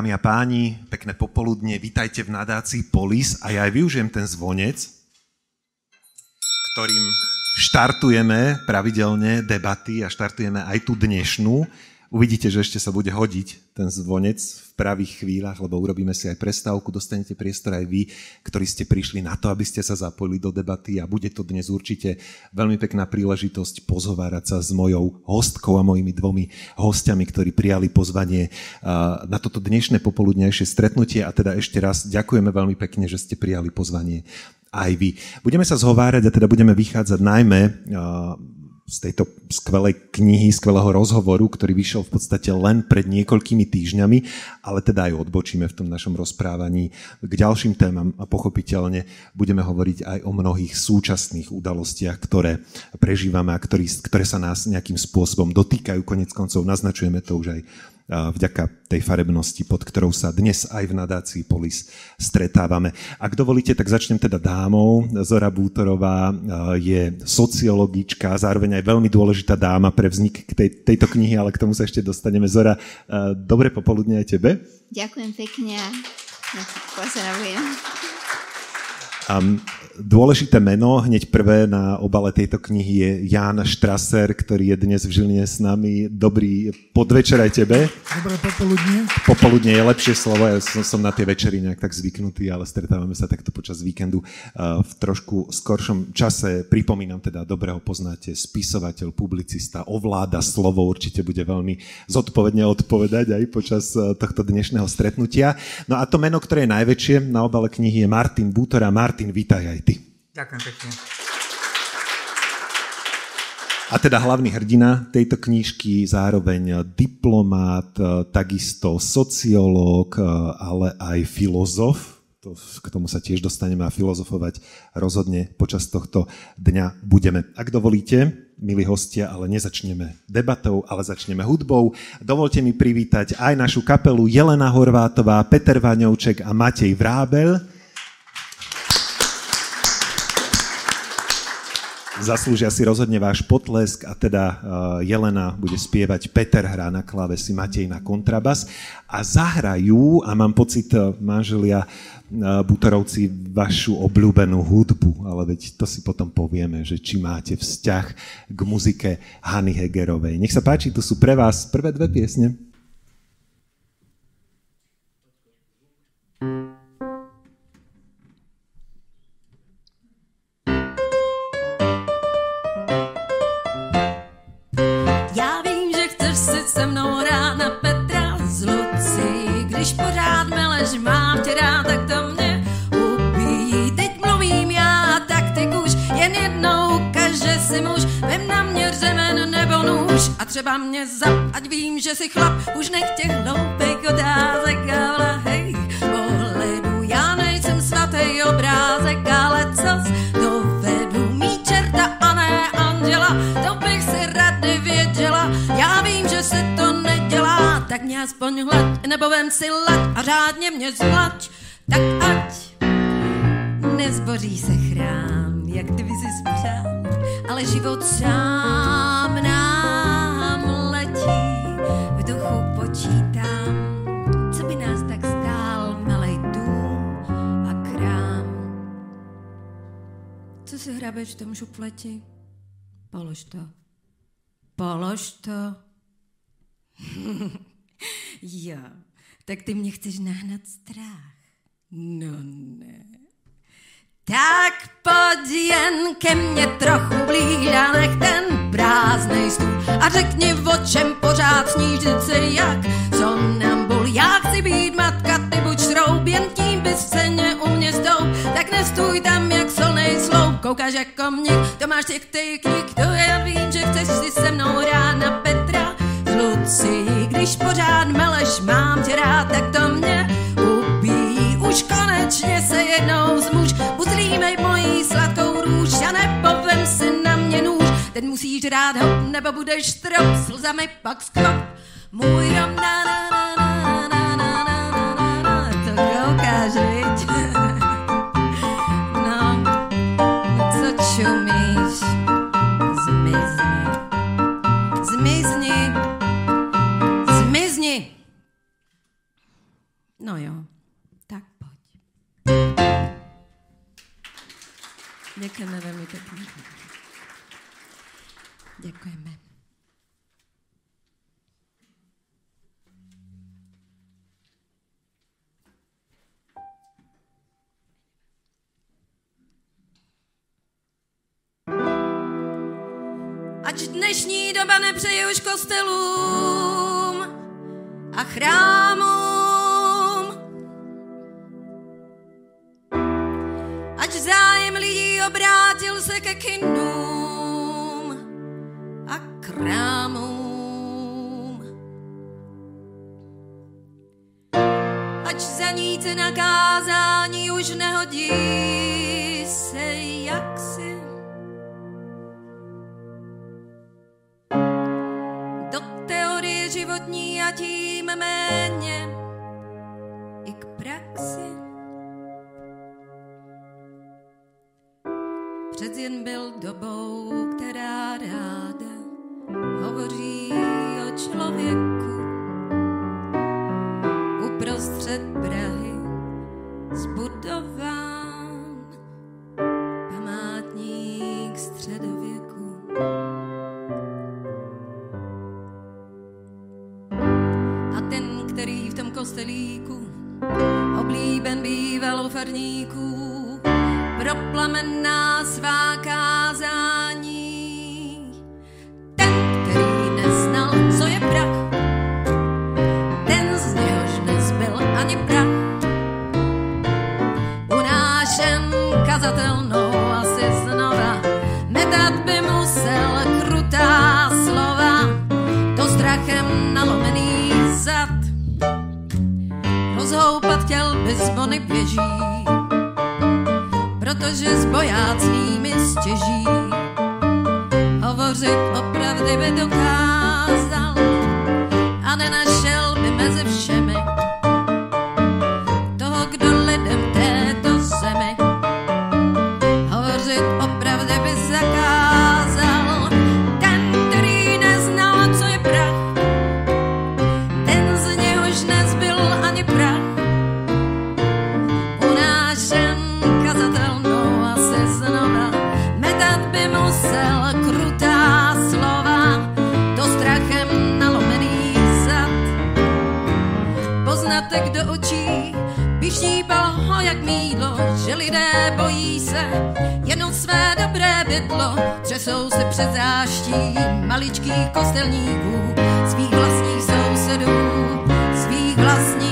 Dámy a páni, pekné popoludne, vítajte v nadácii Polis a ja aj využijem ten zvonec, ktorým štartujeme pravidelne debaty a štartujeme aj tú dnešnú. Uvidíte, že ešte sa bude hodiť ten zvonec v pravých chvíľach, lebo urobíme si aj prestávku, dostanete priestor aj vy, ktorí ste prišli na to, aby ste sa zapojili do debaty a bude to dnes určite veľmi pekná príležitosť pozhovárať sa s mojou hostkou a mojimi dvomi hostiami, ktorí prijali pozvanie na toto dnešné popoludnejšie stretnutie a teda ešte raz ďakujeme veľmi pekne, že ste prijali pozvanie aj vy. Budeme sa zhovárať a teda budeme vychádzať najmä z tejto skvelej knihy, skvelého rozhovoru, ktorý vyšiel v podstate len pred niekoľkými týždňami, ale teda aj odbočíme v tom našom rozprávaní k ďalším témam a pochopiteľne budeme hovoriť aj o mnohých súčasných udalostiach, ktoré prežívame a ktorý, ktoré sa nás nejakým spôsobom dotýkajú. Konec koncov naznačujeme to už aj vďaka tej farebnosti, pod ktorou sa dnes aj v nadácii Polis stretávame. Ak dovolíte, tak začnem teda dámou. Zora Bútorová je sociologička, zároveň aj veľmi dôležitá dáma pre vznik tej, tejto knihy, ale k tomu sa ešte dostaneme. Zora, dobre popoludne aj tebe. Ďakujem pekne a pozdravujem. Um, dôležité meno, hneď prvé na obale tejto knihy je Jan Štraser, ktorý je dnes v Žiline s nami. Dobrý podvečer aj tebe. Dobré popoludne. Popoludne je lepšie slovo, ja som, som na tie večery nejak tak zvyknutý, ale stretávame sa takto počas víkendu uh, v trošku skoršom čase. Pripomínam teda, dobre ho poznáte, spisovateľ, publicista, ovláda slovo, určite bude veľmi zodpovedne odpovedať aj počas uh, tohto dnešného stretnutia. No a to meno, ktoré je najväčšie na obale knihy je Martin Bútora. Martin Martin, vítaj aj ty. Ďakujem pekne. A teda hlavný hrdina tejto knižky, zároveň diplomát, takisto sociológ, ale aj filozof. To, k tomu sa tiež dostaneme a filozofovať rozhodne počas tohto dňa budeme. Ak dovolíte, milí hostia, ale nezačneme debatou, ale začneme hudbou. Dovolte mi privítať aj našu kapelu Jelena Horvátová, Peter Vaňovček a Matej Vrábel. Zaslúžia si rozhodne váš potlesk a teda uh, Jelena bude spievať, Peter hrá na klávesi, Matej na kontrabas a zahrajú, a mám pocit, uh, manželia uh, Butorovci, vašu obľúbenú hudbu, ale veď to si potom povieme, že či máte vzťah k muzike Hany Hegerovej. Nech sa páči, tu sú pre vás prvé dve piesne. Třeba mě zap, ať vím, že si chlap, už nech těch hloupých otázek, ale hej, pohledu, já nejsem svatý obrázek, ale co dovedu mý čerta a ne anděla, to bych si rady věděla, já vím, že se to nedělá, tak mě aspoň hlad, nebo vem si lať a řádně mě zlač, tak ať nezboří se chrám, jak ty by si spřál, ale život sám počítám, co by nás tak stál malej dům a krám. Co si hrabeš v tom šupleti? Polož to. Polož to. jo, tak ty mě chceš nahnat strach. No ne. Tak pojď jen ke mně trochu blíž a nech ten prázdnej stůl. A řekni, o čem pořád sníš, se jak. Bol. Já chci být matka, ty buď šroub, jen tím bys v ceně u mě stoup, tak nestůj tam jak solnej sloup, koukáš jako mě, to máš těch ty knih, to já vím, že chceš si se mnou hrát na Petra, z Luci, když pořád meleš, mám tě rád, tak to mě ubíjí, už konečně se jednou zmuž, uzlímej mojí sladkou růž a nepovem si na mě nůž, ten musíš rád ho, nebo budeš strop, slzami pak skrop. Můj rom na Ďakujeme veľmi pekne. Ďakujeme. Ať dnešní doba nepřeje už kostelům a chrámům. Ať zájem lidí obrátil se ke kinům a krámům. Ať zaníte na kázání už nehodí se jaksi do teorie životní a tím méně i k praxi. Jen byl dobou, která ráda hovoří o člověku. Uprostřed Prahy zbudován památník středověku. A ten, který v tom kostelíku oblíben býval u farníků, pro plamenná svá kázání. Ten, který neznal, co je prach, ten z něhož nezbyl ani prach. Unášen kazatelnou asi znova, metat by musel krutá slova, to strachem nalomený zad. Rozhoupat chtěl by zvony běží, protože s bojácnými stěží. Hovořit opravdy by dokázal a nenašel jak mídlo, že lidé bojí se. Jenom své dobré bydlo, třesou se před záští maličkých kostelníků, svých vlastních sousedů, svých vlastních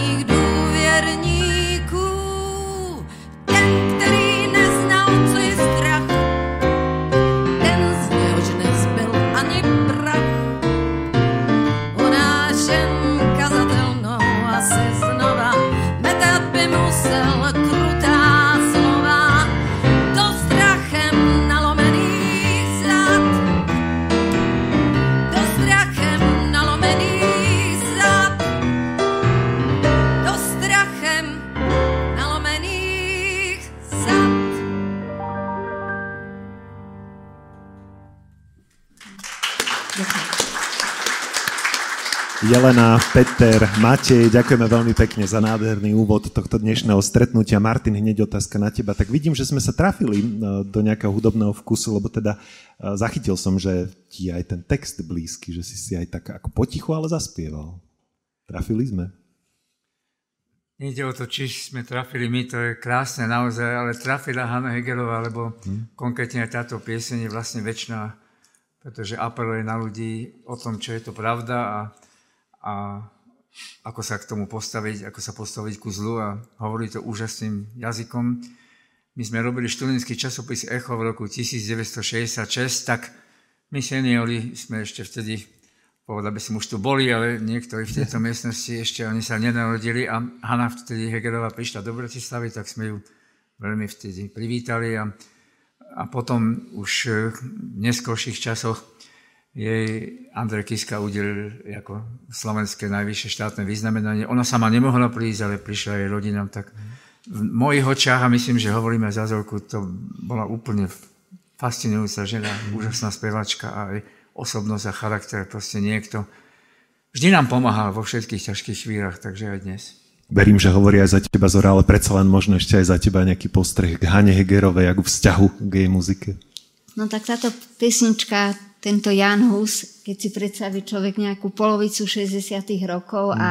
Jelena, Peter, Matej, ďakujeme veľmi pekne za nádherný úvod tohto dnešného stretnutia. Martin, hneď otázka na teba. Tak vidím, že sme sa trafili e, do nejakého hudobného vkusu, lebo teda e, zachytil som, že ti aj ten text blízky, že si si aj tak ako potichu, ale zaspieval. Trafili sme. Nejde o to, či sme trafili my, to je krásne naozaj, ale trafila Hanna Hegelová, lebo hmm. konkrétne táto pieseň je vlastne väčšiná, pretože apeluje na ľudí o tom, čo je to pravda a, a ako sa k tomu postaviť, ako sa postaviť ku zlu a hovorí to úžasným jazykom. My sme robili študentský časopis Echo v roku 1966, tak my seniori sme ešte vtedy povedal by som, už tu boli, ale niektorí v tejto miestnosti ešte oni sa nenarodili a Hanna vtedy Hegerová prišla do Bratislavy, tak sme ju veľmi vtedy privítali a, a potom už v neskôrších časoch jej Andrej Kiska udelil ako slovenské najvyššie štátne vyznamenanie. Ona sama nemohla prísť, ale prišla jej rodina, tak v mojich očách, a myslím, že hovoríme za Zorku, to bola úplne fascinujúca žena, úžasná spevačka a aj osobnosť a charakter, proste niekto. Vždy nám pomáhal vo všetkých ťažkých chvíľach, takže aj dnes. Verím, že hovorí aj za teba Zora, ale predsa len možno ešte aj za teba nejaký postreh k Hane Hegerovej, ako vzťahu k jej muzike. No tak táto pesnička, tento Jan Hus, keď si predstaví človek nejakú polovicu 60 rokov mm. a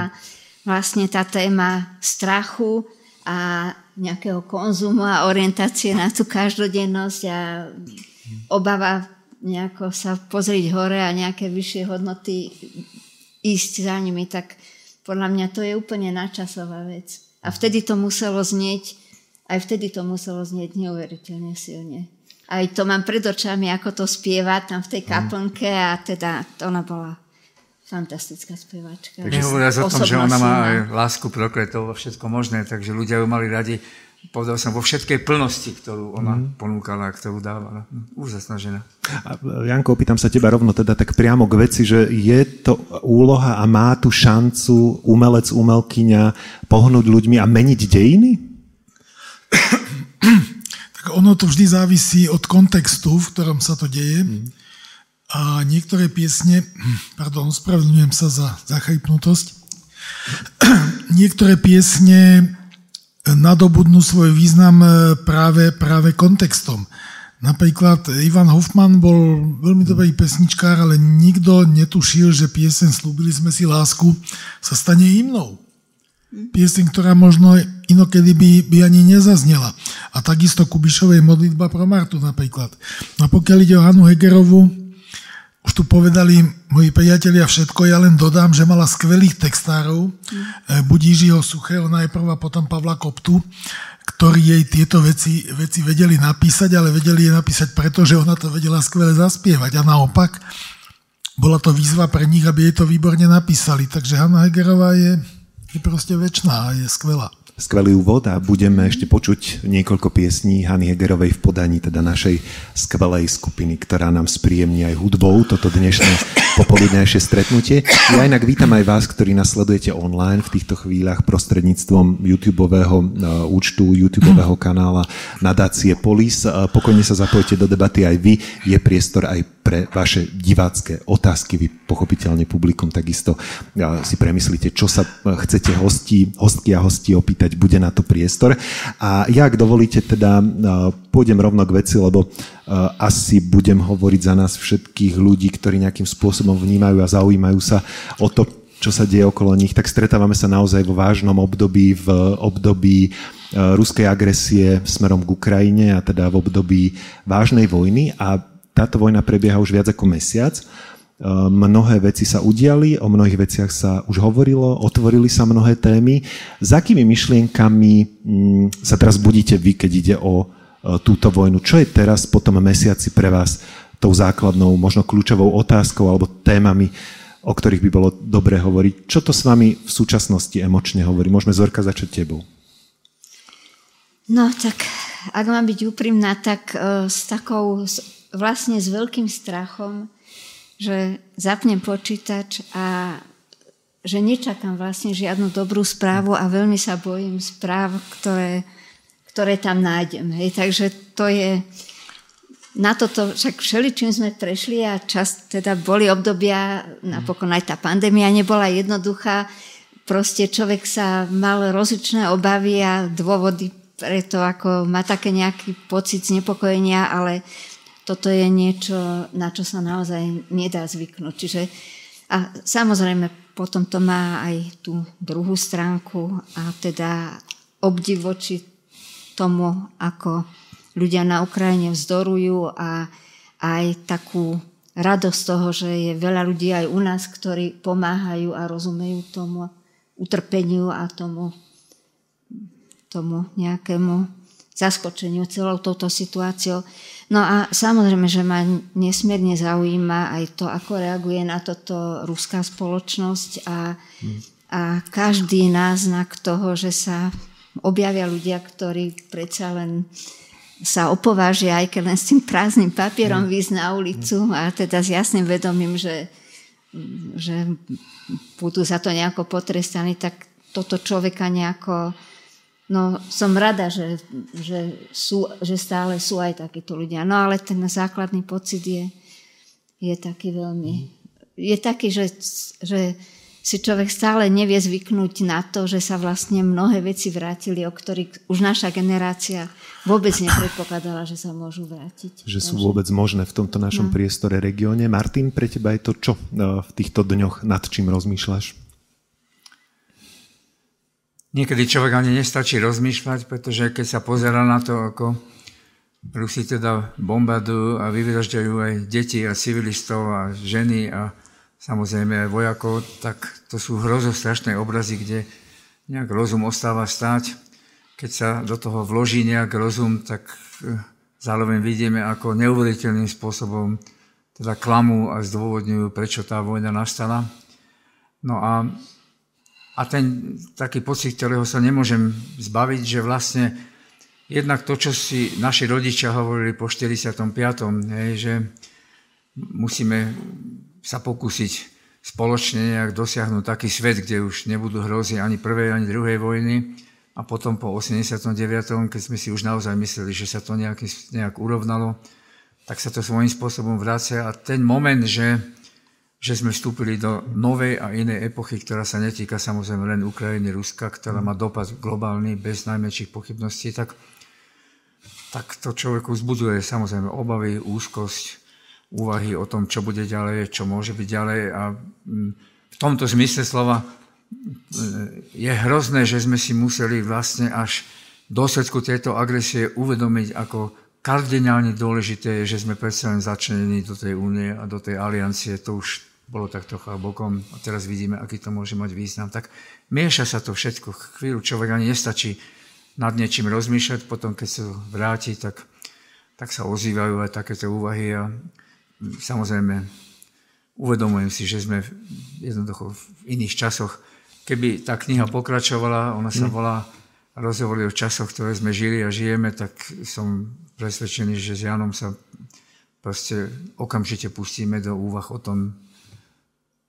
vlastne tá téma strachu a nejakého konzumu a orientácie na tú každodennosť a obava nejako sa pozrieť hore a nejaké vyššie hodnoty ísť za nimi, tak podľa mňa to je úplne načasová vec. A vtedy to muselo znieť, aj vtedy to muselo znieť neuveriteľne silne. Aj to mám pred očami, ako to spieva tam v tej mhm. kaplnke a teda ona bola fantastická speváčka. Takže hovoria o tom, že ona má aj lásku prokletov vo všetko možné, takže ľudia ju mali radi povedal som, vo všetkej plnosti, ktorú ona mm. ponúkala, ktorú dávala. Úžasná žena. A Janko, opýtam sa teba rovno teda tak priamo k veci, že je to úloha a má tu šancu umelec, umelkyňa pohnúť ľuďmi a meniť dejiny? tak ono to vždy závisí od kontextu, v ktorom sa to deje. Mm. A niektoré piesne, pardon, spravedlňujem sa za zachrypnutosť, niektoré piesne nadobudnú svoj význam e, práve, práve kontextom. Napríklad Ivan Hoffman bol veľmi dobrý pesničkár, ale nikto netušil, že piesen Slúbili sme si lásku sa stane hymnou. Piesen, ktorá možno inokedy by, by ani nezaznela. A takisto Kubišovej modlitba pro Martu napríklad. No a pokiaľ ide o Hanu Hegerovu, už tu povedali moji priatelia všetko, ja len dodám, že mala skvelých textárov, mm. buď Jiřího Suchého najprv a potom Pavla Koptu, ktorí jej tieto veci, veci vedeli napísať, ale vedeli je napísať preto, že ona to vedela skvele zaspievať. A naopak, bola to výzva pre nich, aby jej to výborne napísali. Takže Hanna Hegerová je, je proste väčšiná a je skvelá skvelý úvod a budeme ešte počuť niekoľko piesní Hany Hegerovej v podaní teda našej skvelej skupiny, ktorá nám spríjemní aj hudbou toto dnešné popoludnejšie stretnutie. Ja inak vítam aj vás, ktorí nás sledujete online v týchto chvíľach prostredníctvom YouTube uh, účtu, YouTube kanála nadácie Polis. Uh, pokojne sa zapojte do debaty aj vy. Je priestor aj pre vaše divácké otázky. Vy pochopiteľne publikum takisto si premyslíte, čo sa chcete hostí, hostky a hosti opýtať, bude na to priestor. A ja, ak dovolíte, teda pôjdem rovno k veci, lebo asi budem hovoriť za nás všetkých ľudí, ktorí nejakým spôsobom vnímajú a zaujímajú sa o to, čo sa deje okolo nich, tak stretávame sa naozaj vo vážnom období, v období ruskej agresie smerom k Ukrajine a teda v období vážnej vojny a táto vojna prebieha už viac ako mesiac. E, mnohé veci sa udiali, o mnohých veciach sa už hovorilo, otvorili sa mnohé témy. S akými myšlienkami mm, sa teraz budíte vy, keď ide o e, túto vojnu? Čo je teraz po tom mesiaci pre vás tou základnou, možno kľúčovou otázkou alebo témami, o ktorých by bolo dobré hovoriť? Čo to s vami v súčasnosti emočne hovorí? Môžeme Zorka začať tebou. No tak, ak mám byť úprimná, tak uh, s takou vlastne s veľkým strachom, že zapnem počítač a že nečakám vlastne žiadnu dobrú správu a veľmi sa bojím správ, ktoré, ktoré tam nájdem. Hej. Takže to je, na toto však čím sme prešli a čas, teda boli obdobia, napokon aj tá pandémia nebola jednoduchá, proste človek sa mal rozličné obavy a dôvody preto, ako má také nejaký pocit znepokojenia, ale toto je niečo, na čo sa naozaj nedá zvyknúť. Čiže, a samozrejme, potom to má aj tú druhú stránku a teda obdiv voči tomu, ako ľudia na Ukrajine vzdorujú a aj takú radosť toho, že je veľa ľudí aj u nás, ktorí pomáhajú a rozumejú tomu utrpeniu a tomu, tomu nejakému zaskočeniu celou touto situáciou. No a samozrejme, že ma nesmierne zaujíma aj to, ako reaguje na toto ruská spoločnosť a, a každý náznak toho, že sa objavia ľudia, ktorí predsa len sa opovážia, aj keď len s tým prázdnym papierom mm. výsť na ulicu a teda s jasným vedomím, že, že budú za to nejako potrestaní, tak toto človeka nejako No som rada, že, že, sú, že stále sú aj takíto ľudia. No ale ten základný pocit je, je taký veľmi... Je taký, že, že si človek stále nevie zvyknúť na to, že sa vlastne mnohé veci vrátili, o ktorých už naša generácia vôbec nepredpokladala, že sa môžu vrátiť. Že sú vôbec možné v tomto našom no. priestore, regióne. Martin, pre teba je to čo e, v týchto dňoch, nad čím rozmýšľaš? Niekedy človek ani nestačí rozmýšľať, pretože keď sa pozera na to, ako Rusi teda bombardujú a vyvražďajú aj deti a civilistov a ženy a samozrejme aj vojakov, tak to sú hrozostrašné obrazy, kde nejak rozum ostáva stáť. Keď sa do toho vloží nejak rozum, tak e, zároveň vidíme, ako neuveriteľným spôsobom teda klamú a zdôvodňujú, prečo tá vojna nastala. No a, a ten taký pocit, ktorého sa nemôžem zbaviť, že vlastne jednak to, čo si naši rodičia hovorili po 45. Hej, že musíme sa pokúsiť spoločne nejak dosiahnuť taký svet, kde už nebudú hrozy ani prvej, ani druhej vojny. A potom po 89., keď sme si už naozaj mysleli, že sa to nejak, nejak urovnalo, tak sa to svojím spôsobom vracia. A ten moment, že, že sme vstúpili do novej a inej epochy, ktorá sa netýka samozrejme len Ukrajiny, Ruska, ktorá má dopad globálny, bez najmenších pochybností, tak, tak to človeku vzbudzuje samozrejme obavy, úzkosť, úvahy o tom, čo bude ďalej, čo môže byť ďalej. A mm, v tomto zmysle slova e, je hrozné, že sme si museli vlastne až dôsledku tejto agresie uvedomiť, ako kardinálne dôležité je, že sme predsa len začlenení do tej únie a do tej aliancie. To už bolo tak trocha bokom a teraz vidíme, aký to môže mať význam. Tak mieša sa to všetko. Chvíľu človek ani nestačí nad niečím rozmýšľať, potom keď sa vráti, tak, tak sa ozývajú aj takéto úvahy a samozrejme uvedomujem si, že sme jednoducho v iných časoch. Keby tá kniha pokračovala, ona sa mm. volá Rozhovory o časoch, ktoré sme žili a žijeme, tak som presvedčený, že s Janom sa proste okamžite pustíme do úvah o tom,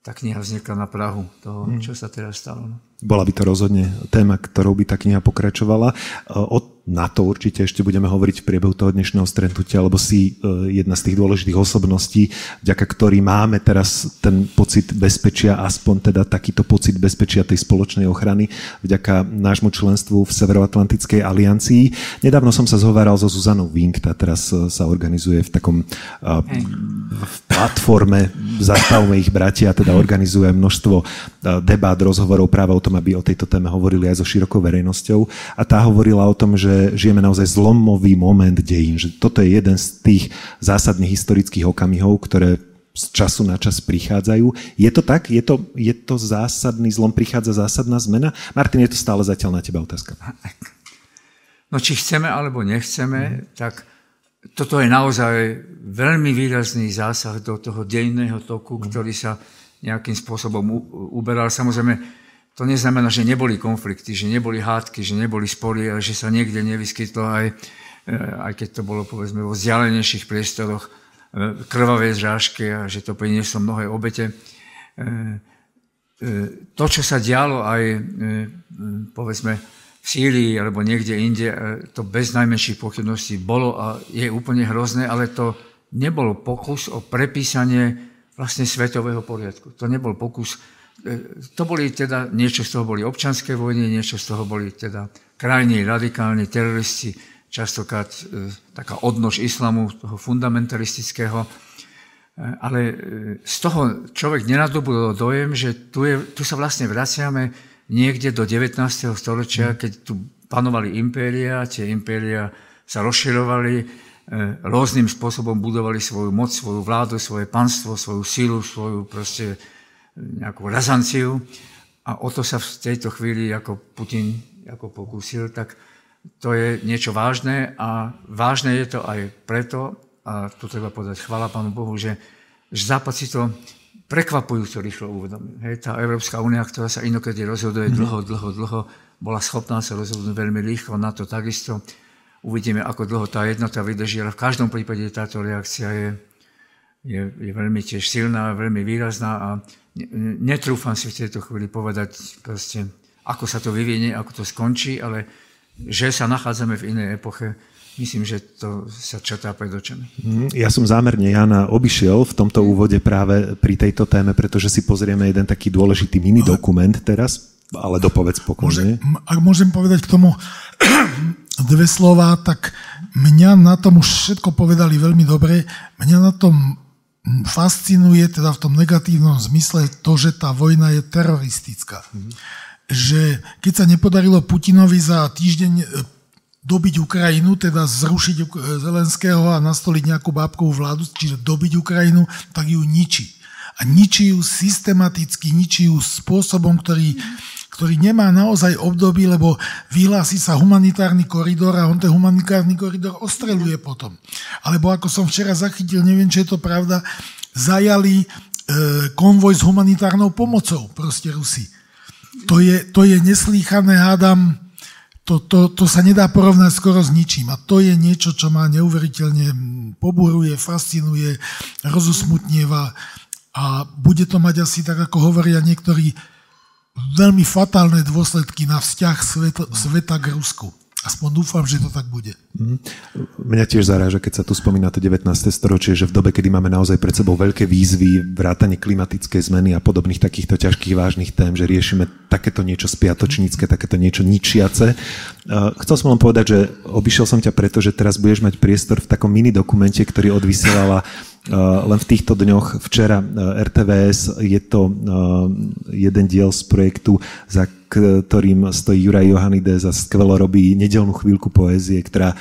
tá kniha vznikla na Prahu toho, mm. čo sa teraz stalo. Bola by to rozhodne téma, ktorou by tá kniha pokračovala. Od na to určite ešte budeme hovoriť v priebehu toho dnešného stretnutia, lebo si e, jedna z tých dôležitých osobností, vďaka ktorým máme teraz ten pocit bezpečia, aspoň teda takýto pocit bezpečia tej spoločnej ochrany, vďaka nášmu členstvu v Severoatlantickej aliancii. Nedávno som sa zhováral so Zuzanou Wink, tá teraz e, sa organizuje v takom e, v platforme Zastavme ich bratia, teda organizuje množstvo debát, rozhovorov práve o tom, aby o tejto téme hovorili aj so širokou verejnosťou. A tá hovorila o tom, že žijeme naozaj zlomový moment dejín, že toto je jeden z tých zásadných historických okamihov, ktoré z času na čas prichádzajú. Je to tak? Je to, je to zásadný zlom? Prichádza zásadná zmena? Martin, je to stále zatiaľ na teba otázka. No či chceme alebo nechceme, mm. tak toto je naozaj veľmi výrazný zásah do toho dejného toku, mm. ktorý sa nejakým spôsobom uberal. Samozrejme, to neznamená, že neboli konflikty, že neboli hádky, že neboli spory, ale že sa niekde nevyskytlo aj, e, aj keď to bolo povedzme vo vzdialenejších priestoroch, e, krvavé zrážky a že to prinieslo mnohé obete. E, to, čo sa dialo aj povedzme v Sýrii alebo niekde inde, to bez najmenších pochybností bolo a je úplne hrozné, ale to nebol pokus o prepísanie vlastne svetového poriadku. To nebol pokus E, to boli teda, niečo z toho boli občanské vojny, niečo z toho boli teda krajní radikálni teroristi, častokrát e, taká odnož islamu, toho fundamentalistického. E, ale z toho človek nenadobudol dojem, že tu, je, tu sa vlastne vraciame niekde do 19. storočia, mm. keď tu panovali impéria, tie impéria sa rozširovali, rôznym spôsobom budovali svoju moc, svoju vládu, svoje panstvo, svoju sílu, svoju proste nejakú razanciu a o to sa v tejto chvíli ako Putin ako pokúsil, tak to je niečo vážne a vážne je to aj preto, a tu treba povedať chvala Pánu Bohu, že, že Západ si to prekvapujúco rýchlo uvedomil. Hej, tá Európska únia, ktorá sa inokedy rozhoduje mhm. dlho, dlho, dlho, bola schopná sa rozhodnúť veľmi rýchlo, na to takisto. Uvidíme, ako dlho tá jednota vydrží, ale v každom prípade táto reakcia je, je, je veľmi tiež silná, veľmi výrazná a netrúfam si v tejto chvíli povedať proste, ako sa to vyvinie, ako to skončí, ale že sa nachádzame v inej epoche, myslím, že to sa čatá pred očami. Mhm. Ja som zámerne Jana obišiel v tomto úvode práve pri tejto téme, pretože si pozrieme jeden taký dôležitý mini dokument teraz, ale dopovedz pokojne. Ak môžem povedať k tomu dve slova, tak mňa na tom už všetko povedali veľmi dobre. Mňa na tom fascinuje, teda v tom negatívnom zmysle, to, že tá vojna je teroristická. Že keď sa nepodarilo Putinovi za týždeň e, dobiť Ukrajinu, teda zrušiť Zelenského a nastoliť nejakú bábkovú vládu, čiže dobiť Ukrajinu, tak ju ničí. A ničí ju systematicky, ničí ju spôsobom, ktorý ktorý nemá naozaj období, lebo vyhlási sa humanitárny koridor a on ten humanitárny koridor ostreluje potom. Alebo ako som včera zachytil, neviem, či je to pravda, zajali e, konvoj s humanitárnou pomocou, proste Rusi. To je, to je neslýchané, hádam, to, to, to sa nedá porovnať skoro s ničím. A to je niečo, čo ma neuveriteľne poburuje, fascinuje, rozusmutnieva a bude to mať asi, tak ako hovoria niektorí, veľmi fatálne dôsledky na vzťah sveta, sveta k Rusku. Aspoň dúfam, že to tak bude. Mhm. Mňa tiež zaráža, keď sa tu spomína to 19. storočie, že v dobe, kedy máme naozaj pred sebou veľké výzvy, vrátanie klimatické zmeny a podobných takýchto ťažkých vážnych tém, že riešime takéto niečo spiatočnícke, takéto niečo ničiace. Chcel som len povedať, že obišiel som ťa preto, že teraz budeš mať priestor v takom mini dokumente, ktorý odvysielala len v týchto dňoch včera RTVS je to jeden diel z projektu, za ktorým stojí Juraj Johanides a skvelo robí nedelnú chvíľku poézie, ktorá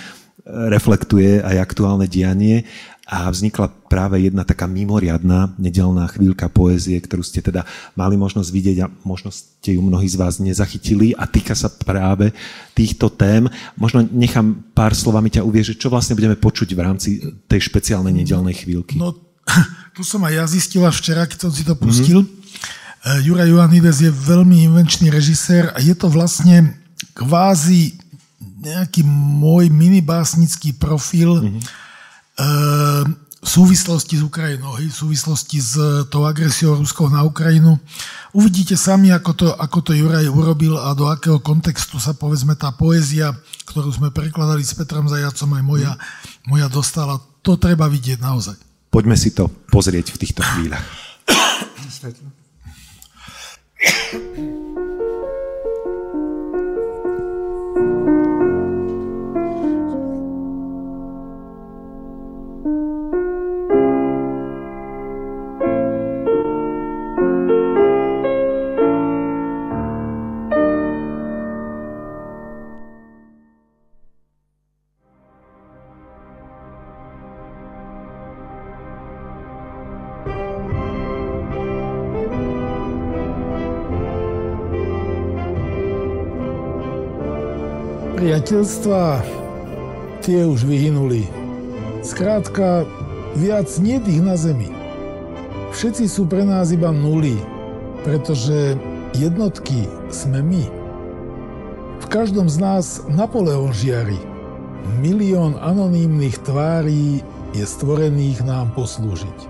reflektuje aj aktuálne dianie a vznikla práve jedna taká mimoriadná nedelná chvíľka poézie, ktorú ste teda mali možnosť vidieť a možno ste ju mnohí z vás nezachytili a týka sa práve týchto tém. Možno nechám pár slovami ťa uvieť, čo vlastne budeme počuť v rámci tej špeciálnej nedelnej chvíľky. No, tu som aj ja zistila včera, keď som si to pustil. Mm-hmm. Juraj Ioannides je veľmi invenčný režisér a je to vlastne kvázi nejaký môj minibásnický profil mm-hmm v súvislosti s Ukrajinou, v súvislosti s tou agresiou Ruskou na Ukrajinu. Uvidíte sami, ako to, ako to Juraj urobil a do akého kontextu sa povedzme tá poézia, ktorú sme prekladali s Petrom Zajacom, aj moja, moja dostala. To treba vidieť naozaj. Poďme si to pozrieť v týchto chvíľach. Priateľstva, tie už vyhynuli. Skrátka, viac nie ich na zemi. Všetci sú pre nás iba nuly, pretože jednotky sme my. V každom z nás Napoleon žiari. Milión anonívnych tvárí je stvorených nám poslúžiť.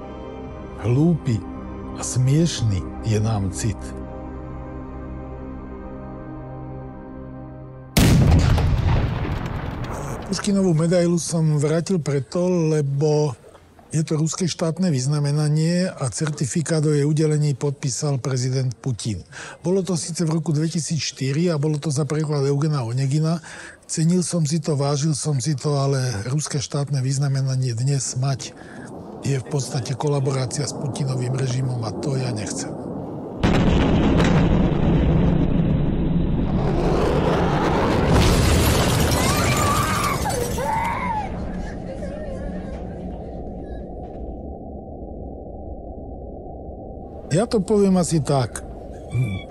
Hlúpy a smiešný je nám cit. Puškinovú medailu som vrátil preto, lebo je to ruské štátne vyznamenanie a certifikát o jej udelení podpísal prezident Putin. Bolo to síce v roku 2004 a bolo to za preklad Eugena Onegina. Cenil som si to, vážil som si to, ale ruské štátne vyznamenanie dnes mať je v podstate kolaborácia s Putinovým režimom a to ja nechcem. Ja to poviem asi tak.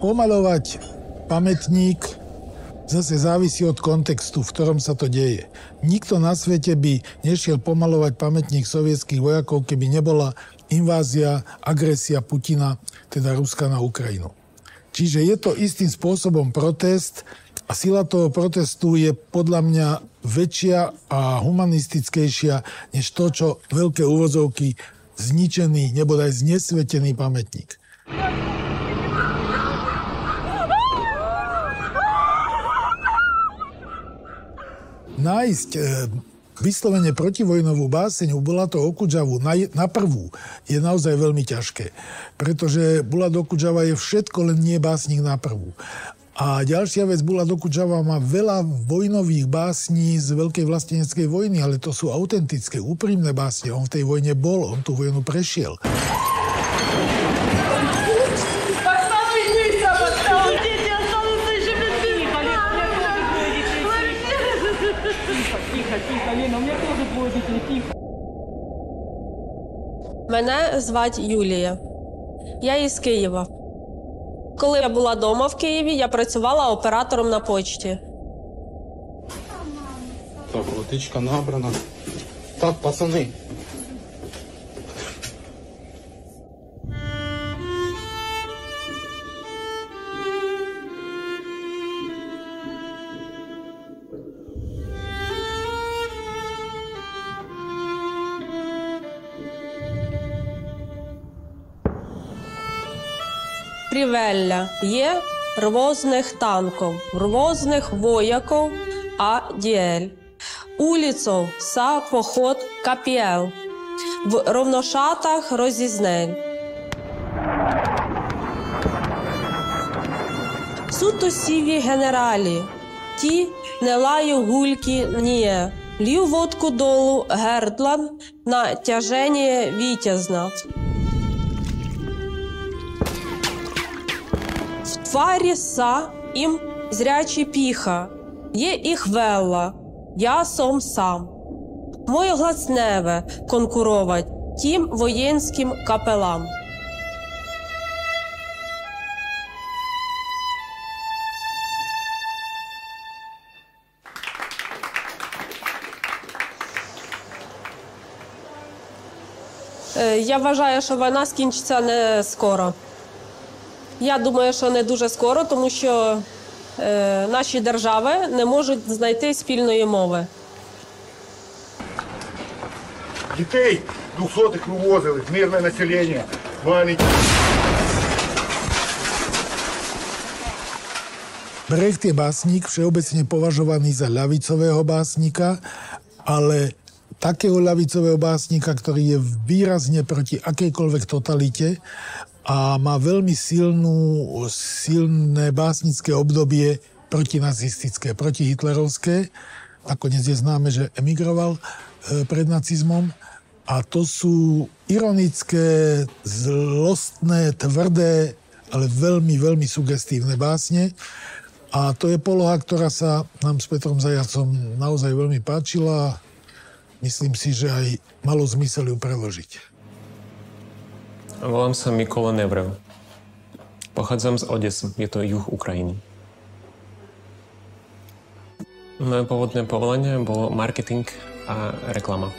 Pomalovať pamätník zase závisí od kontextu, v ktorom sa to deje. Nikto na svete by nešiel pomalovať pamätník sovietských vojakov, keby nebola invázia, agresia Putina, teda Ruska na Ukrajinu. Čiže je to istým spôsobom protest a sila toho protestu je podľa mňa väčšia a humanistickejšia než to, čo veľké úvozovky zničený, nebodaj znesvetený pamätník. Nájsť e, vyslovene protivojnovú báseň u Bulata Okudžavu na, na prvú je naozaj veľmi ťažké. Pretože Bulat Okudžava je všetko, len nie básnik na prvú. A ďalšia vec, Bulat Okudžava má veľa vojnových básní z Veľkej vlasteneckej vojny, ale to sú autentické, úprimné básne. On v tej vojne bol, on tú vojnu prešiel. Мене звати Юлія. Я із Києва. Коли я була вдома в Києві, я працювала оператором на почті. Так, водичка набрана. Так, пацани. Привелля є рвозних танков, рвозних вояков, а діель. Улицов са поход капіел. В ровношатах розізнель. Суто сіві генералі, ті не лаю гульки ніє. Лью водку долу гердлан на тяженіє вітязна. В тварі са їм зрячі піха, є їх велла, я сом сам. Моє гласневе конкурovat тим воєнським капелам. Е, Я вважаю, що війна скінчиться не скоро. Я думаю, що не дуже скоро, тому що е, наші держави не можуть знайти спільної мови. Дітей двохсотих вивозили, мирне населення, маленькі. Brecht je básnik, všeobecne považovaný za ľavicového básnika, ale takého ľavicového básnika, ktorý je výrazne proti akejkoľvek totalite a má veľmi silnú, silné básnické obdobie protinacistické, protihitlerovské. Nakoniec je známe, že emigroval e, pred nacizmom. A to sú ironické, zlostné, tvrdé, ale veľmi, veľmi sugestívne básne. A to je poloha, ktorá sa nám s Petrom Zajacom naozaj veľmi páčila. Myslím si, že aj malo zmysel ju preložiť. Volám sa Mikola Nevrev. Pochádzam z Odesy, je to juh Ukrajiny. Moje pôvodné povolanie bolo marketing a reklama.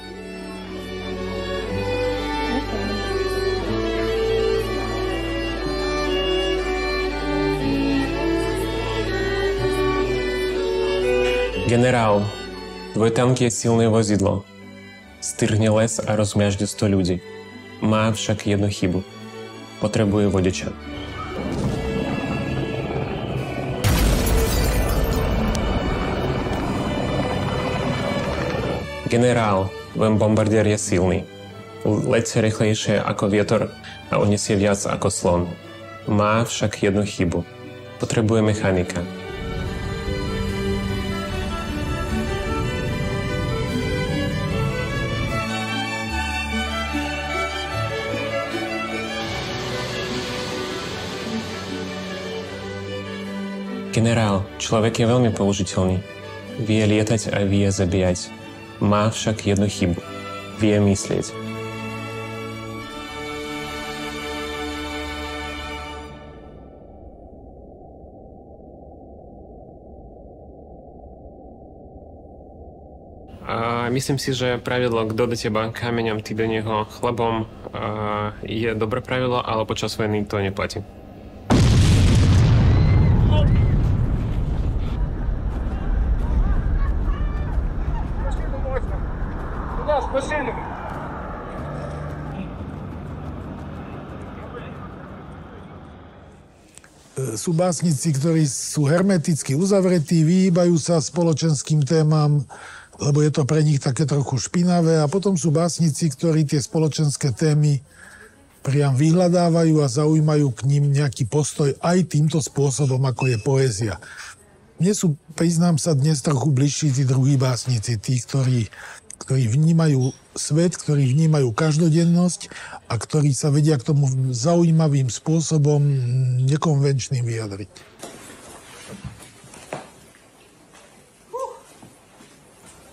Генерал, твой танк je silné vozidlo. Styrhne les a rozmiažde 100 ľudí. Má však jednu chybu. Potrebuje vodiča. Generál, len bombardier je silný. Letie rýchlejšie ako vietor a uniesie viac ako slon. Má však jednu chybu. Potrebuje mechanika. Generál, človek je veľmi použiteľný. Vie lietať a vie zabíjať. Má však jednu chybu. Vie myslieť. Myslím si, že pravidlo kto do teba kameňom, ty do neho chlebom je dobré pravidlo, ale počas vojny to neplatí. Sú básnici, ktorí sú hermeticky uzavretí, vyhýbajú sa spoločenským témam, lebo je to pre nich také trochu špinavé. A potom sú básnici, ktorí tie spoločenské témy priam vyhľadávajú a zaujímajú k ním nejaký postoj aj týmto spôsobom, ako je poézia. Mne sú, priznám sa, dnes trochu bližší tí druhí básnici, tí, ktorí, ktorí vnímajú svet, ktorí vnímajú každodennosť a ktorí sa vedia k tomu zaujímavým spôsobom nekonvenčným vyjadriť.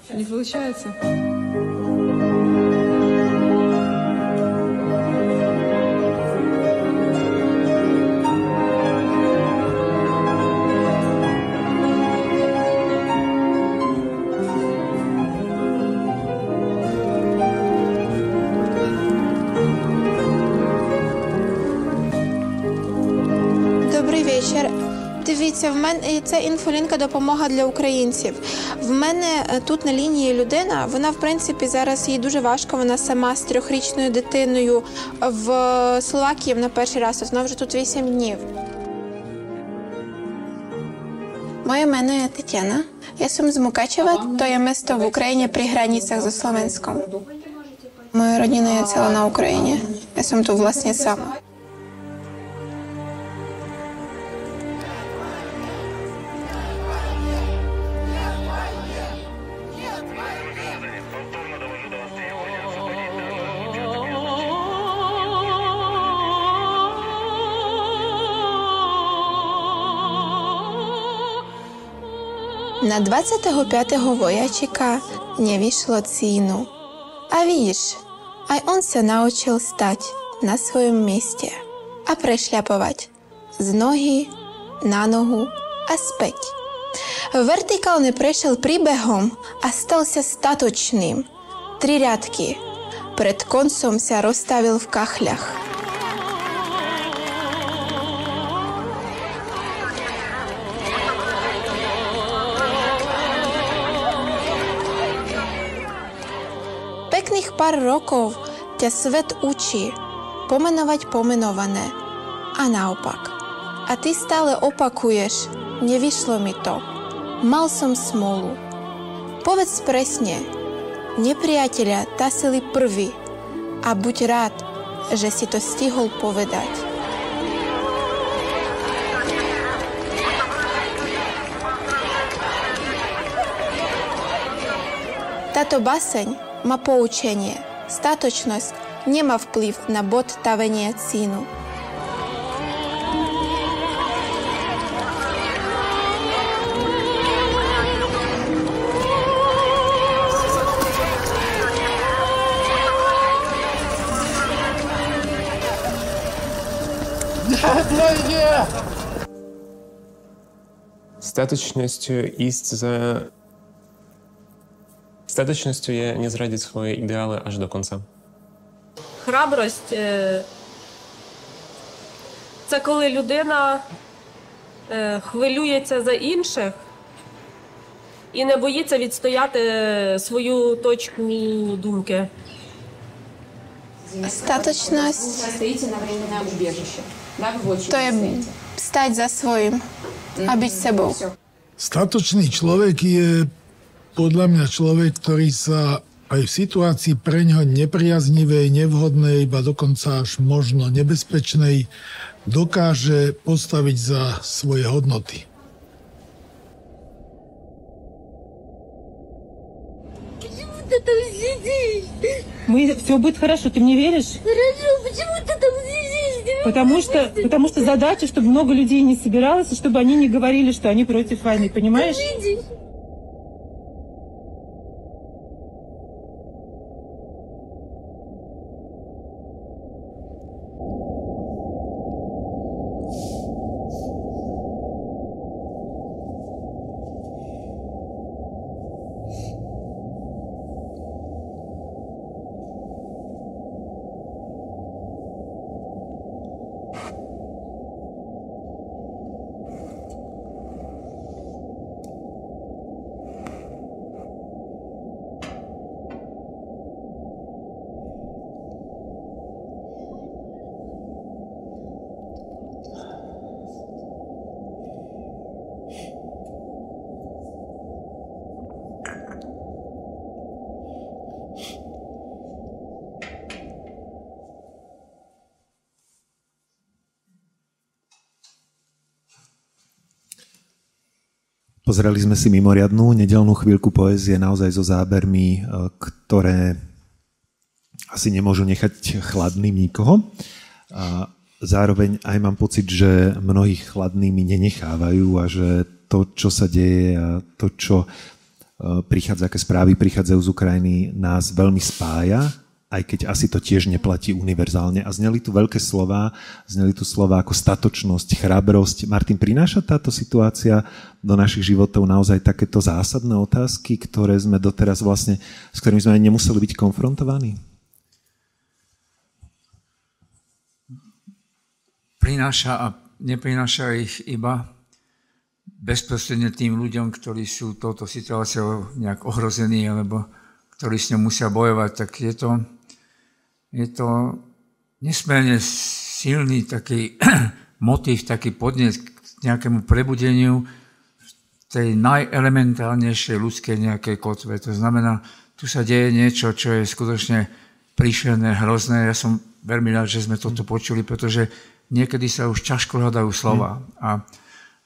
Не получается. Дивіться, в мене це інфолінка допомога для українців. В мене е, тут на лінії людина. Вона, в принципі, зараз їй дуже важко. Вона сама з трьохрічною дитиною в Словакії на перший раз. Вона вже тут вісім днів. Moje jméno je Tetiana. Já jsem z Mukačeva, to je město v Ukrajině při hranicách so Slovenskom. Moje rodina je celá na Ukrajině. Já jsem tu vlastně sama. Na 25. vojačika nje višlo cinu. A vidiš, aj on se naučil stať na svojom mieste a prešľapovať z nohy na nohu a späť. Вертикальний прийшов прибегом, а стався статочним. Три рядки. Пред концом ся розставив в кахлях. Pár rokov ťa svet učí pomenovať pomenované a naopak. A ty stále opakuješ, nevyšlo mi to, mal som smolu. Povedz presne, nepriateľa tasili prvý a buď rád, že si to stihol povedať. Táto baseň ma poučenje. Statočnost njema vpliv na bodtavanje cinu. Статочностью из-за С точностью не зрадить свої ідеали аж до конца. Храбрость е, це коли людина е, хвилюється за інших і не боїться відстояти свою точку думки. Остаточность. То є стать за своїм, а бить себе. Статочний чоловік є podľa mňa človek, ktorý sa aj v situácii pre ňoho nepriaznivej, nevhodnej, iba dokonca až možno nebezpečnej, dokáže postaviť za svoje hodnoty. ты там сидишь? Мы, все будет хорошо, ты мне веришь? Хорошо, почему ты там сидишь? Потому что, потому что задача, чтобы много людей не собиралось, и чтобы они не говорили, что они против войны, понимаешь? Видишь? Pozerali sme si mimoriadnú nedelnú chvíľku poézie naozaj so zábermi, e, ktoré asi nemôžu nechať chladným nikoho. A zároveň aj mám pocit, že mnohých chladnými nenechávajú a že to, čo sa deje a to, čo e, prichádza, aké správy prichádzajú z Ukrajiny, nás veľmi spája aj keď asi to tiež neplatí univerzálne. A zneli tu veľké slova, zneli tu slova ako statočnosť, chrabrosť. Martin, prináša táto situácia do našich životov naozaj takéto zásadné otázky, ktoré sme doteraz vlastne, s ktorými sme aj nemuseli byť konfrontovaní? Prináša a neprináša ich iba bezprostredne tým ľuďom, ktorí sú touto situáciou nejak ohrození alebo ktorí s ňou musia bojovať, tak je to je to nesmierne silný taký motív, taký podnet k nejakému prebudeniu tej najelementálnejšej ľudskej nejakej kotve. To znamená, tu sa deje niečo, čo je skutočne príšerné, hrozné. Ja som veľmi rád, že sme toto počuli, pretože niekedy sa už ťažko hľadajú slova. A,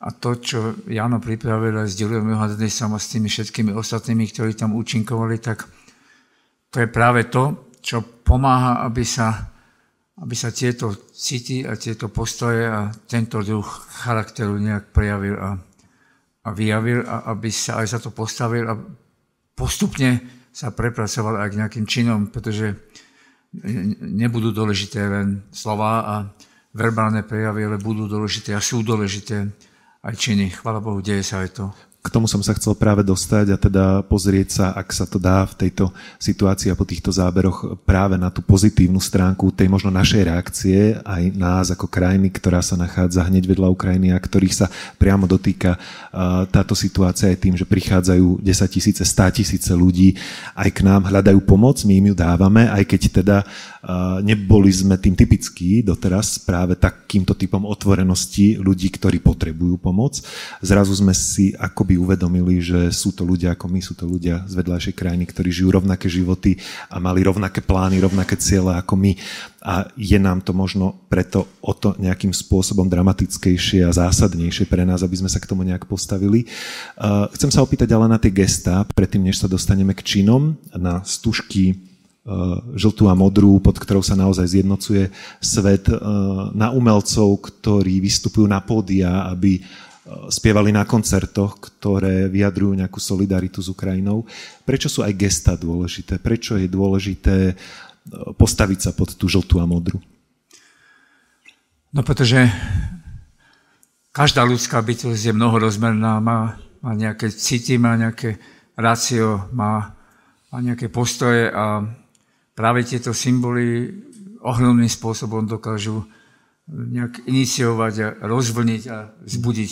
a to, čo Jano pripravil aj s Ďurujom Johanným a s tými všetkými ostatnými, ktorí tam účinkovali, tak to je práve to, čo pomáha, aby sa, aby sa tieto city a tieto postoje a tento druh charakteru nejak prejavil a, a vyjavil a aby sa aj za to postavil a postupne sa prepracoval aj k nejakým činom, pretože nebudú dôležité len slova a verbálne prejavy, ale budú dôležité a sú dôležité aj činy. Chvala Bohu, deje sa aj to k tomu som sa chcel práve dostať a teda pozrieť sa, ak sa to dá v tejto situácii a po týchto záberoch práve na tú pozitívnu stránku tej možno našej reakcie, aj nás ako krajiny, ktorá sa nachádza hneď vedľa Ukrajiny a ktorých sa priamo dotýka táto situácia aj tým, že prichádzajú 10 tisíce, 100 tisíce ľudí aj k nám, hľadajú pomoc, my im ju dávame, aj keď teda neboli sme tým typickí doteraz práve takýmto typom otvorenosti ľudí, ktorí potrebujú pomoc. Zrazu sme si akoby uvedomili, že sú to ľudia ako my, sú to ľudia z vedľajšej krajiny, ktorí žijú rovnaké životy a mali rovnaké plány, rovnaké ciele ako my. A je nám to možno preto o to nejakým spôsobom dramatickejšie a zásadnejšie pre nás, aby sme sa k tomu nejak postavili. Chcem sa opýtať ale na tie gestá, predtým než sa dostaneme k činom, na stužky žltú a modrú, pod ktorou sa naozaj zjednocuje svet, eh, na umelcov, ktorí vystupujú na pódia, aby eh, spievali na koncertoch, ktoré vyjadrujú nejakú solidaritu s Ukrajinou. Prečo sú aj gesta dôležité? Prečo je dôležité postaviť sa pod tú žltú a modrú? No pretože každá ľudská bytosť je mnohorozmerná, má, má nejaké city, má nejaké rácio, má, má nejaké postoje a práve tieto symboly ohromným spôsobom dokážu nejak iniciovať a rozvlniť a vzbudiť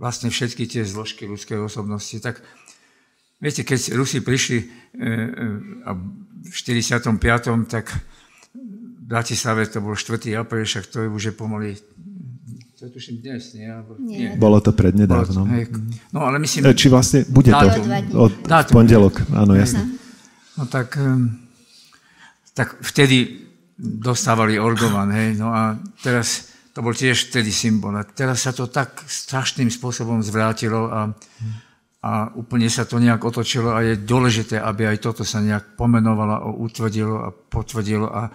vlastne všetky tie zložky ľudskej osobnosti. Tak viete, keď Rusi prišli e, e, v 45. tak v Bratislave to bol 4. apríl, však to je už je pomaly to je tuším dnes, nie? nie. Bolo to prednedávnom. No ale myslím... E, či vlastne bude dátum. to od dátum. pondelok, áno, jasne. No tak tak vtedy dostávali orgovan, hej, no a teraz to bol tiež vtedy symbol. A teraz sa to tak strašným spôsobom zvrátilo a, a úplne sa to nejak otočilo a je dôležité, aby aj toto sa nejak pomenovalo a utvrdilo a potvrdilo a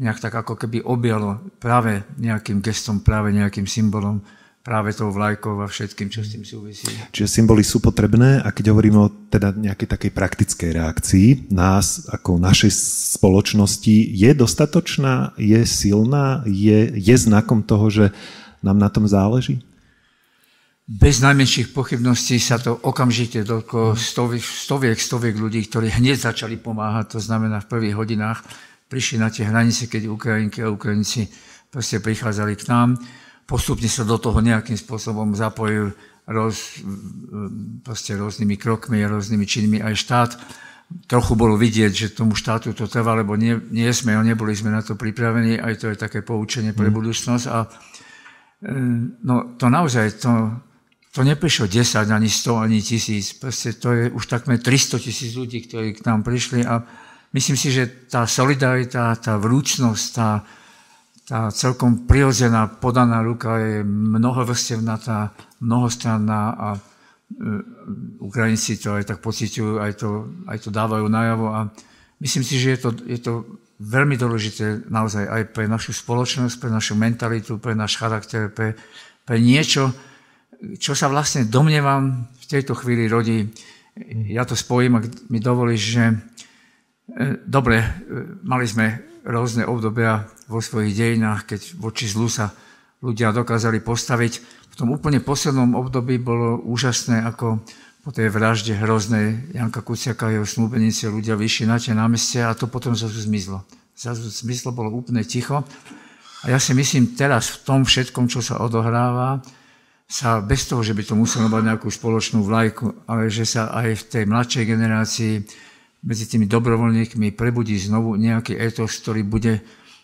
nejak tak ako keby objalo práve nejakým gestom, práve nejakým symbolom práve tou vlajkou a všetkým, čo s tým súvisí. Čiže symboly sú potrebné a keď hovoríme o teda nejakej takej praktickej reakcii nás ako našej spoločnosti, je dostatočná, je silná, je, je znakom toho, že nám na tom záleží? Bez najmenších pochybností sa to okamžite doľko stoviek, stoviek, stoviek ľudí, ktorí hneď začali pomáhať, to znamená v prvých hodinách prišli na tie hranice, keď Ukrajinky a Ukrajinci proste prichádzali k nám postupne sa do toho nejakým spôsobom zapojil roz, proste rôznymi krokmi a rôznymi činmi aj štát. Trochu bolo vidieť, že tomu štátu to trvá, lebo nie, nie sme, neboli sme na to pripravení, aj to je také poučenie pre mm. budúcnosť. A, e, no to naozaj, to, to neprišlo 10, ani 100, ani 1000. Proste to je už takmer 300 tisíc ľudí, ktorí k nám prišli a myslím si, že tá solidarita, tá vrúcnosť, tá, tá celkom prirodzená podaná ruka je mnohovrstevnatá, mnohostranná a Ukrajinci to aj tak pociťujú, aj to, aj to dávajú najavo a myslím si, že je to, je to veľmi dôležité naozaj aj pre našu spoločnosť, pre našu mentalitu, pre náš charakter, pre, pre niečo, čo sa vlastne domnievam v tejto chvíli rodí. Ja to spojím, ak mi dovolíš, že e, dobre, e, mali sme rôzne obdobia vo svojich dejinách, keď voči zlu sa ľudia dokázali postaviť. V tom úplne poslednom období bolo úžasné, ako po tej vražde hroznej Janka Kuciaka a jeho snúbenice ľudia vyšli na tie námestia a to potom zase zmizlo. Zase zmizlo, bolo úplne ticho. A ja si myslím, teraz v tom všetkom, čo sa odohráva, sa bez toho, že by to muselo mať nejakú spoločnú vlajku, ale že sa aj v tej mladšej generácii medzi tými dobrovoľníkmi prebudí znovu nejaký etos, ktorý bude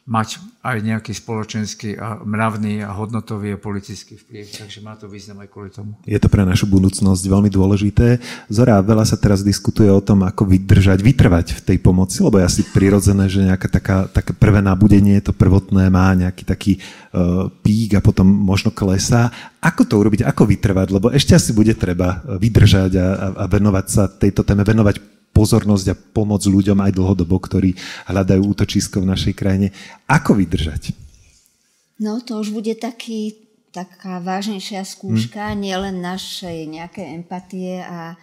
mať aj nejaký spoločenský a mravný a hodnotový a politický vplyv. Takže má to význam aj kvôli tomu. Je to pre našu budúcnosť veľmi dôležité. Zora, veľa sa teraz diskutuje o tom, ako vydržať, vytrvať v tej pomoci, lebo je asi prirodzené, že nejaká taká, také prvé nabudenie, to prvotné má nejaký taký uh, pík a potom možno klesá. Ako to urobiť, ako vytrvať, lebo ešte asi bude treba vydržať a, a, a venovať sa tejto téme, venovať pozornosť a pomoc ľuďom aj dlhodobo, ktorí hľadajú útočisko v našej krajine. Ako vydržať? No to už bude taký, taká vážnejšia skúška, hmm. nielen našej nejaké empatie a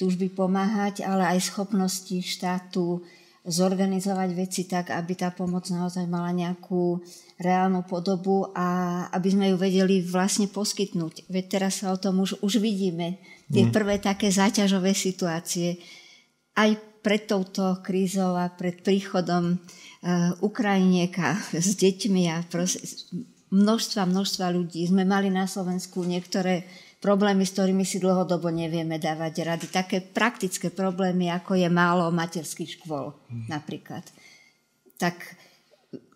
túžby pomáhať, ale aj schopnosti štátu zorganizovať veci tak, aby tá pomoc naozaj mala nejakú reálnu podobu a aby sme ju vedeli vlastne poskytnúť. Veď teraz sa o tom už, už vidíme. Tie hmm. prvé také záťažové situácie aj pred touto krízou a pred príchodom uh, Ukrajinieka s deťmi a množstva, množstva ľudí. Sme mali na Slovensku niektoré problémy, s ktorými si dlhodobo nevieme dávať rady. Také praktické problémy, ako je málo materských škôl mm. napríklad. Tak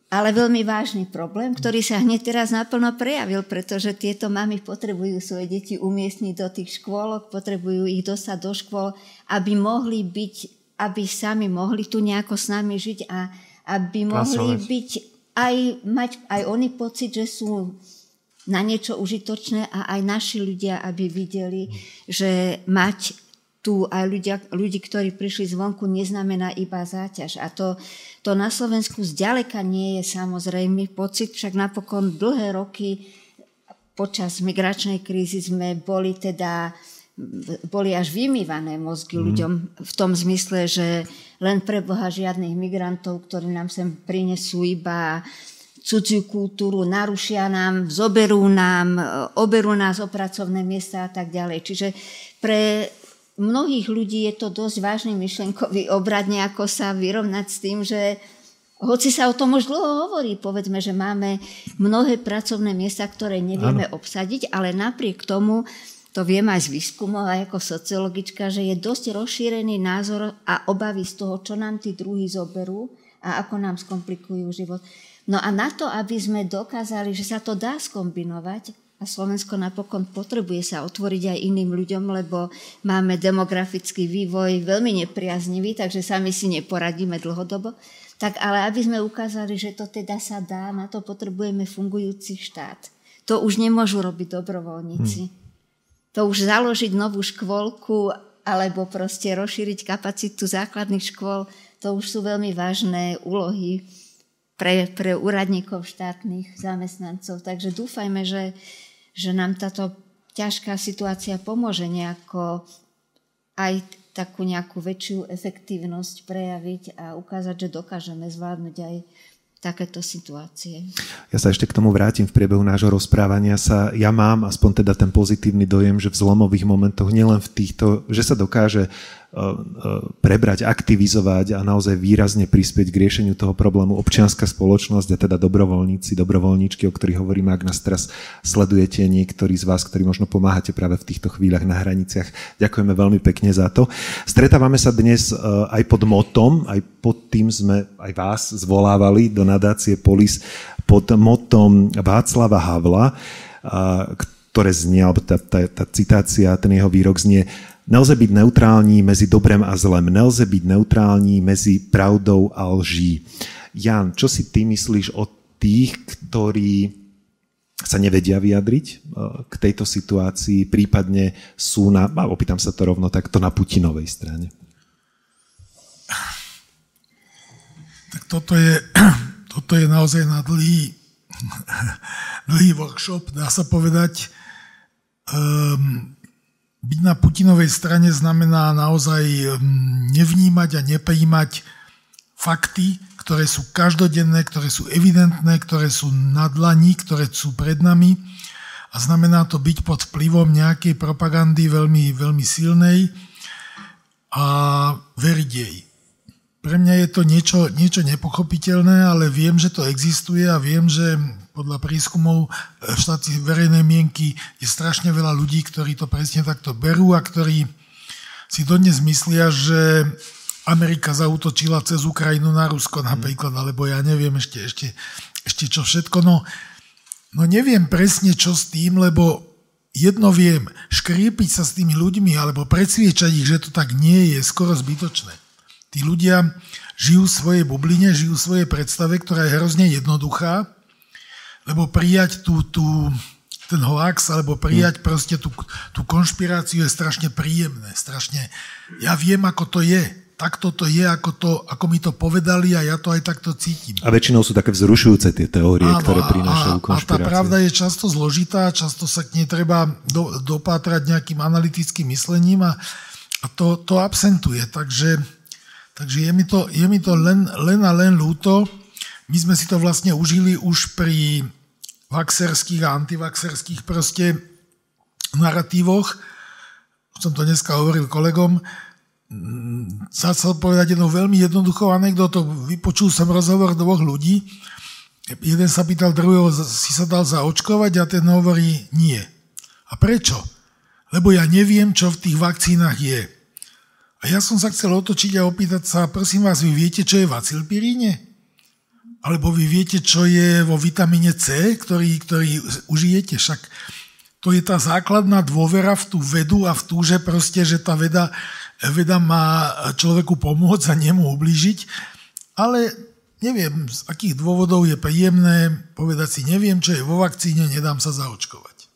ale veľmi vážny problém, ktorý sa hneď teraz naplno prejavil, pretože tieto mamy potrebujú svoje deti umiestniť do tých škôlok, potrebujú ich dostať do škôl, aby mohli byť, aby sami mohli tu nejako s nami žiť a aby mohli Klasovať. byť aj, mať aj oni pocit, že sú na niečo užitočné a aj naši ľudia, aby videli, že mať tu aj ľudia, ľudí, ktorí prišli zvonku, neznamená iba záťaž. A to, to na Slovensku zďaleka nie je samozrejmý pocit, však napokon dlhé roky počas migračnej krízy sme boli teda boli až vymývané mozgy mm. ľuďom v tom zmysle, že len pre Boha žiadnych migrantov, ktorí nám sem prinesú iba cudziu kultúru, narušia nám, zoberú nám, oberú nás o pracovné miesta a tak ďalej. Čiže pre mnohých ľudí je to dosť vážny myšlenkový obrad nejako sa vyrovnať s tým, že hoci sa o tom už dlho hovorí, povedzme, že máme mnohé pracovné miesta, ktoré nevieme ano. obsadiť, ale napriek tomu, to viem aj z výskumov, aj ako sociologička, že je dosť rozšírený názor a obavy z toho, čo nám tí druhí zoberú a ako nám skomplikujú život. No a na to, aby sme dokázali, že sa to dá skombinovať, a Slovensko napokon potrebuje sa otvoriť aj iným ľuďom, lebo máme demografický vývoj veľmi nepriaznivý, takže sami si neporadíme dlhodobo. Tak ale aby sme ukázali, že to teda sa dá, na to potrebujeme fungujúci štát. To už nemôžu robiť dobrovoľníci. Hmm. To už založiť novú škôlku alebo proste rozšíriť kapacitu základných škôl, to už sú veľmi vážne úlohy pre, pre úradníkov štátnych zamestnancov. Takže dúfajme, že že nám táto ťažká situácia pomôže nejako aj takú nejakú väčšiu efektívnosť prejaviť a ukázať, že dokážeme zvládnuť aj takéto situácie. Ja sa ešte k tomu vrátim v priebehu nášho rozprávania sa. Ja mám aspoň teda ten pozitívny dojem, že v zlomových momentoch, nielen v týchto, že sa dokáže prebrať, aktivizovať a naozaj výrazne prispieť k riešeniu toho problému občianská spoločnosť a teda dobrovoľníci, dobrovoľníčky, o ktorých hovoríme, ak nás teraz sledujete niektorí z vás, ktorí možno pomáhate práve v týchto chvíľach na hraniciach. Ďakujeme veľmi pekne za to. Stretávame sa dnes e, aj pod motom, aj pod tým sme aj vás zvolávali do nadácie Polis pod motom Václava Havla, ktoré znie, alebo tá, tá, tá citácia, ten jeho výrok znie, Nelze byť neutrální mezi dobrem a zlem. Nelze byť neutrální mezi pravdou a lží. Jan, čo si ty myslíš o tých, ktorí sa nevedia vyjadriť e, k tejto situácii, prípadne sú na, a opýtam sa to rovno takto, na Putinovej strane? Tak toto je, toto je naozaj na dlhý, dlhý workshop, dá sa povedať. Um, byť na Putinovej strane znamená naozaj um, nevnímať a neprijímať fakty, ktoré sú každodenné, ktoré sú evidentné, ktoré sú na dlani, ktoré sú pred nami a znamená to byť pod vplyvom nejakej propagandy veľmi, veľmi silnej a veriť jej. Pre mňa je to niečo, niečo nepochopiteľné, ale viem, že to existuje a viem, že podľa prískumov v štáci verejnej mienky je strašne veľa ľudí, ktorí to presne takto berú a ktorí si dodnes myslia, že Amerika zautočila cez Ukrajinu na Rusko napríklad, alebo ja neviem ešte, ešte, ešte čo všetko. No, no neviem presne čo s tým, lebo jedno viem, škriepiť sa s tými ľuďmi alebo predsviečať ich, že to tak nie je, skoro zbytočné. Tí ľudia žijú v svojej bubline, žijú v svojej predstave, ktorá je hrozne jednoduchá, lebo prijať tú, tú, ten hoax alebo prijať proste tú, tú konšpiráciu je strašne príjemné, strašne, ja viem, ako to je, takto to je, ako, to, ako mi to povedali a ja to aj takto cítim. A väčšinou sú také vzrušujúce tie teórie, Áno, ktoré prinášajú konšpirácie. A tá pravda je často zložitá, často sa k nej treba do, dopátrať nejakým analytickým myslením a, a to, to absentuje. Takže, takže je mi to, je mi to len, len a len ľúto. My sme si to vlastne užili už pri vaxerských a antivaxerských proste narratívoch. Som to dneska hovoril kolegom sa chcel povedať jednu veľmi jednoduchou anekdotu. Vypočul som rozhovor dvoch ľudí. Jeden sa pýtal druhého, si sa dal zaočkovať a ten hovorí nie. A prečo? Lebo ja neviem, čo v tých vakcínach je. A ja som sa chcel otočiť a opýtať sa, prosím vás, vy viete, čo je v acilpiríne? Alebo vy viete, čo je vo vitamíne C, ktorý, ktorý užijete? Však to je tá základná dôvera v tú vedu a v tú, že proste, že tá veda veda má človeku pomôcť a nemu ubližiť, ale neviem, z akých dôvodov je príjemné povedať si, neviem, čo je vo vakcíne, nedám sa zaočkovať.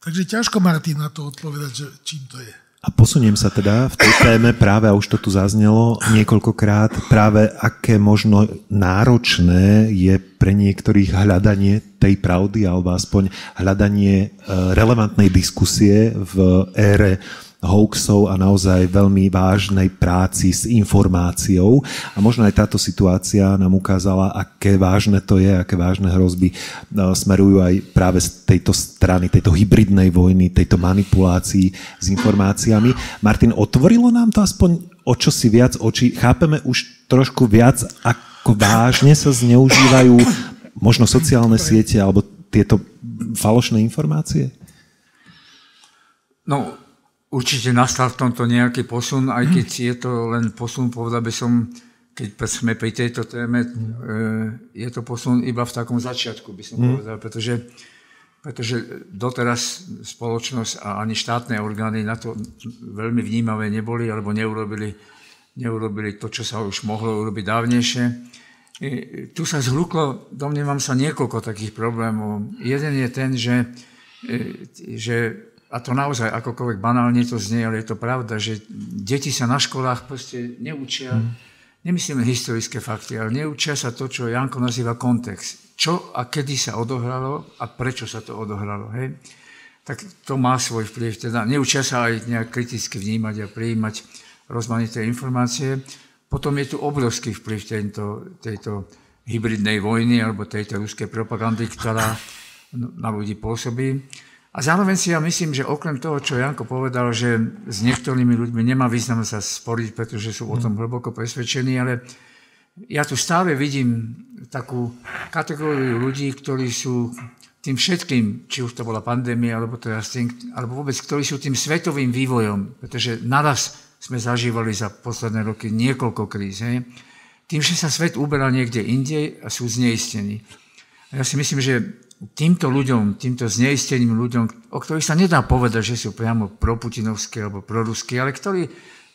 Takže ťažko, Martin, na to odpovedať, že čím to je. A posuniem sa teda v tej téme práve, a už to tu zaznelo niekoľkokrát, práve aké možno náročné je pre niektorých hľadanie tej pravdy, alebo aspoň hľadanie e, relevantnej diskusie v ére hoaxov a naozaj veľmi vážnej práci s informáciou. A možno aj táto situácia nám ukázala, aké vážne to je, aké vážne hrozby e, smerujú aj práve z tejto strany, tejto hybridnej vojny, tejto manipulácii s informáciami. Martin, otvorilo nám to aspoň o čo si viac oči? Chápeme už trošku viac, ako vážne sa zneužívajú možno sociálne siete alebo tieto falošné informácie? No, Určite nastal v tomto nejaký posun, aj keď je to len posun, povedal by som, keď sme pri tejto téme, e, je to posun iba v takom začiatku, by som mm. povedal, pretože, pretože doteraz spoločnosť a ani štátne orgány na to veľmi vnímavé neboli alebo neurobili, neurobili to, čo sa už mohlo urobiť dávnejšie. E, tu sa zhluklo, domnievam sa, niekoľko takých problémov. Jeden je ten, že, e, že a to naozaj akokoľvek banálne to znie, ale je to pravda, že deti sa na školách proste neučia, mm. nemyslíme historické fakty, ale neučia sa to, čo Janko nazýva kontext. Čo a kedy sa odohralo a prečo sa to odohralo. Hej? Tak to má svoj vplyv. Teda neučia sa aj nejak kriticky vnímať a prijímať rozmanité informácie. Potom je tu obrovský vplyv tejto, tejto hybridnej vojny alebo tejto ruskej propagandy, ktorá na ľudí pôsobí. A zároveň si ja myslím, že okrem toho, čo Janko povedal, že s niektorými ľuďmi nemá význam sa sporiť, pretože sú o tom hlboko presvedčení, ale ja tu stále vidím takú kategóriu ľudí, ktorí sú tým všetkým, či už to bola pandémia, alebo, teraz tým, alebo vôbec, ktorí sú tým svetovým vývojom, pretože naraz sme zažívali za posledné roky niekoľko kríz. Hej? Tým, že sa svet uberá niekde inde a sú zneistení. A ja si myslím, že týmto ľuďom, týmto zneisteným ľuďom, o ktorých sa nedá povedať, že sú priamo proputinovské alebo proruské, ale ktorí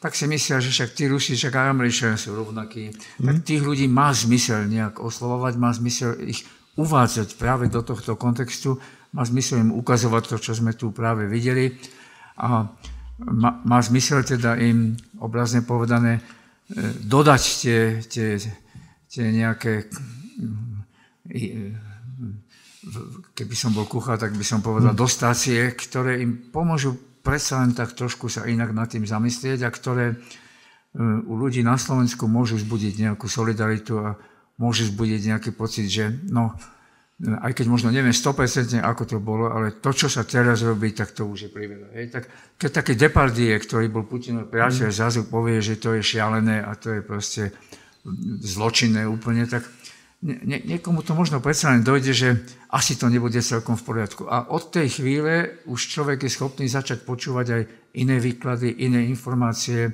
tak si myslia, že však tí Rusi, však aj Američania sú rovnakí. Mm. Tak tých ľudí má zmysel nejak oslovovať, má zmysel ich uvádzať práve do tohto kontextu, má zmysel im ukazovať to, čo sme tu práve videli. A má, má zmysel teda im, obrazne povedané, e, dodať tie, tie, tie nejaké e, keby som bol kuchár, tak by som povedal mm. dostácie, ktoré im pomôžu predsa len tak trošku sa inak nad tým zamyslieť a ktoré e, u ľudí na Slovensku môžu zbudiť nejakú solidaritu a môžu zbudiť nejaký pocit, že no, aj keď možno neviem 100% ako to bolo, ale to, čo sa teraz robí, tak to už je priveľa. Tak, keď taký Depardie, ktorý bol Putinov priateľ, mm. zrazu povie, že to je šialené a to je proste zločinné úplne, tak nie, niekomu to možno predsa len dojde, že asi to nebude celkom v poriadku. A od tej chvíle už človek je schopný začať počúvať aj iné výklady, iné informácie,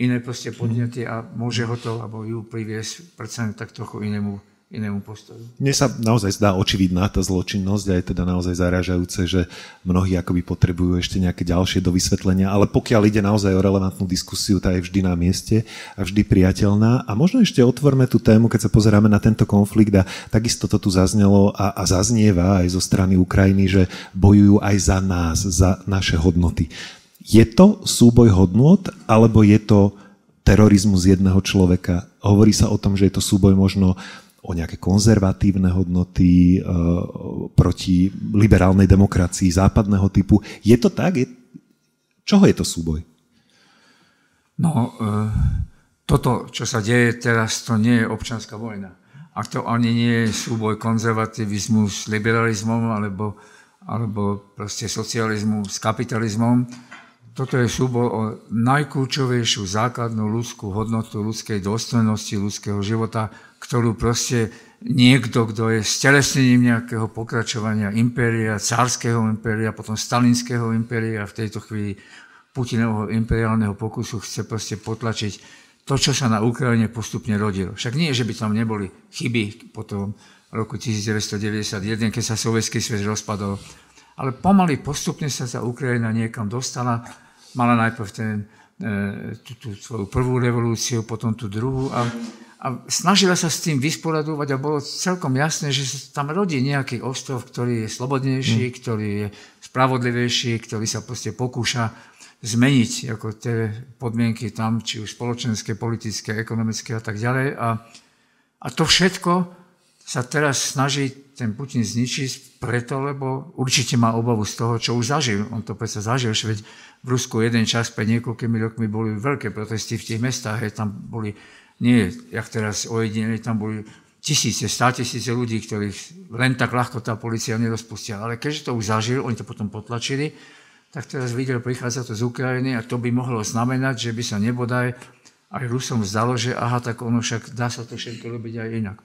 iné proste podnety a môže ho to, alebo ju priviesť predsa len tak trochu inému inému postoju. Mne sa naozaj zdá očividná tá zločinnosť a je teda naozaj zarážajúce, že mnohí akoby potrebujú ešte nejaké ďalšie dovysvetlenia, ale pokiaľ ide naozaj o relevantnú diskusiu, tá je vždy na mieste a vždy priateľná. A možno ešte otvorme tú tému, keď sa pozeráme na tento konflikt a takisto to tu zaznelo a, a zaznieva aj zo strany Ukrajiny, že bojujú aj za nás, za naše hodnoty. Je to súboj hodnot, alebo je to terorizmus jedného človeka? Hovorí sa o tom, že je to súboj možno o nejaké konzervatívne hodnoty e, proti liberálnej demokracii západného typu. Je to tak? Je... Čoho je to súboj? No, e, toto, čo sa deje teraz, to nie je občanská vojna. A to ani nie je súboj konzervativizmu s liberalizmom alebo, alebo proste socializmu s kapitalizmom. Toto je súboj o najkľúčovejšiu základnú ľudskú hodnotu ľudskej dôstojnosti, ľudského života, ktorú proste niekto, kto je stelesnením nejakého pokračovania impéria, cárskeho impéria, potom stalinského impéria, v tejto chvíli Putinovho imperiálneho pokusu chce proste potlačiť to, čo sa na Ukrajine postupne rodilo. Však nie, že by tam neboli chyby po tom roku 1991, keď sa sovietský svet rozpadol, ale pomaly postupne sa tá Ukrajina niekam dostala. Mala najprv ten, tú, tú svoju prvú revolúciu, potom tú druhú a a snažila sa s tým vysporadovať a bolo celkom jasné, že sa tam rodí nejaký ostrov, ktorý je slobodnejší, mm. ktorý je spravodlivejší, ktorý sa proste pokúša zmeniť ako tie podmienky tam, či už spoločenské, politické, ekonomické a tak ďalej. A, a to všetko sa teraz snaží ten Putin zničiť preto, lebo určite má obavu z toho, čo už zažil. On to predsa zažil, že veď v Rusku jeden čas pred niekoľkými rokmi boli veľké protesty v tých mestách, hej, tam boli nie, jak teraz ojedinili, tam boli tisíce, stá tisíce ľudí, ktorých len tak ľahko tá policia nerozpustila. Ale keďže to už zažil, oni to potom potlačili, tak teraz videl, prichádza to z Ukrajiny a to by mohlo znamenať, že by sa nebodaj aj Rusom zdalo, že aha, tak ono však dá sa to všetko robiť aj inak.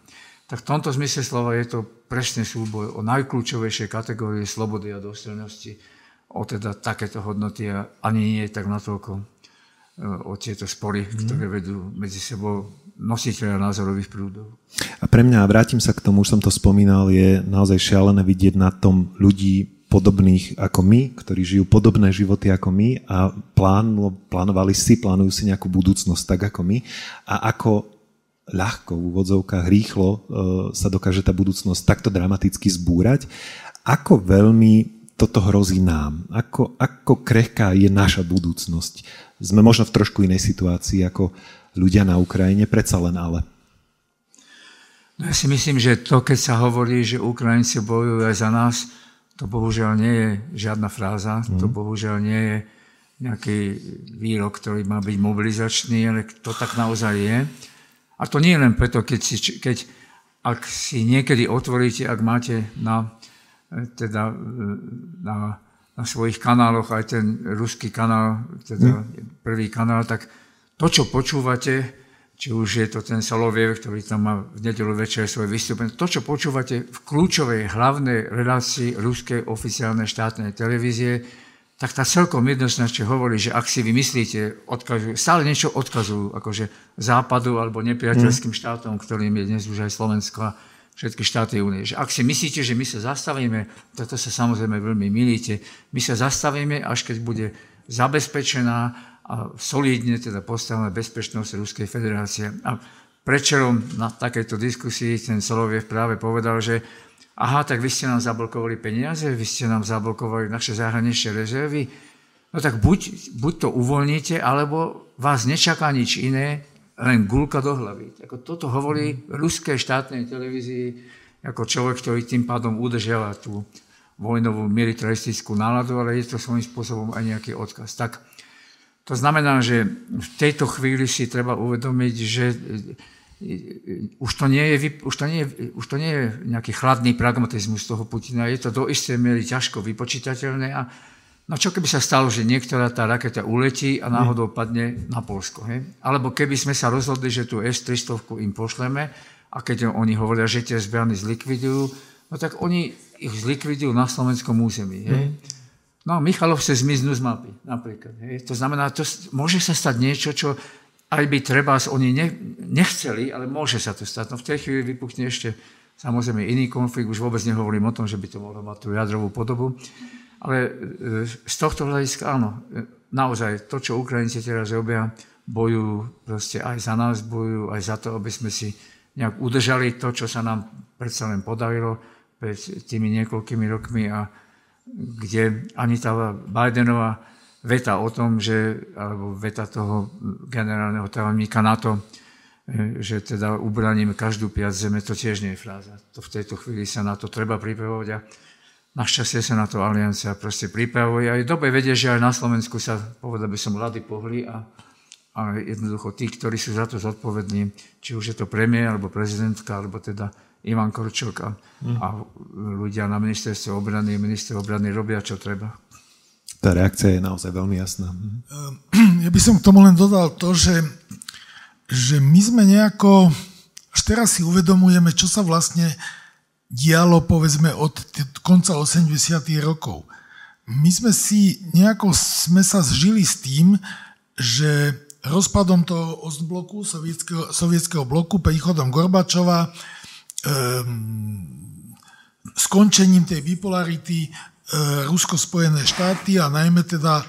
Tak v tomto zmysle slova je to presne súboj o najkľúčovejšej kategórie slobody a dôstojnosti, o teda takéto hodnoty a ani nie je tak natoľko o tieto spory, mm. ktoré vedú medzi sebou nositeľa názorových prúdov. A pre mňa, a vrátim sa k tomu, už som to spomínal, je naozaj šialené vidieť na tom ľudí podobných ako my, ktorí žijú podobné životy ako my a plánu, plánovali si, plánujú si nejakú budúcnosť tak ako my a ako ľahko v úvodzovkách rýchlo e, sa dokáže tá budúcnosť takto dramaticky zbúrať. Ako veľmi toto hrozí nám? Ako, ako krehká je naša budúcnosť? sme možno v trošku inej situácii ako ľudia na Ukrajine, predsa len ale. No ja si myslím, že to, keď sa hovorí, že Ukrajinci bojujú aj za nás, to bohužiaľ nie je žiadna fráza, mm. to bohužiaľ nie je nejaký výrok, ktorý má byť mobilizačný, ale to tak naozaj je. A to nie je len preto, keď, si, keď ak si niekedy otvoríte, ak máte na, teda, na na svojich kanáloch, aj ten ruský kanál, teda mm. prvý kanál, tak to, čo počúvate, či už je to ten Soloviev, ktorý tam má v nedelu večer svoje vystúpenie, to, čo počúvate v kľúčovej hlavnej relácii ruskej oficiálnej štátnej televízie, tak tá celkom jednoznačne hovorí, že ak si vymyslíte, odkazujú, stále niečo odkazujú, akože západu alebo nepriateľským mm. štátom, ktorým je dnes už aj Slovensko všetky štáty únie. Že ak si myslíte, že my sa zastavíme, toto sa samozrejme veľmi milíte, my sa zastavíme, až keď bude zabezpečená a solidne teda postavená bezpečnosť Ruskej federácie. A prečerom na takejto diskusii ten Soloviev práve povedal, že aha, tak vy ste nám zablokovali peniaze, vy ste nám zablokovali naše zahraničné rezervy, no tak buď, buď to uvoľníte, alebo vás nečaká nič iné, len gulka do hlavy. Ako toto hovorí ruskej štátnej televízii ako človek, ktorý tým pádom udržiava tú vojnovú militaristickú náladu, ale je to svojím spôsobom aj nejaký odkaz. Tak to znamená, že v tejto chvíli si treba uvedomiť, že už to nie je, už to nie je, už to nie je nejaký chladný pragmatizmus toho Putina, je to do istej miery ťažko vypočítateľné a no čo keby sa stalo, že niektorá tá raketa uletí a náhodou padne na Polsko. Hej? Alebo keby sme sa rozhodli, že tú S-300 im pošleme a keď oni hovoria, že tie zbrany zlikvidujú, no tak oni ich zlikvidujú na slovenskom území. Hej? No Michalov sa zmiznú z mapy napríklad. Hej? To znamená, to môže sa stať niečo, čo aj by treba, oni ne, nechceli, ale môže sa to stať. No v tej chvíli vypuchne ešte samozrejme iný konflikt, už vôbec nehovorím o tom, že by to mohlo mať tú jadrovú podobu. Ale e, z tohto hľadiska áno, e, naozaj to, čo Ukrajinci teraz robia, bojujú proste aj za nás, bojujú aj za to, aby sme si nejak udržali to, čo sa nám predsa len podarilo pred tými niekoľkými rokmi a kde ani tá Bidenová veta o tom, že, alebo veta toho generálneho tajomníka NATO, e, že teda ubraníme každú piac zeme, to tiež nie je fráza. To v tejto chvíli sa na to treba pripravovať a našťastie sa na to aliancia proste pripravuje. Aj dobre vedie, že aj na Slovensku sa, povedal by som, mladí pohli a, a jednoducho tí, ktorí sú za to zodpovední, či už je to premiér, alebo prezidentka, alebo teda Ivan Korčok a, mm. a ľudia na ministerstve obrany, minister obrany robia, čo treba. Tá reakcia je naozaj veľmi jasná. Ehm, ja by som k tomu len dodal to, že, že my sme nejako, až teraz si uvedomujeme, čo sa vlastne dialo, povedzme, od konca 80. rokov. My sme si, nejako sme sa zžili s tým, že rozpadom toho Ostbloku, sovietského, sovietského bloku, príchodom Gorbačova, um, skončením tej bipolarity E, Rusko-Spojené štáty a najmä teda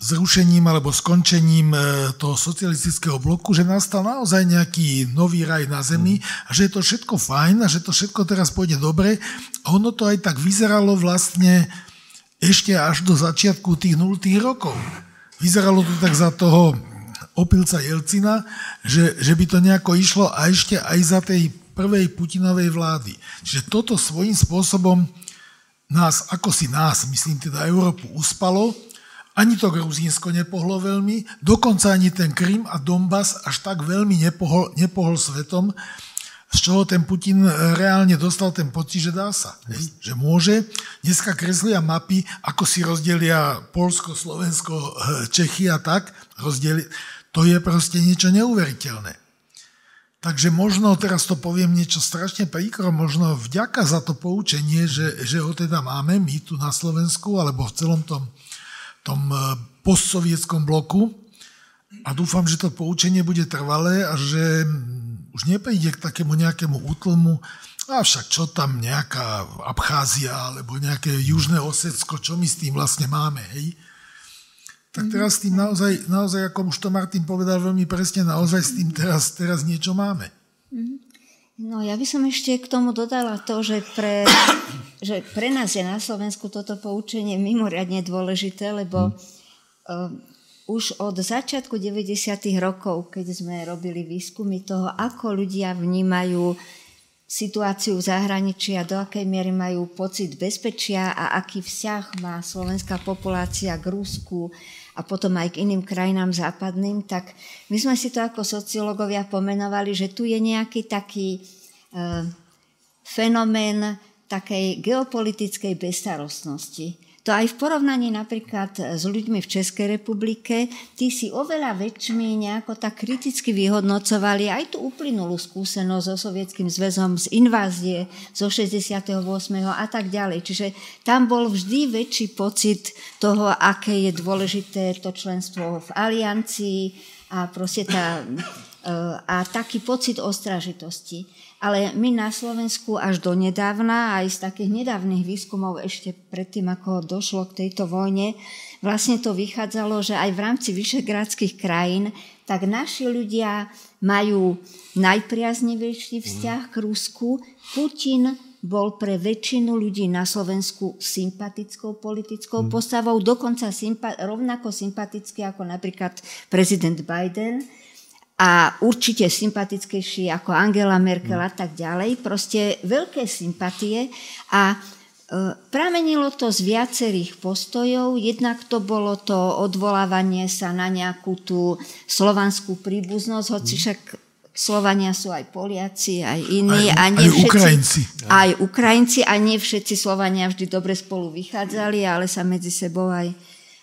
zrušením alebo skončením e, toho socialistického bloku, že nastal naozaj nejaký nový raj na zemi a že je to všetko fajn a že to všetko teraz pôjde dobre. A ono to aj tak vyzeralo vlastne ešte až do začiatku tých 0. rokov. Vyzeralo to tak za toho opilca Jelcina, že, že by to nejako išlo a ešte aj za tej prvej Putinovej vlády. Čiže toto svojím spôsobom nás, ako si nás, myslím teda Európu, uspalo, ani to Gruzínsko nepohlo veľmi, dokonca ani ten Krym a Donbass až tak veľmi nepohol, nepohol svetom, z čoho ten Putin reálne dostal ten pocit, že dá sa. Hej? Že môže. Dneska kreslia mapy, ako si rozdelia Polsko, Slovensko, Čechy a tak. Rozdeli... To je proste niečo neuveriteľné. Takže možno, teraz to poviem niečo strašne príkro, možno vďaka za to poučenie, že, že ho teda máme my tu na Slovensku, alebo v celom tom, tom e, postsovietskom bloku. A dúfam, že to poučenie bude trvalé a že už nepríde k takému nejakému útlmu, a však čo tam nejaká Abcházia alebo nejaké južné Osecko, čo my s tým vlastne máme, hej? tak teraz s tým naozaj, naozaj, ako už to Martin povedal veľmi presne, naozaj s tým teraz, teraz niečo máme. Mhm. No ja by som ešte k tomu dodala to, že pre, že pre nás je na Slovensku toto poučenie mimoriadne dôležité, lebo uh, už od začiatku 90. rokov, keď sme robili výskumy toho, ako ľudia vnímajú situáciu v zahraničí a do akej miery majú pocit bezpečia a aký vzťah má slovenská populácia k Rusku, a potom aj k iným krajinám západným, tak my sme si to ako sociológovia pomenovali, že tu je nejaký taký e, fenomén takej geopolitickej bezstarostnosti to aj v porovnaní napríklad s ľuďmi v Českej republike, tí si oveľa väčšmi nejako tak kriticky vyhodnocovali aj tú uplynulú skúsenosť so Sovietským zväzom, z invázie zo 68. a tak ďalej. Čiže tam bol vždy väčší pocit toho, aké je dôležité to členstvo v aliancii a proste tá, e, a taký pocit ostražitosti. Ale my na Slovensku až do nedávna, aj z takých nedávnych výskumov ešte predtým, ako došlo k tejto vojne, vlastne to vychádzalo, že aj v rámci vyšegrádskych krajín, tak naši ľudia majú najpriaznivejší vzťah k Rusku. Putin bol pre väčšinu ľudí na Slovensku sympatickou politickou mm. postavou, dokonca sympa- rovnako sympatický ako napríklad prezident Biden a určite sympatickejší ako Angela Merkel a tak ďalej. Proste veľké sympatie a e, pramenilo to z viacerých postojov. Jednak to bolo to odvolávanie sa na nejakú tú slovanskú príbuznosť, hoci mhm. však Slovania sú aj Poliaci, aj iní. Aj, a nie aj všetci, Ukrajinci. Aj Ukrajinci a nie všetci Slovania vždy dobre spolu vychádzali, ale sa medzi sebou aj,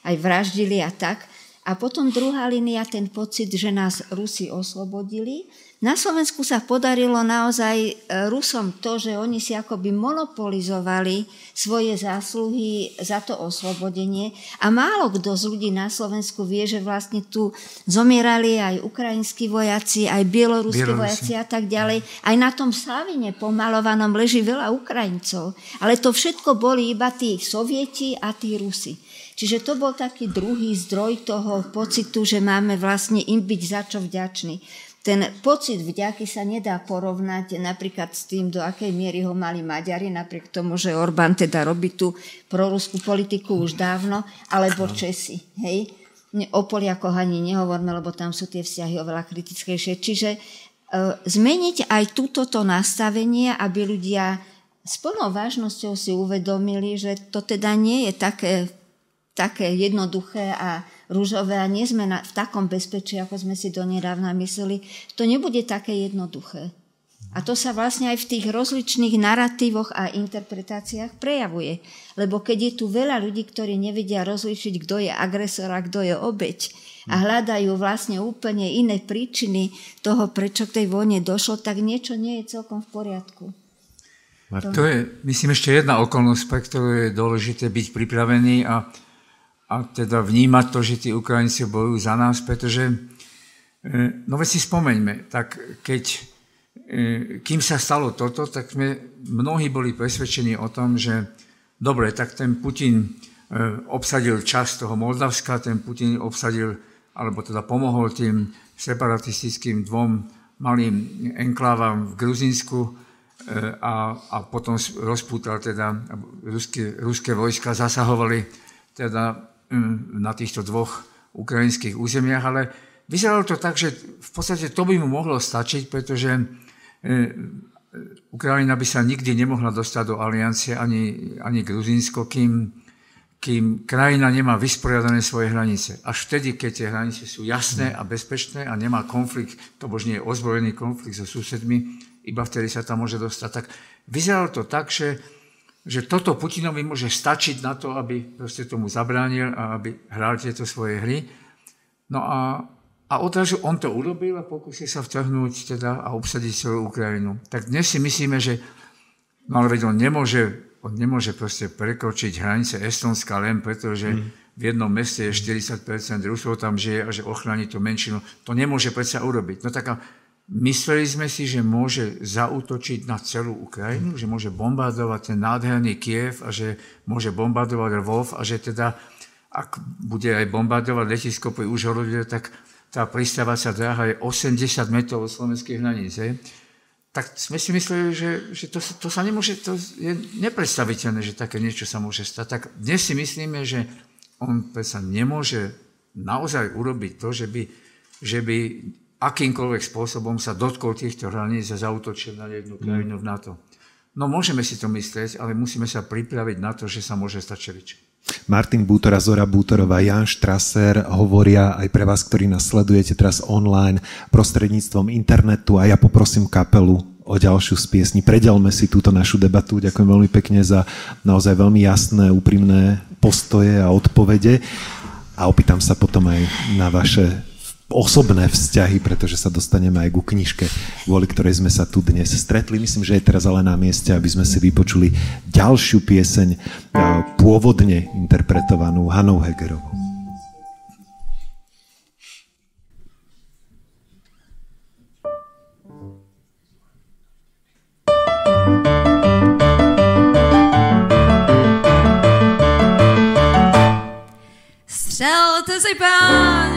aj vraždili a tak. A potom druhá línia, ten pocit, že nás Rusi oslobodili. Na Slovensku sa podarilo naozaj e, Rusom to, že oni si akoby monopolizovali svoje zásluhy za to oslobodenie a málo kto z ľudí na Slovensku vie, že vlastne tu zomierali aj ukrajinskí vojaci, aj bieloruskí vojaci a tak ďalej. Aj na tom Slavine pomalovanom leží veľa Ukrajincov. Ale to všetko boli iba tí sovieti a tí Rusi. Čiže to bol taký druhý zdroj toho pocitu, že máme vlastne im byť za čo vďační. Ten pocit vďaky sa nedá porovnať napríklad s tým, do akej miery ho mali Maďari, napriek tomu, že Orbán teda robí tú proruskú politiku už dávno, alebo Česi. Hej? O Poliakoch ani nehovorme, lebo tam sú tie vzťahy oveľa kritickejšie. Čiže e, zmeniť aj túto nastavenie, aby ľudia s plnou vážnosťou si uvedomili, že to teda nie je také také jednoduché a rúžové a nie sme na, v takom bezpečí, ako sme si donedávna mysleli, to nebude také jednoduché. A to sa vlastne aj v tých rozličných narratívoch a interpretáciách prejavuje. Lebo keď je tu veľa ľudí, ktorí nevedia rozlišiť, kto je agresor a kto je obeď a hľadajú vlastne úplne iné príčiny toho, prečo k tej vojne došlo, tak niečo nie je celkom v poriadku. To je, myslím, ešte jedna okolnosť, pre ktorú je dôležité byť pripravený a a teda vnímať to, že tí Ukrajinci bojujú za nás, pretože, e, no veď si spomeňme, tak keď, e, kým sa stalo toto, tak sme mnohí boli presvedčení o tom, že dobre, tak ten Putin e, obsadil časť toho Moldavska, ten Putin obsadil, alebo teda pomohol tým separatistickým dvom malým enklávam v Gruzínsku a, a potom rozpútal teda, ruské, ruské vojska zasahovali teda na týchto dvoch ukrajinských územiach, ale vyzeralo to tak, že v podstate to by mu mohlo stačiť, pretože Ukrajina by sa nikdy nemohla dostať do aliancie ani, ani Gruzínsko, kým, kým krajina nemá vysporiadané svoje hranice. Až vtedy, keď tie hranice sú jasné a bezpečné a nemá konflikt, to bož nie je ozbrojený konflikt so susedmi, iba vtedy sa tam môže dostať. Tak vyzeralo to tak, že že toto Putinovi môže stačiť na to, aby proste tomu zabránil a aby hral tieto svoje hry. No a, a odrazu on to urobil a pokúsil sa vtrhnúť teda a obsadiť celú Ukrajinu. Tak dnes si myslíme, že no ale veď on nemôže, on nemôže proste prekročiť hranice Estonska len preto, že mm. v jednom meste je 40% Rusov tam žije a že ochráni tú menšinu. To nemôže predsa urobiť. No taká Mysleli sme si, že môže zautočiť na celú Ukrajinu, že môže bombardovať ten nádherný Kiev a že môže bombardovať Lvov a že teda, ak bude aj bombardovať letisko pri Užhorode, tak tá pristávacia dráha je 80 metrov od slovenských hraníc. Je? Tak sme si mysleli, že, že to, to sa nemôže, to je nepredstaviteľné, že také niečo sa môže stať. Tak dnes si myslíme, že on sa nemôže naozaj urobiť to, že by, že by akýmkoľvek spôsobom sa dotkol týchto hraníc a zautočil na jednu krajinu v NATO. No môžeme si to myslieť, ale musíme sa pripraviť na to, že sa môže stať čelič. Martin Bútora, Zora Bútorová, Jan Štraser hovoria aj pre vás, ktorí nás sledujete teraz online prostredníctvom internetu a ja poprosím kapelu o ďalšiu z piesni. Predelme si túto našu debatu. Ďakujem veľmi pekne za naozaj veľmi jasné, úprimné postoje a odpovede a opýtam sa potom aj na vaše osobné vzťahy, pretože sa dostaneme aj ku knižke, kvôli ktorej sme sa tu dnes stretli. Myslím, že je teraz ale na mieste, aby sme si vypočuli ďalšiu pieseň, e, pôvodne interpretovanú Hanou Hegerovou. Střelte si, pán,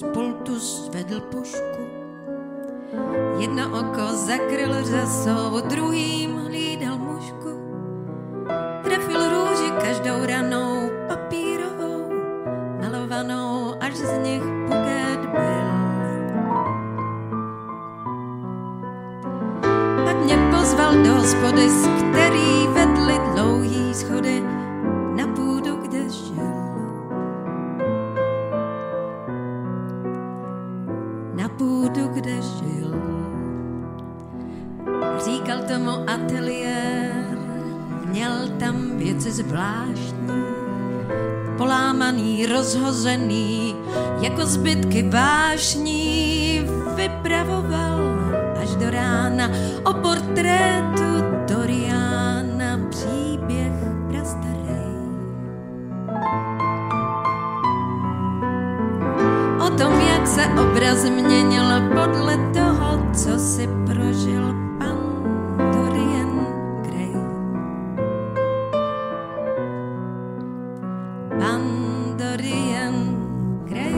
z pultu zvedl pušku. Jedno oko zakryl řasou, druhým hlídal mužku. Trefil růži každou ranou papírovou, malovanou, až z nich buket byl. Pak mě pozval do hospody, z který vedly dlouhý schody na půdu, kde žil. Půdu, kde žil. Říkal tomu ateliér, měl tam věci zvláštní, polámaný, rozhozený, jako zbytky vášní, vypravoval až do rána o portrétu Doriana příběh se obraz měnil podle toho, co si prožil pan Dorian Gray. Pan Dorian Gray.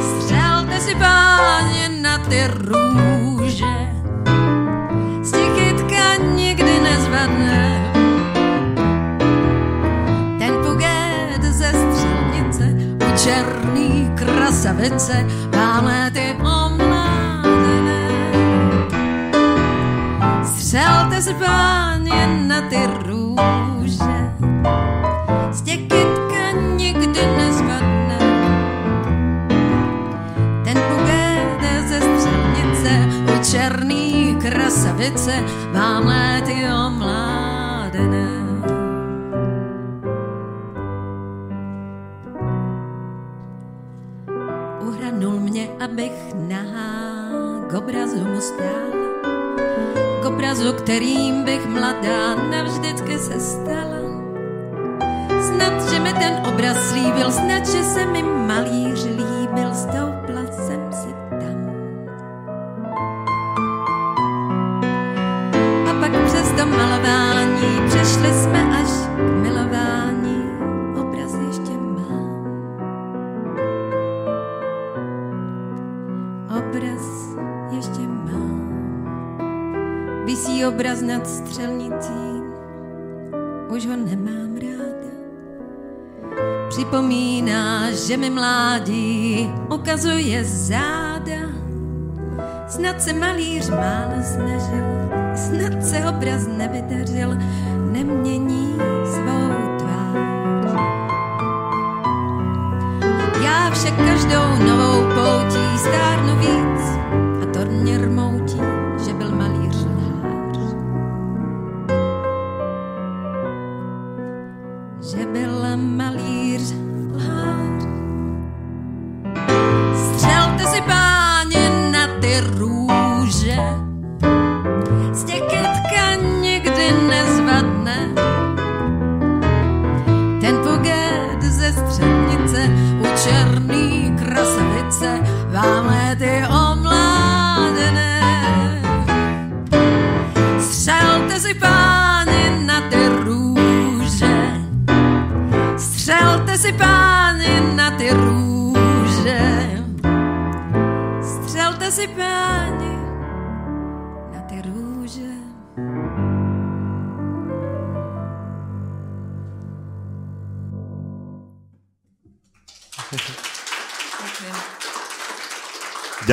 Střelte si páně na ty růže, krasavice máme ty omládené. Střelte si páně na ty růže, z kytka nikdy nezvadne. Ten puget ze střelnice u černý krasavice máme ty omládené. Mě, abych nahá k obrazu mu stál. K obrazu, kterým bych mladá navždycky se stala. Snad, že mi ten obraz slíbil, snad, že se mi malíř nad střelnicí, už ho nemám ráda. Připomíná, že mi mládí ukazuje záda. Snad se malíř málo snažil, snad se obraz nevydařil, nemění svou tvář. Já však každou novou poutí stárnu víc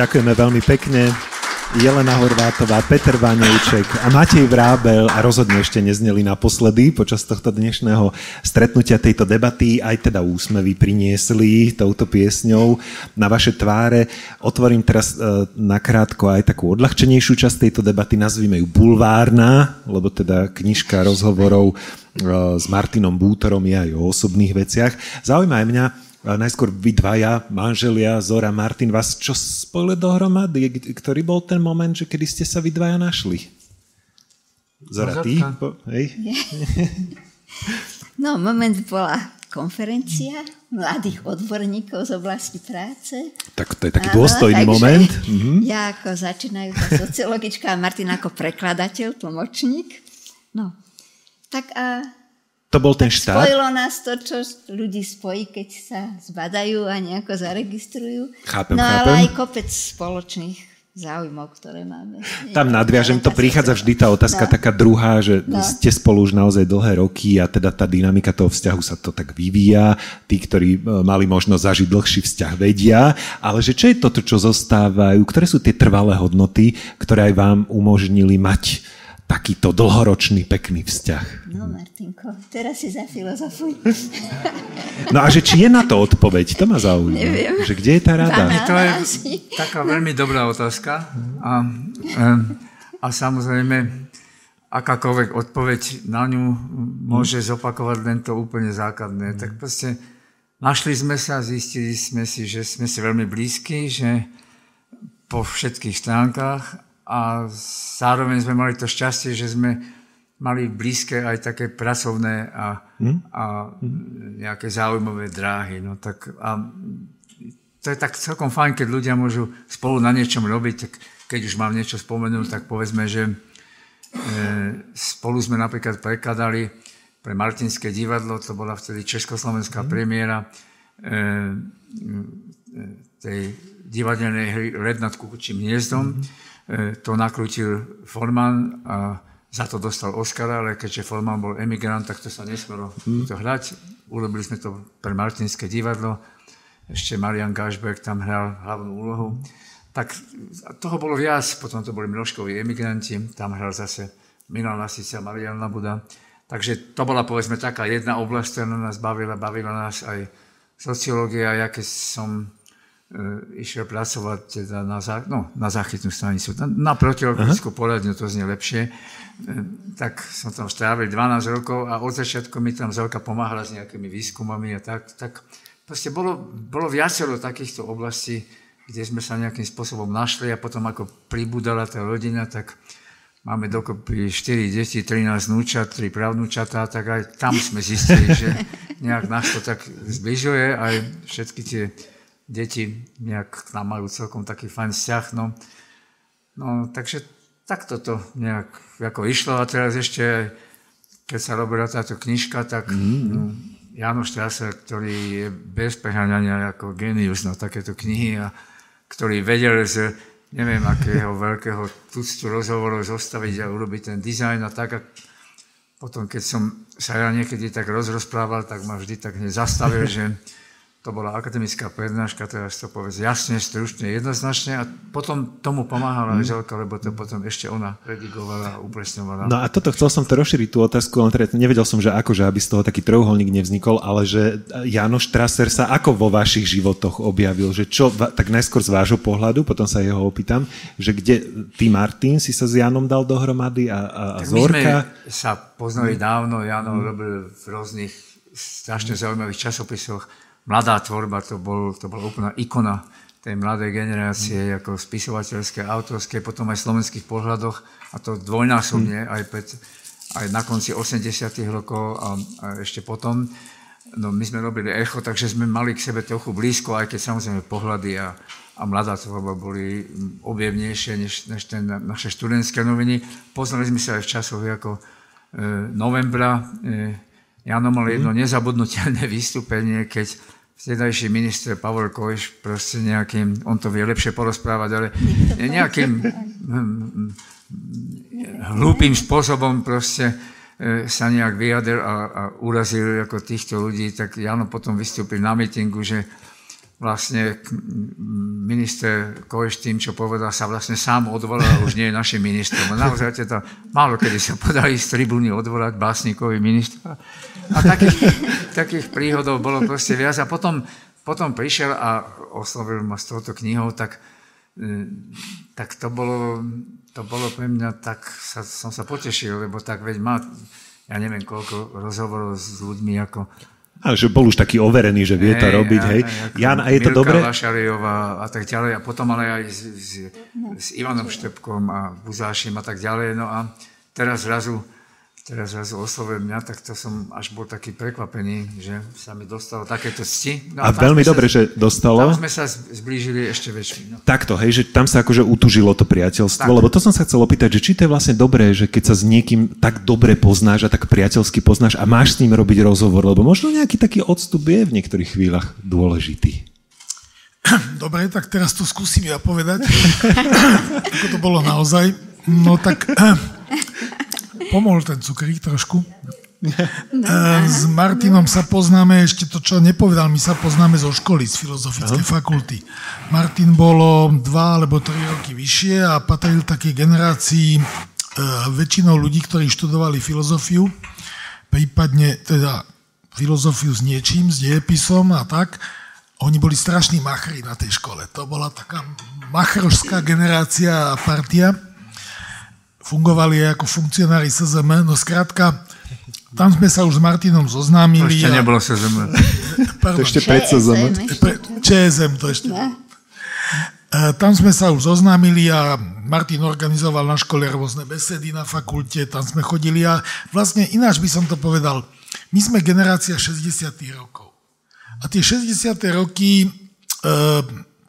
Ďakujeme veľmi pekne. Jelena Horvátová, Peter Vanejček a Matej Vrábel a rozhodne ešte nezneli naposledy počas tohto dnešného stretnutia tejto debaty. Aj teda úsmevy priniesli touto piesňou na vaše tváre. Otvorím teraz e, nakrátko aj takú odľahčenejšiu časť tejto debaty, nazvime ju Bulvárna, lebo teda knižka rozhovorov e, s Martinom Bútorom je aj o osobných veciach. Zaujíma aj mňa, najskôr vy dvaja, manželia, Zora, Martin, vás čo spojili dohromady? Ktorý bol ten moment, že kedy ste sa vy dvaja našli? Zora, ty? Po, hej? No, moment bola konferencia mladých odborníkov z oblasti práce. Tak to je taký dôstojný moment. Mhm. Ja ako začínajúca sociologička a Martin ako prekladateľ, tlmočník. No, tak a to bol ten štát? Spojilo nás to, čo ľudí spojí, keď sa zbadajú a nejako zaregistrujú. Chápem, no chápem. ale aj kopec spoločných záujmov, ktoré máme. Tam nadviažem, to prichádza vždy tá otázka no. taká druhá, že no. ste spolu už naozaj dlhé roky a teda tá dynamika toho vzťahu sa to tak vyvíja. Tí, ktorí e, mali možnosť zažiť dlhší vzťah, vedia. Ale že čo je toto, čo zostávajú? Ktoré sú tie trvalé hodnoty, ktoré aj vám umožnili mať takýto dlhoročný, pekný vzťah. No, Martinko, teraz si zafilozofuj. No a že či je na to odpoveď, to ma zaujíma. Neviem. Že kde je tá rada? To je taká veľmi dobrá otázka. A, a samozrejme, akákoľvek odpoveď na ňu môže zopakovať len to úplne základné. Tak proste našli sme sa, zistili sme si, že sme si veľmi blízki, že po všetkých stránkach a zároveň sme mali to šťastie, že sme mali blízke aj také pracovné a, hmm? a nejaké zaujímavé dráhy. No, tak, a to je tak celkom fajn, keď ľudia môžu spolu na niečom robiť, tak keď už mám niečo spomenúť, tak povedzme, že e, spolu sme napríklad prekladali pre Martinské divadlo, to bola vtedy československá hmm. premiéra e, e, tej divadelnej hry Red nad kukučím hniezdom. E, to nakrutil Forman a za to dostal Oscara, ale keďže Forman bol emigrant, tak to sa nesmelo hmm. to hrať. Urobili sme to pre Martinské divadlo. Ešte Marian Gašberg tam hral hlavnú úlohu. Tak toho bolo viac, potom to boli Miloškovi emigranti, tam hral zase Milan Lasica, Marian Labuda. Takže to bola povedzme taká jedna oblasť, ktorá nás bavila, bavila nás aj sociológia. Ja keď som E, išiel pracovať teda na, zá, no, na záchytnú stanicu, na, na protiokrickú poradňu, to znie lepšie. E, tak som tam strávil 12 rokov a od začiatku mi tam Zelka pomáhala s nejakými výskumami a tak. tak proste bolo, bolo viacero takýchto oblastí, kde sme sa nejakým spôsobom našli a potom ako pribudala tá rodina, tak máme dokopy 4 deti, 13 núčat, 3 pravnúčatá, tak aj tam sme zistili, že nejak nás to tak zbližuje, aj všetky tie deti nejak k nám majú celkom taký fajn vzťah. No, no takže takto to nejak ako išlo a teraz ešte, keď sa robila táto knižka, tak mm-hmm. no, Janoš Strasser, ktorý je bez preháňania ako genius na takéto knihy a ktorý vedel z neviem akého veľkého tuctu rozhovorov zostaviť a urobiť ten dizajn a tak. A potom, keď som sa ja niekedy tak rozrozprával, tak ma vždy tak hneď zastavil, že to bola akademická prednáška, teraz to povedz jasne, stručne, jednoznačne a potom tomu pomáhala mm. Želka, lebo to potom ešte ona redigovala a upresňovala. No a toto chcel som to rozšíriť tú otázku, len teda nevedel som, že ako, že aby z toho taký trojuholník nevznikol, ale že Janoš Traser sa ako vo vašich životoch objavil, že čo, tak najskôr z vášho pohľadu, potom sa jeho opýtam, že kde ty Martin si sa s Janom dal dohromady a, a, a Zorka? My sme sa poznali mm. dávno, Jano mm. robil v rôznych strašne zaujímavých časopisoch mladá tvorba, to bol, to bola úplná ikona tej mladej generácie, mm. ako spisovateľské, autorské, potom aj v slovenských pohľadoch, a to dvojnásobne, mm. aj, pred, aj na konci 80 rokov a, a ešte potom. No, my sme robili echo, takže sme mali k sebe trochu blízko, aj keď samozrejme pohľady a, a mladá tvorba boli objevnejšie než, než ten, naše študentské noviny. Poznali sme sa aj v časoch ako e, novembra. E, Jano mal jedno mm. nezabudnutelné vystúpenie, keď vtedajší minister Pavel Kojš proste nejakým, on to vie lepšie porozprávať, ale nejakým hm, hm, hlúpým spôsobom proste e, sa nejak vyjadil a, a urazil ako týchto ľudí, tak Jano potom vystúpil na mítingu, že vlastne minister Koeš tým, čo povedal, sa vlastne sám odvolal, už nie je našim ministrom. A naozaj to málo kedy sa podali z tribúny odvolať básnikovi ministra. A takých, takých príhodov bolo proste viac. A potom, potom prišiel a oslovil ma s touto knihou, tak, e, tak to bolo, to bolo pre mňa, tak sa, som sa potešil, lebo tak veď má, ja neviem koľko rozhovorov s ľuďmi ako a že bol už taký overený, že vie to hey, robiť, hej. Jan, a je to dobré? Lašariová a tak ďalej, a potom ale aj s, s, s Ivanom Štepkom a Buzášim a tak ďalej. No a teraz zrazu teraz zrazu oslovil mňa, tak to som až bol taký prekvapený, že sa mi dostalo takéto cti. No a, a veľmi dobre, sa, že dostalo. Tam sme sa zblížili ešte väčšmi. No. Takto, hej, že tam sa akože utužilo to priateľstvo, tak. lebo to som sa chcel opýtať, že či to je vlastne dobré, že keď sa s niekým tak dobre poznáš a tak priateľsky poznáš a máš s ním robiť rozhovor, lebo možno nejaký taký odstup je v niektorých chvíľach dôležitý. Dobre, tak teraz to skúsim ja povedať, ako to bolo naozaj. No tak Pomohol ten cukrík trošku. No. S Martinom sa poznáme, ešte to, čo nepovedal, my sa poznáme zo školy, z filozofickej fakulty. Martin bolo dva alebo tri roky vyššie a patril takej generácii e, väčšinou ľudí, ktorí študovali filozofiu, prípadne teda filozofiu s niečím, s dejepisom a tak. Oni boli strašní machri na tej škole. To bola taká machrošská generácia a partia fungovali aj ako funkcionári SZM, no skrátka, tam sme sa už s Martinom zoznámili. To ešte a... nebolo SZM. Pardon. To ešte pred SZM. ČSM to ešte. Ne? Tam sme sa už zoznámili a Martin organizoval na škole rôzne besedy na fakulte, tam sme chodili a vlastne ináč by som to povedal, my sme generácia 60. rokov. A tie 60. roky e,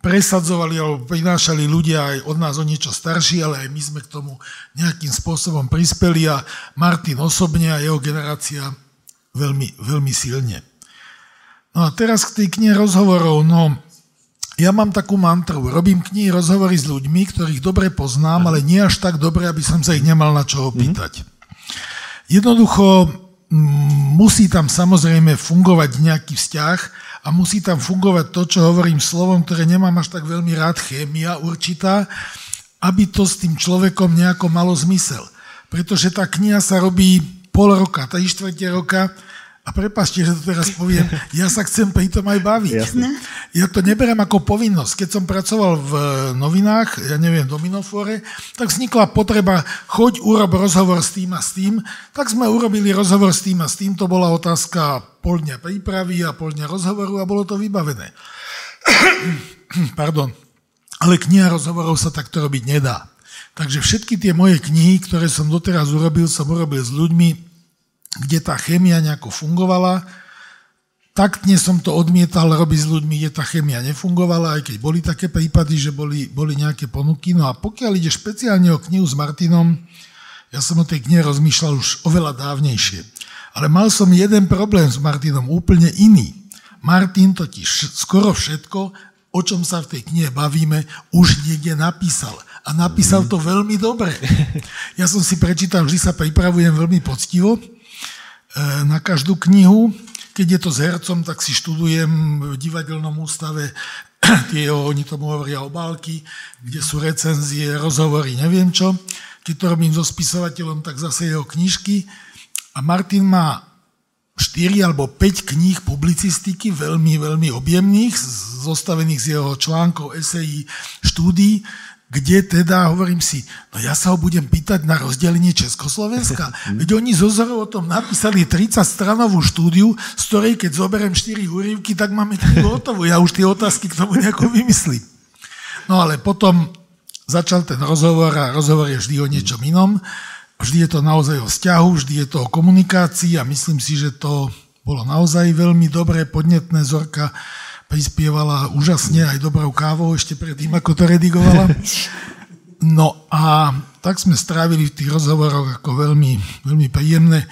presadzovali alebo prinášali ľudia aj od nás o niečo starší, ale aj my sme k tomu nejakým spôsobom prispeli a Martin osobne a jeho generácia veľmi, veľmi silne. No a teraz k tej knihe rozhovorov. No, ja mám takú mantru. Robím knihy rozhovory s ľuďmi, ktorých dobre poznám, ale nie až tak dobre, aby som sa ich nemal na čo opýtať. Jednoducho musí tam samozrejme fungovať nejaký vzťah, a musí tam fungovať to, čo hovorím slovom, ktoré nemám až tak veľmi rád, chémia určitá, aby to s tým človekom nejako malo zmysel. Pretože tá kniha sa robí pol roka, tá štvrte roka a prepašte, že to teraz poviem, ja sa chcem pri tom aj baviť. Jasne. Ja to neberiem ako povinnosť. Keď som pracoval v novinách, ja neviem, do Minofore, tak vznikla potreba, choď, urob rozhovor s tým a s tým. Tak sme urobili rozhovor s tým a s tým. To bola otázka pol dňa prípravy a pol dňa rozhovoru a bolo to vybavené. Pardon. Ale kniha rozhovorov sa takto robiť nedá. Takže všetky tie moje knihy, ktoré som doteraz urobil, som urobil s ľuďmi, kde tá chémia nejako fungovala. Taktne som to odmietal robiť s ľuďmi, kde tá chémia nefungovala, aj keď boli také prípady, že boli, boli nejaké ponuky. No a pokiaľ ide špeciálne o knihu s Martinom, ja som o tej knihe rozmýšľal už oveľa dávnejšie. Ale mal som jeden problém s Martinom, úplne iný. Martin totiž skoro všetko, o čom sa v tej knihe bavíme, už niekde napísal. A napísal to veľmi dobre. Ja som si prečítal, vždy sa pripravujem veľmi poctivo, na každú knihu. Keď je to s hercom, tak si študujem v divadelnom ústave tie, oni tomu hovoria obálky, kde sú recenzie, rozhovory, neviem čo. Keď to robím so spisovateľom, tak zase jeho knižky. A Martin má 4 alebo 5 kníh publicistiky, veľmi, veľmi objemných, zostavených z jeho článkov, esejí, štúdií, kde teda, hovorím si, no ja sa ho budem pýtať na rozdelenie Československa. Veď oni zo Zorov o tom napísali 30-stranovú štúdiu, z ktorej keď zoberiem 4 úrivky, tak máme knihu hotovú. Ja už tie otázky k tomu nejako vymyslím. No ale potom začal ten rozhovor a rozhovor je vždy o niečom inom. Vždy je to naozaj o vzťahu, vždy je to o komunikácii a myslím si, že to bolo naozaj veľmi dobré, podnetné. Zorka prispievala úžasne aj dobrou kávou ešte predtým, ako to redigovala. No a tak sme strávili v tých rozhovoroch ako veľmi, veľmi príjemné.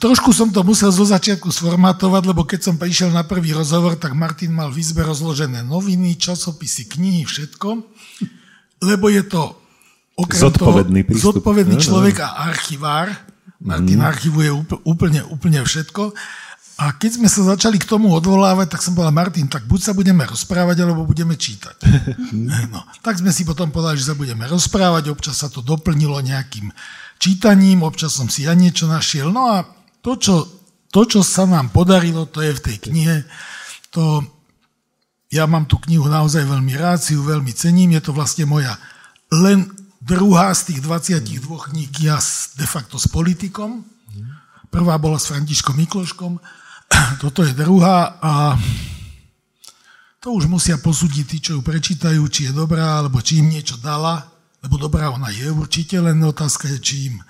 Trošku som to musel zo začiatku sformatovať, lebo keď som prišiel na prvý rozhovor, tak Martin mal v izbe rozložené noviny, časopisy, knihy, všetko, lebo je to okrem zodpovedný, toho, zodpovedný človek a archivár. Martin mm. archivuje úplne, úplne všetko. A keď sme sa začali k tomu odvolávať, tak som povedal, Martin, tak buď sa budeme rozprávať, alebo budeme čítať. No, tak sme si potom povedali, že sa budeme rozprávať, občas sa to doplnilo nejakým čítaním, občas som si ja niečo našiel. No a to, čo, to, čo sa nám podarilo, to je v tej knihe. To, ja mám tú knihu naozaj veľmi rád, si ju veľmi cením. Je to vlastne moja len druhá z tých 22 kníh ja de facto s politikom. Prvá bola s Františkom Mikloškom toto je druhá a to už musia posúdiť tí, čo ju prečítajú, či je dobrá, alebo či im niečo dala, lebo dobrá ona je určite, len otázka je, či im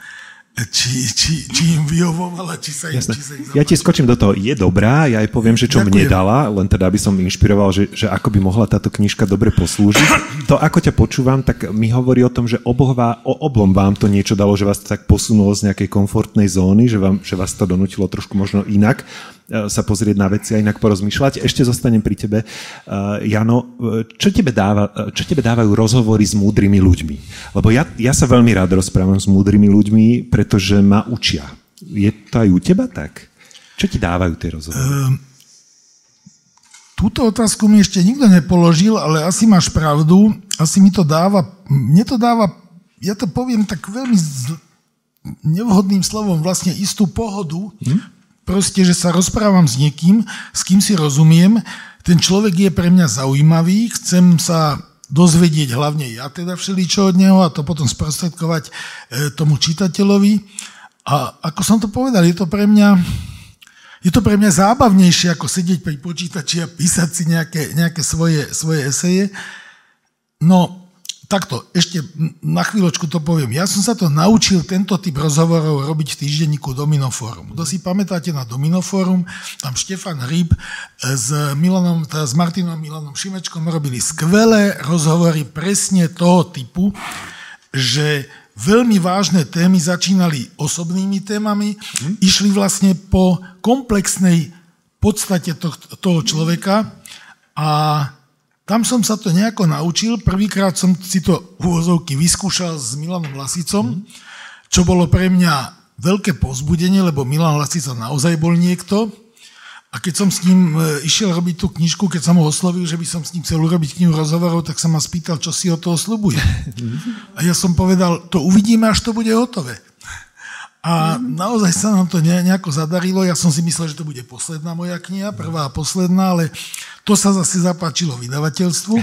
či, či, či im vyhovovala, či sa im, či sa im Ja ti skočím do toho, je dobrá, ja aj poviem, že čo Ďakujem. mne dala, len teda aby som inšpiroval, že, že ako by mohla táto knižka dobre poslúžiť. To, ako ťa počúvam, tak mi hovorí o tom, že obohvá, o oblom vám to niečo dalo, že vás to tak posunulo z nejakej komfortnej zóny, že, vám, že vás to donútilo trošku možno inak sa pozrieť na veci a inak porozmýšľať. Ešte zostanem pri tebe. Uh, Jano, e, čo tebe, dáva, čo tebe dávajú rozhovory s múdrymi ľuďmi? Lebo ja, ja sa veľmi rád rozprávam s múdrymi ľuďmi, pre pretože ma učia. Je to aj u teba tak? Čo ti dávajú tie rozhovory? Um, túto otázku mi ešte nikto nepoložil, ale asi máš pravdu. Asi mi to dáva, mne to dáva, ja to poviem tak veľmi z, nevhodným slovom, vlastne istú pohodu. Hm? Proste, že sa rozprávam s niekým, s kým si rozumiem. Ten človek je pre mňa zaujímavý, chcem sa dozvedieť hlavne ja teda všeličo od neho a to potom sprostredkovať e, tomu čitateľovi. A ako som to povedal, je to pre mňa, je to pre mňa zábavnejšie, ako sedieť pri počítači a písať si nejaké, nejaké svoje, svoje eseje. No, Takto, ešte na chvíľočku to poviem. Ja som sa to naučil, tento typ rozhovorov robiť v týždenníku Dominoforum. Kto si pamätáte na Dominoforum, tam Štefan Hryb s, Milanom, teda s Martinom Milanom Šimečkom robili skvelé rozhovory presne toho typu, že veľmi vážne témy začínali osobnými témami, hm. išli vlastne po komplexnej podstate toho človeka a tam som sa to nejako naučil. Prvýkrát som si to úvozovky vyskúšal s Milanom Lasicom, čo bolo pre mňa veľké pozbudenie, lebo Milan Lasica naozaj bol niekto. A keď som s ním e, išiel robiť tú knižku, keď som ho oslovil, že by som s ním chcel urobiť knihu rozhovorov, tak sa ma spýtal, čo si o toho slubuje. A ja som povedal, to uvidíme, až to bude hotové. A naozaj sa nám to nejako zadarilo. Ja som si myslel, že to bude posledná moja kniha, prvá a posledná, ale to sa zase zapáčilo vydavateľstvu.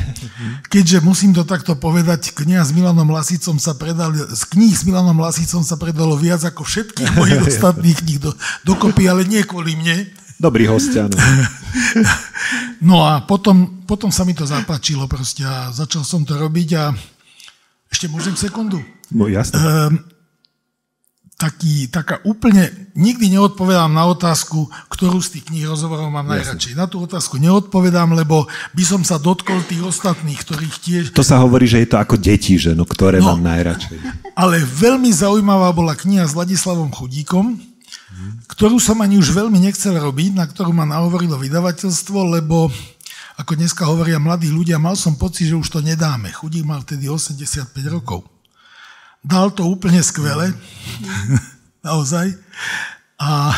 Keďže musím to takto povedať, kniha s Milanom Lasicom sa predali, z kníh s Milanom Lasicom sa predalo viac ako všetkých mojich ostatných kníh do, dokopy, ale nie kvôli mne. Dobrý host, áno. No a potom, potom sa mi to zapáčilo proste a začal som to robiť a ešte môžem sekundu? No jasne. Um, taký, taká úplne, nikdy neodpovedám na otázku, ktorú z tých kníh rozhovorov mám najradšej. Na tú otázku neodpovedám, lebo by som sa dotkol tých ostatných, ktorých tiež... To sa hovorí, že je to ako deti, že no, ktoré no, mám najradšej. Ale veľmi zaujímavá bola kniha s Ladislavom Chudíkom, ktorú som ani už veľmi nechcel robiť, na ktorú ma nahovorilo vydavateľstvo, lebo ako dneska hovoria mladí ľudia, mal som pocit, že už to nedáme. Chudík mal vtedy 85 rokov. Dal to úplne skvele, naozaj. A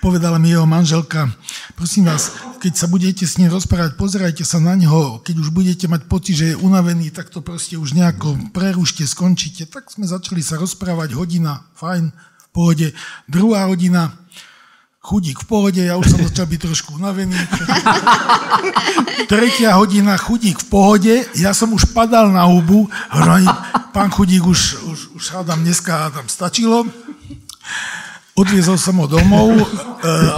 povedala mi jeho manželka, prosím vás, keď sa budete s ním rozprávať, pozerajte sa na neho, keď už budete mať pocit, že je unavený, tak to proste už nejako prerušte, skončíte. Tak sme začali sa rozprávať, hodina, fajn, v pohode. Druhá hodina, chudík v pohode, ja už som začal byť trošku unavený. Tretia hodina, chudík v pohode, ja som už padal na hubu, hovorím, pán chudík už, už, už hádam dneska tam stačilo. Odviezol som ho domov e,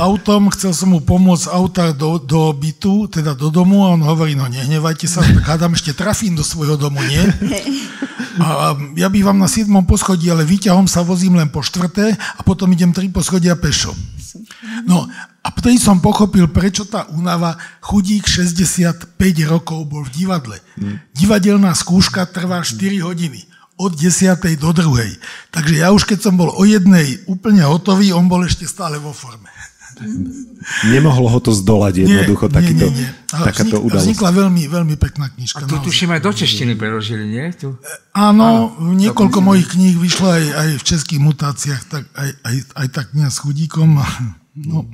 autom, chcel som mu pomôcť auta do, do bytu, teda do domu a on hovorí, no nehnevajte sa, tak hádam ešte trafím do svojho domu, nie? A ja bývam na 7. poschodí, ale výťahom sa vozím len po štvrté a potom idem 3 poschodia pešo. No a vtedy som pochopil, prečo tá únava chudík 65 rokov bol v divadle. Hmm. Divadelná skúška trvá 4 hodiny od 10. do 2. Takže ja už keď som bol o jednej úplne hotový, on bol ešte stále vo forme. Nemohlo ho to zdolať jednoducho, nie, takýto, nie, nie. takáto vznik, udalosť. Vznikla veľmi, veľmi pekná knižka. A tu tuším aj do češtiny preložili, nie? Tu? Áno, Áno niekoľko mojich kníh vyšlo aj, aj v českých mutáciách, tak aj, aj, aj tak kniha s chudíkom. No.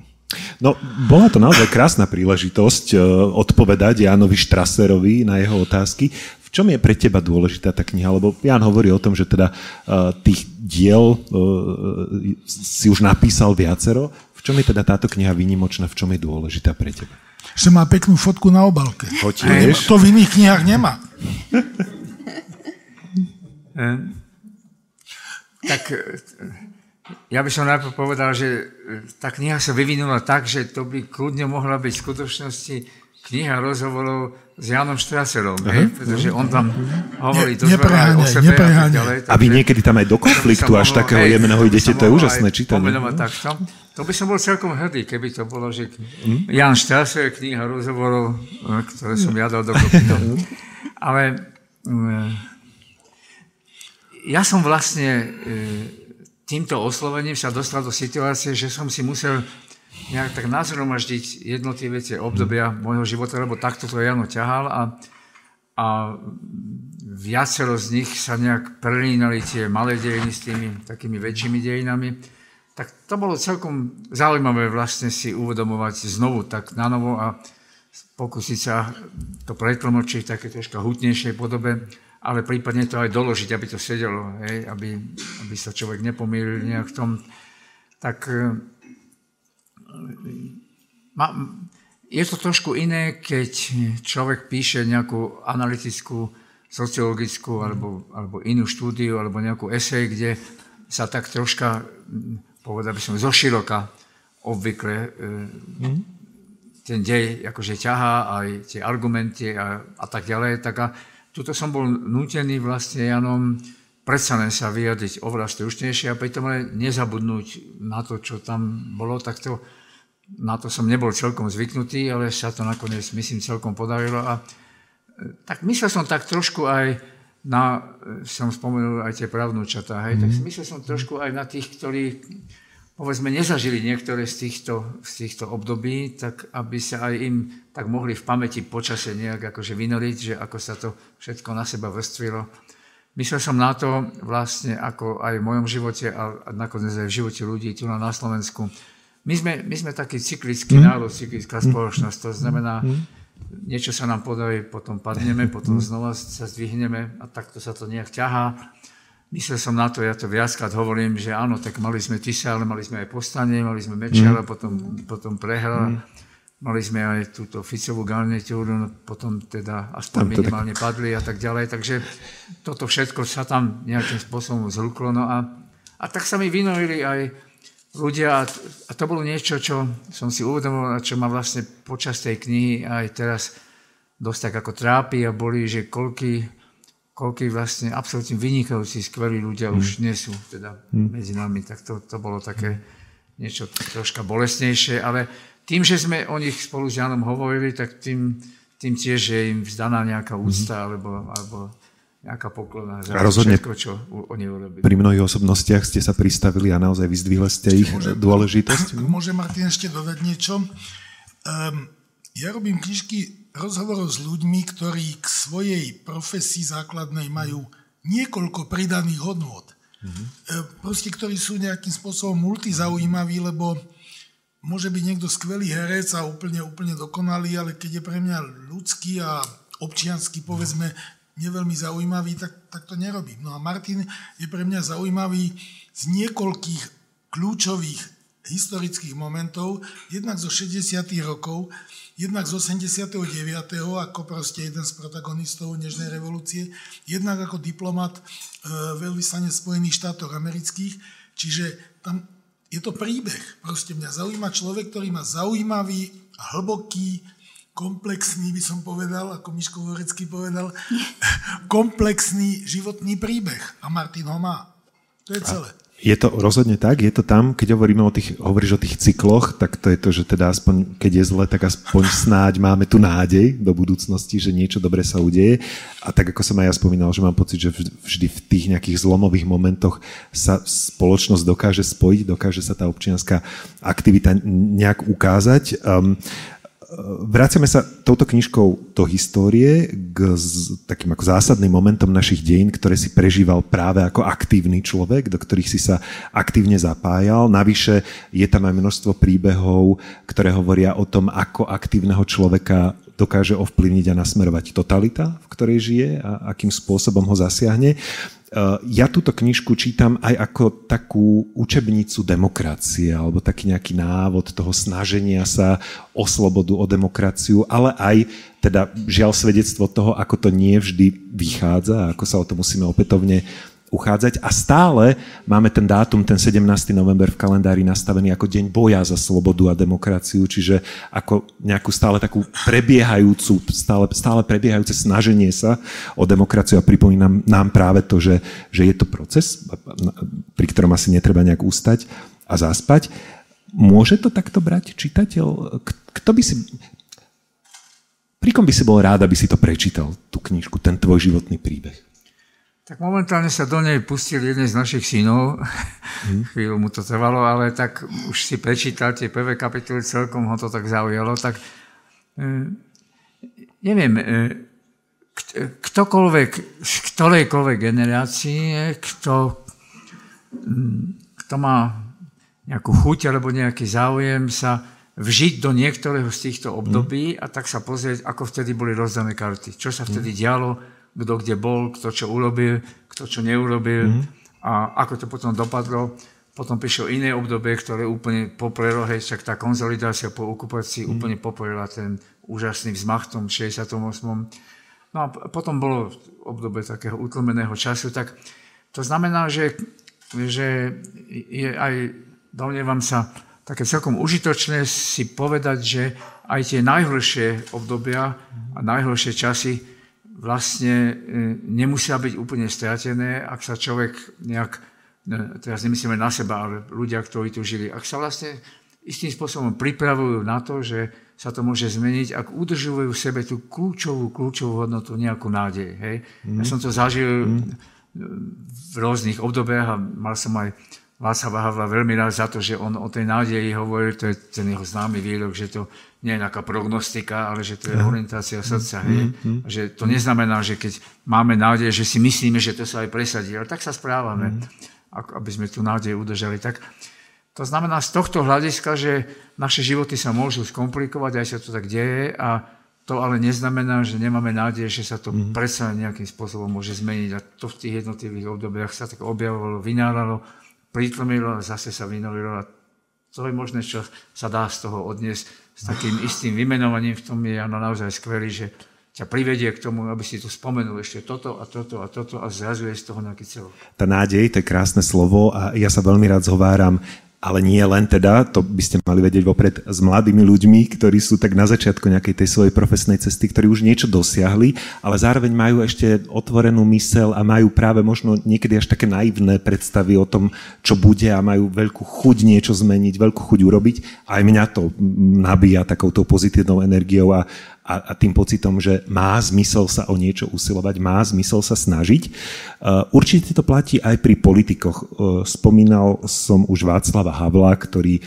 No, bola to naozaj krásna príležitosť odpovedať Jánovi Štraserovi na jeho otázky. V čom je pre teba dôležitá tá kniha? Lebo Jan hovorí o tom, že teda tých diel si už napísal viacero. V čom je teda táto kniha výnimočná? V čom je dôležitá pre teba? Že má peknú fotku na obálke. Hotieš? To v iných knihách nemá. tak ja by som najprv povedal, že tá kniha sa vyvinula tak, že to by kľudne mohla byť v skutočnosti kniha rozhovorov s Janom Štraserom, uh-huh. pretože on tam hovorí to aj o sebe a tak ďalej. A vy niekedy tam aj do konfliktu až mohol, takého jemného idete, to je úžasné čítanie. Takto. To by som bol celkom hrdý, keby to bolo, že mm? Jan Štraser, kniha rozhovorov, ktoré som ja dal do kopy. Ale ja som vlastne týmto oslovením sa dostal do situácie, že som si musel nejak tak nazhromaždiť jednotlivé tie obdobia môjho života, lebo takto to Jano ťahal a, a viacero z nich sa nejak prelínali tie malé dejiny s tými takými väčšími dejinami. Tak to bolo celkom zaujímavé vlastne si uvedomovať znovu tak na novo a pokúsiť sa to pretlmočiť v také troška hutnejšej podobe ale prípadne to aj doložiť, aby to sedelo, hej, aby, aby sa človek nepomýlil nejak v tom. Tak je to trošku iné, keď človek píše nejakú analytickú, sociologickú alebo, alebo inú štúdiu alebo nejakú esej, kde sa tak troška, povedal by som, zoširoka obvykle mm. ten dej akože ťahá aj tie argumenty a, a tak ďalej, tak a, tuto som bol nútený vlastne Janom predsa len sa vyjadriť oveľa stručnejšie a pritom ale nezabudnúť na to, čo tam bolo, tak to, na to som nebol celkom zvyknutý, ale sa to nakoniec, myslím, celkom podarilo. A, e, tak myslel som tak trošku aj na, e, som spomenul aj tie pravnúčatá, hej, mm. tak mhm. myslel som trošku aj na tých, ktorí povedzme, nezažili niektoré z týchto, z týchto období, tak aby sa aj im tak mohli v pamäti počase nejak akože vynoriť, že ako sa to všetko na seba vrstvilo. Myslel som na to vlastne ako aj v mojom živote a nakoniec aj v živote ľudí tu na Slovensku. My sme, my sme taký cyklický mm. národ, cyklická spoločnosť, to znamená, mm. niečo sa nám podarí, potom padneme, potom znova sa zdvihneme a takto sa to nejak ťahá. Myslel som na to, ja to viackrát hovorím, že áno, tak mali sme Tisa, ale mali sme aj Postanie, mali sme Mečiara, mm. potom, potom prehral. Mm. Mali sme aj túto Ficovú garnitúru, no potom teda aspoň tam minimálne tak... padli a tak ďalej. Takže toto všetko sa tam nejakým spôsobom zhluklo. No a, a tak sa mi vynorili aj ľudia a to bolo niečo, čo som si uvedomil a čo ma vlastne počas tej knihy aj teraz dosť tak ako trápi a boli, že koľky koľký vlastne absolútne vynikajúci, skvelí ľudia mm. už nie sú teda mm. medzi nami, tak to, to bolo také niečo troška bolestnejšie, ale tým, že sme o nich spolu s Janom hovorili, tak tým, tým tiež je im vzdaná nejaká mhm. úcta mm. alebo, alebo nejaká poklona za a rozhodne všetko, čo oni urobili. Pri mnohých osobnostiach ste sa pristavili a naozaj vyzdvihli ste ich môže, dôležitosť. Môže Martin ešte dodať niečo? Um, ja robím knižky rozhovorov s ľuďmi, ktorí k svojej profesii základnej majú niekoľko pridaných hodnôt. Mm-hmm. Proste, ktorí sú nejakým spôsobom multizaujímaví, lebo môže byť niekto skvelý herec a úplne, úplne dokonalý, ale keď je pre mňa ľudský a občiansky, povedzme, neveľmi zaujímavý, tak, tak to nerobím. No a Martin je pre mňa zaujímavý z niekoľkých kľúčových historických momentov, jednak zo 60. rokov, jednak z 89. ako proste jeden z protagonistov Nežnej revolúcie, jednak ako diplomat e, veľvyslanec Spojených štátov amerických, čiže tam je to príbeh. Proste mňa zaujíma človek, ktorý má zaujímavý, hlboký, komplexný, by som povedal, ako Miško Vorecký povedal, komplexný životný príbeh. A Martin ho má. To je celé. Je to rozhodne tak, je to tam, keď hovoríme o tých, hovoríš o tých cykloch, tak to je to, že teda aspoň, keď je zle, tak aspoň snáď máme tu nádej do budúcnosti, že niečo dobré sa udeje. A tak ako som aj ja spomínal, že mám pocit, že vždy v tých nejakých zlomových momentoch sa spoločnosť dokáže spojiť, dokáže sa tá občianská aktivita nejak ukázať. Um, vraciame sa touto knižkou do histórie k takým ako zásadným momentom našich dejín, ktoré si prežíval práve ako aktívny človek, do ktorých si sa aktívne zapájal. Navyše je tam aj množstvo príbehov, ktoré hovoria o tom, ako aktívneho človeka dokáže ovplyvniť a nasmerovať totalita, v ktorej žije a akým spôsobom ho zasiahne. Ja túto knižku čítam aj ako takú učebnicu demokracie, alebo taký nejaký návod toho snaženia sa o slobodu, o demokraciu, ale aj teda žiaľ svedectvo toho, ako to nie vždy vychádza, ako sa o to musíme opätovne uchádzať a stále máme ten dátum, ten 17. november v kalendári nastavený ako deň boja za slobodu a demokraciu, čiže ako nejakú stále takú prebiehajúcu, stále, stále prebiehajúce snaženie sa o demokraciu a pripomínam nám práve to, že, že je to proces, pri ktorom asi netreba nejak ústať a zaspať. Môže to takto brať čitateľ? Kto by si... Pri kom by si bol rád, aby si to prečítal, tú knižku, ten tvoj životný príbeh? Tak momentálne sa do nej pustil jeden z našich synov. Mm. Chvíľu mu to trvalo, ale tak už si prečítal tie prvé kapitoly, celkom ho to tak zaujalo. Tak e, neviem, e, ktokoľvek z ktorejkoľvek generácie, kto, kto má nejakú chuť alebo nejaký záujem sa vžiť do niektorého z týchto období mm. a tak sa pozrieť, ako vtedy boli rozdané karty. Čo sa vtedy mm. dialo, kto kde bol, kto čo urobil, kto čo neurobil mm-hmm. a ako to potom dopadlo. Potom prišlo iné obdobie, ktoré úplne poprelo, hej, však tá konzolidácia po okupácii mm. úplne poprela ten úžasný vzmach v tom 68. No a potom bolo obdobie takého utlmeného času, tak to znamená, že, že je aj, domnievam sa, také celkom užitočné si povedať, že aj tie najhoršie obdobia a najhoršie časy vlastne e, nemusia byť úplne stratené, ak sa človek nejak, teraz nemyslíme na seba, ale ľudia, ktorí tu žili, ak sa vlastne istým spôsobom pripravujú na to, že sa to môže zmeniť, ak udržujú v sebe tú kľúčovú, kľúčovú hodnotu, nejakú nádej. Hej? Mm. Ja som to zažil mm. v rôznych obdobiach a mal som aj Václava Havla veľmi rád za to, že on o tej nádeji hovoril, to je ten jeho známy výrok, že to nie nejaká prognostika, ale že to je orientácia srdca. Mm, mm, mm, že to neznamená, že keď máme nádej, že si myslíme, že to sa aj presadí, ale tak sa správame, mm. aby sme tú nádej udržali. Tak to znamená z tohto hľadiska, že naše životy sa môžu skomplikovať, aj sa to tak deje a to ale neznamená, že nemáme nádej, že sa to mm. predsa nejakým spôsobom môže zmeniť a to v tých jednotlivých obdobiach sa tak objavovalo, vynáralo pritlmilo a zase sa vynorilo a to je možné, čo sa dá z toho odniesť s takým istým vymenovaním v tom je ano naozaj skvelý, že ťa privedie k tomu, aby si tu spomenul ešte toto a toto a toto a zrazuje z toho nejaký celok. Tá nádej, to je krásne slovo a ja sa veľmi rád zhováram ale nie len teda, to by ste mali vedieť vopred, s mladými ľuďmi, ktorí sú tak na začiatku nejakej tej svojej profesnej cesty, ktorí už niečo dosiahli, ale zároveň majú ešte otvorenú mysel a majú práve možno niekedy až také naivné predstavy o tom, čo bude a majú veľkú chuť niečo zmeniť, veľkú chuť urobiť. Aj mňa to nabíja takouto pozitívnou energiou a, a, a tým pocitom, že má zmysel sa o niečo usilovať, má zmysel sa snažiť. E, určite to platí aj pri politikoch. E, spomínal som už Václava Havla, ktorý e,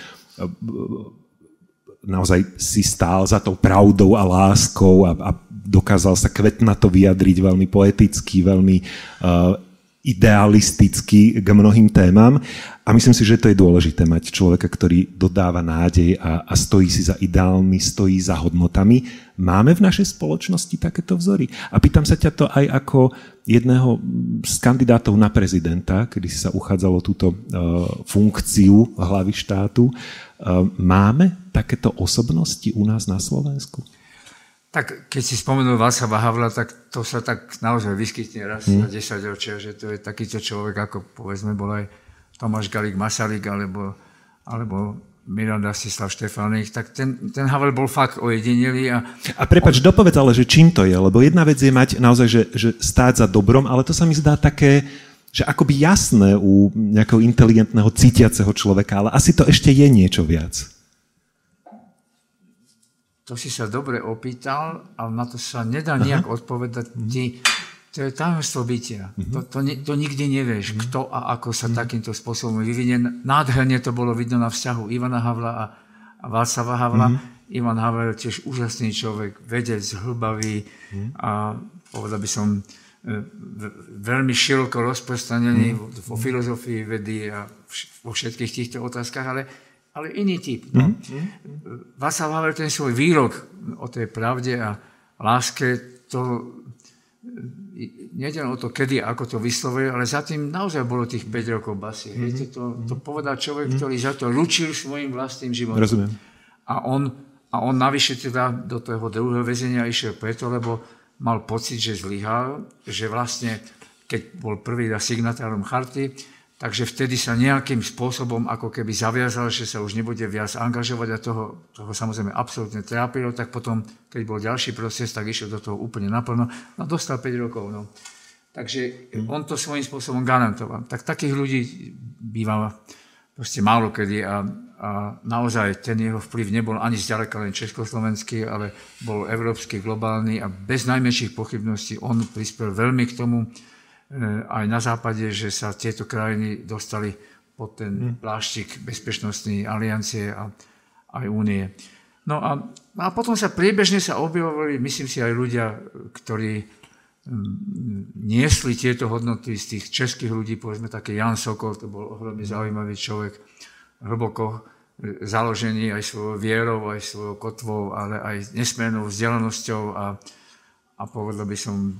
naozaj si stál za tou pravdou a láskou a, a dokázal sa kvetnato vyjadriť veľmi poeticky, veľmi idealisticky k mnohým témam. A myslím si, že to je dôležité mať človeka, ktorý dodáva nádej a, a stojí si za ideálmi, stojí za hodnotami. Máme v našej spoločnosti takéto vzory? A pýtam sa ťa to aj ako jedného z kandidátov na prezidenta, kedy sa uchádzalo túto uh, funkciu hlavy štátu. Uh, máme takéto osobnosti u nás na Slovensku? Tak keď si spomenul Václava Havla, tak to sa tak naozaj vyskytne raz mm. na 10 ročia, že to je takýto človek, ako povedzme bol aj Tomáš Galík Masaryk, alebo, alebo Miran Rastislav Štefánik, tak ten, ten Havel bol fakt ojedinelý. A, a prepač, on... dopovedz ale, že čím to je, lebo jedna vec je mať naozaj, že, že stáť za dobrom, ale to sa mi zdá také, že akoby jasné u nejakého inteligentného, cítiaceho človeka, ale asi to ešte je niečo viac. To si sa dobre opýtal, ale na to sa nedá nejak Aha. odpovedať. Ty, to je tajomstvo bytia. Uh-huh. To, to, to nikdy nevieš, uh-huh. kto a ako sa uh-huh. takýmto spôsobom vyvinie. Nádherne to bolo vidno na vzťahu Ivana Havla a, a Václava Havla. Uh-huh. Ivan Havel tiež úžasný človek, vedec, hlbavý mm. a povedal by som e, veľmi široko rozprostranený mm. vo filozofii vedy a vo všetkých týchto otázkach, ale, ale iný typ. No. Mm. Václav Havel ten svoj výrok o tej pravde a láske, to nejde o to, kedy, ako to vyslovuje, ale za tým naozaj bolo tých 5 rokov basy. Mm-hmm. Viete, to, to povedal človek, mm-hmm. ktorý za to ručil svojim vlastným životom. Rozumiem. A on a on navyše teda do toho druhého väzenia išiel preto, lebo mal pocit, že zlyhal, že vlastne, keď bol prvý signatárom charty, takže vtedy sa nejakým spôsobom ako keby zaviazal, že sa už nebude viac angažovať a toho, toho samozrejme absolútne trápilo, tak potom, keď bol ďalší proces, tak išiel do toho úplne naplno. No dostal 5 rokov. No. Takže on to svojím spôsobom garantoval. Tak takých ľudí býva proste málo kedy a a naozaj ten jeho vplyv nebol ani zďaleka len československý, ale bol európsky, globálny a bez najmenších pochybností on prispel veľmi k tomu, aj na západe, že sa tieto krajiny dostali pod ten hmm. pláštik bezpečnostnej aliancie a aj únie. No a, a potom sa priebežne sa objavovali, myslím si, aj ľudia, ktorí niesli tieto hodnoty z tých českých ľudí, povedzme taký Jan Sokol, to bol ohromne zaujímavý človek, hlboko založený aj svojou vierou, aj svojou kotvou, ale aj nesmiernou vzdelanosťou a, a povedal by som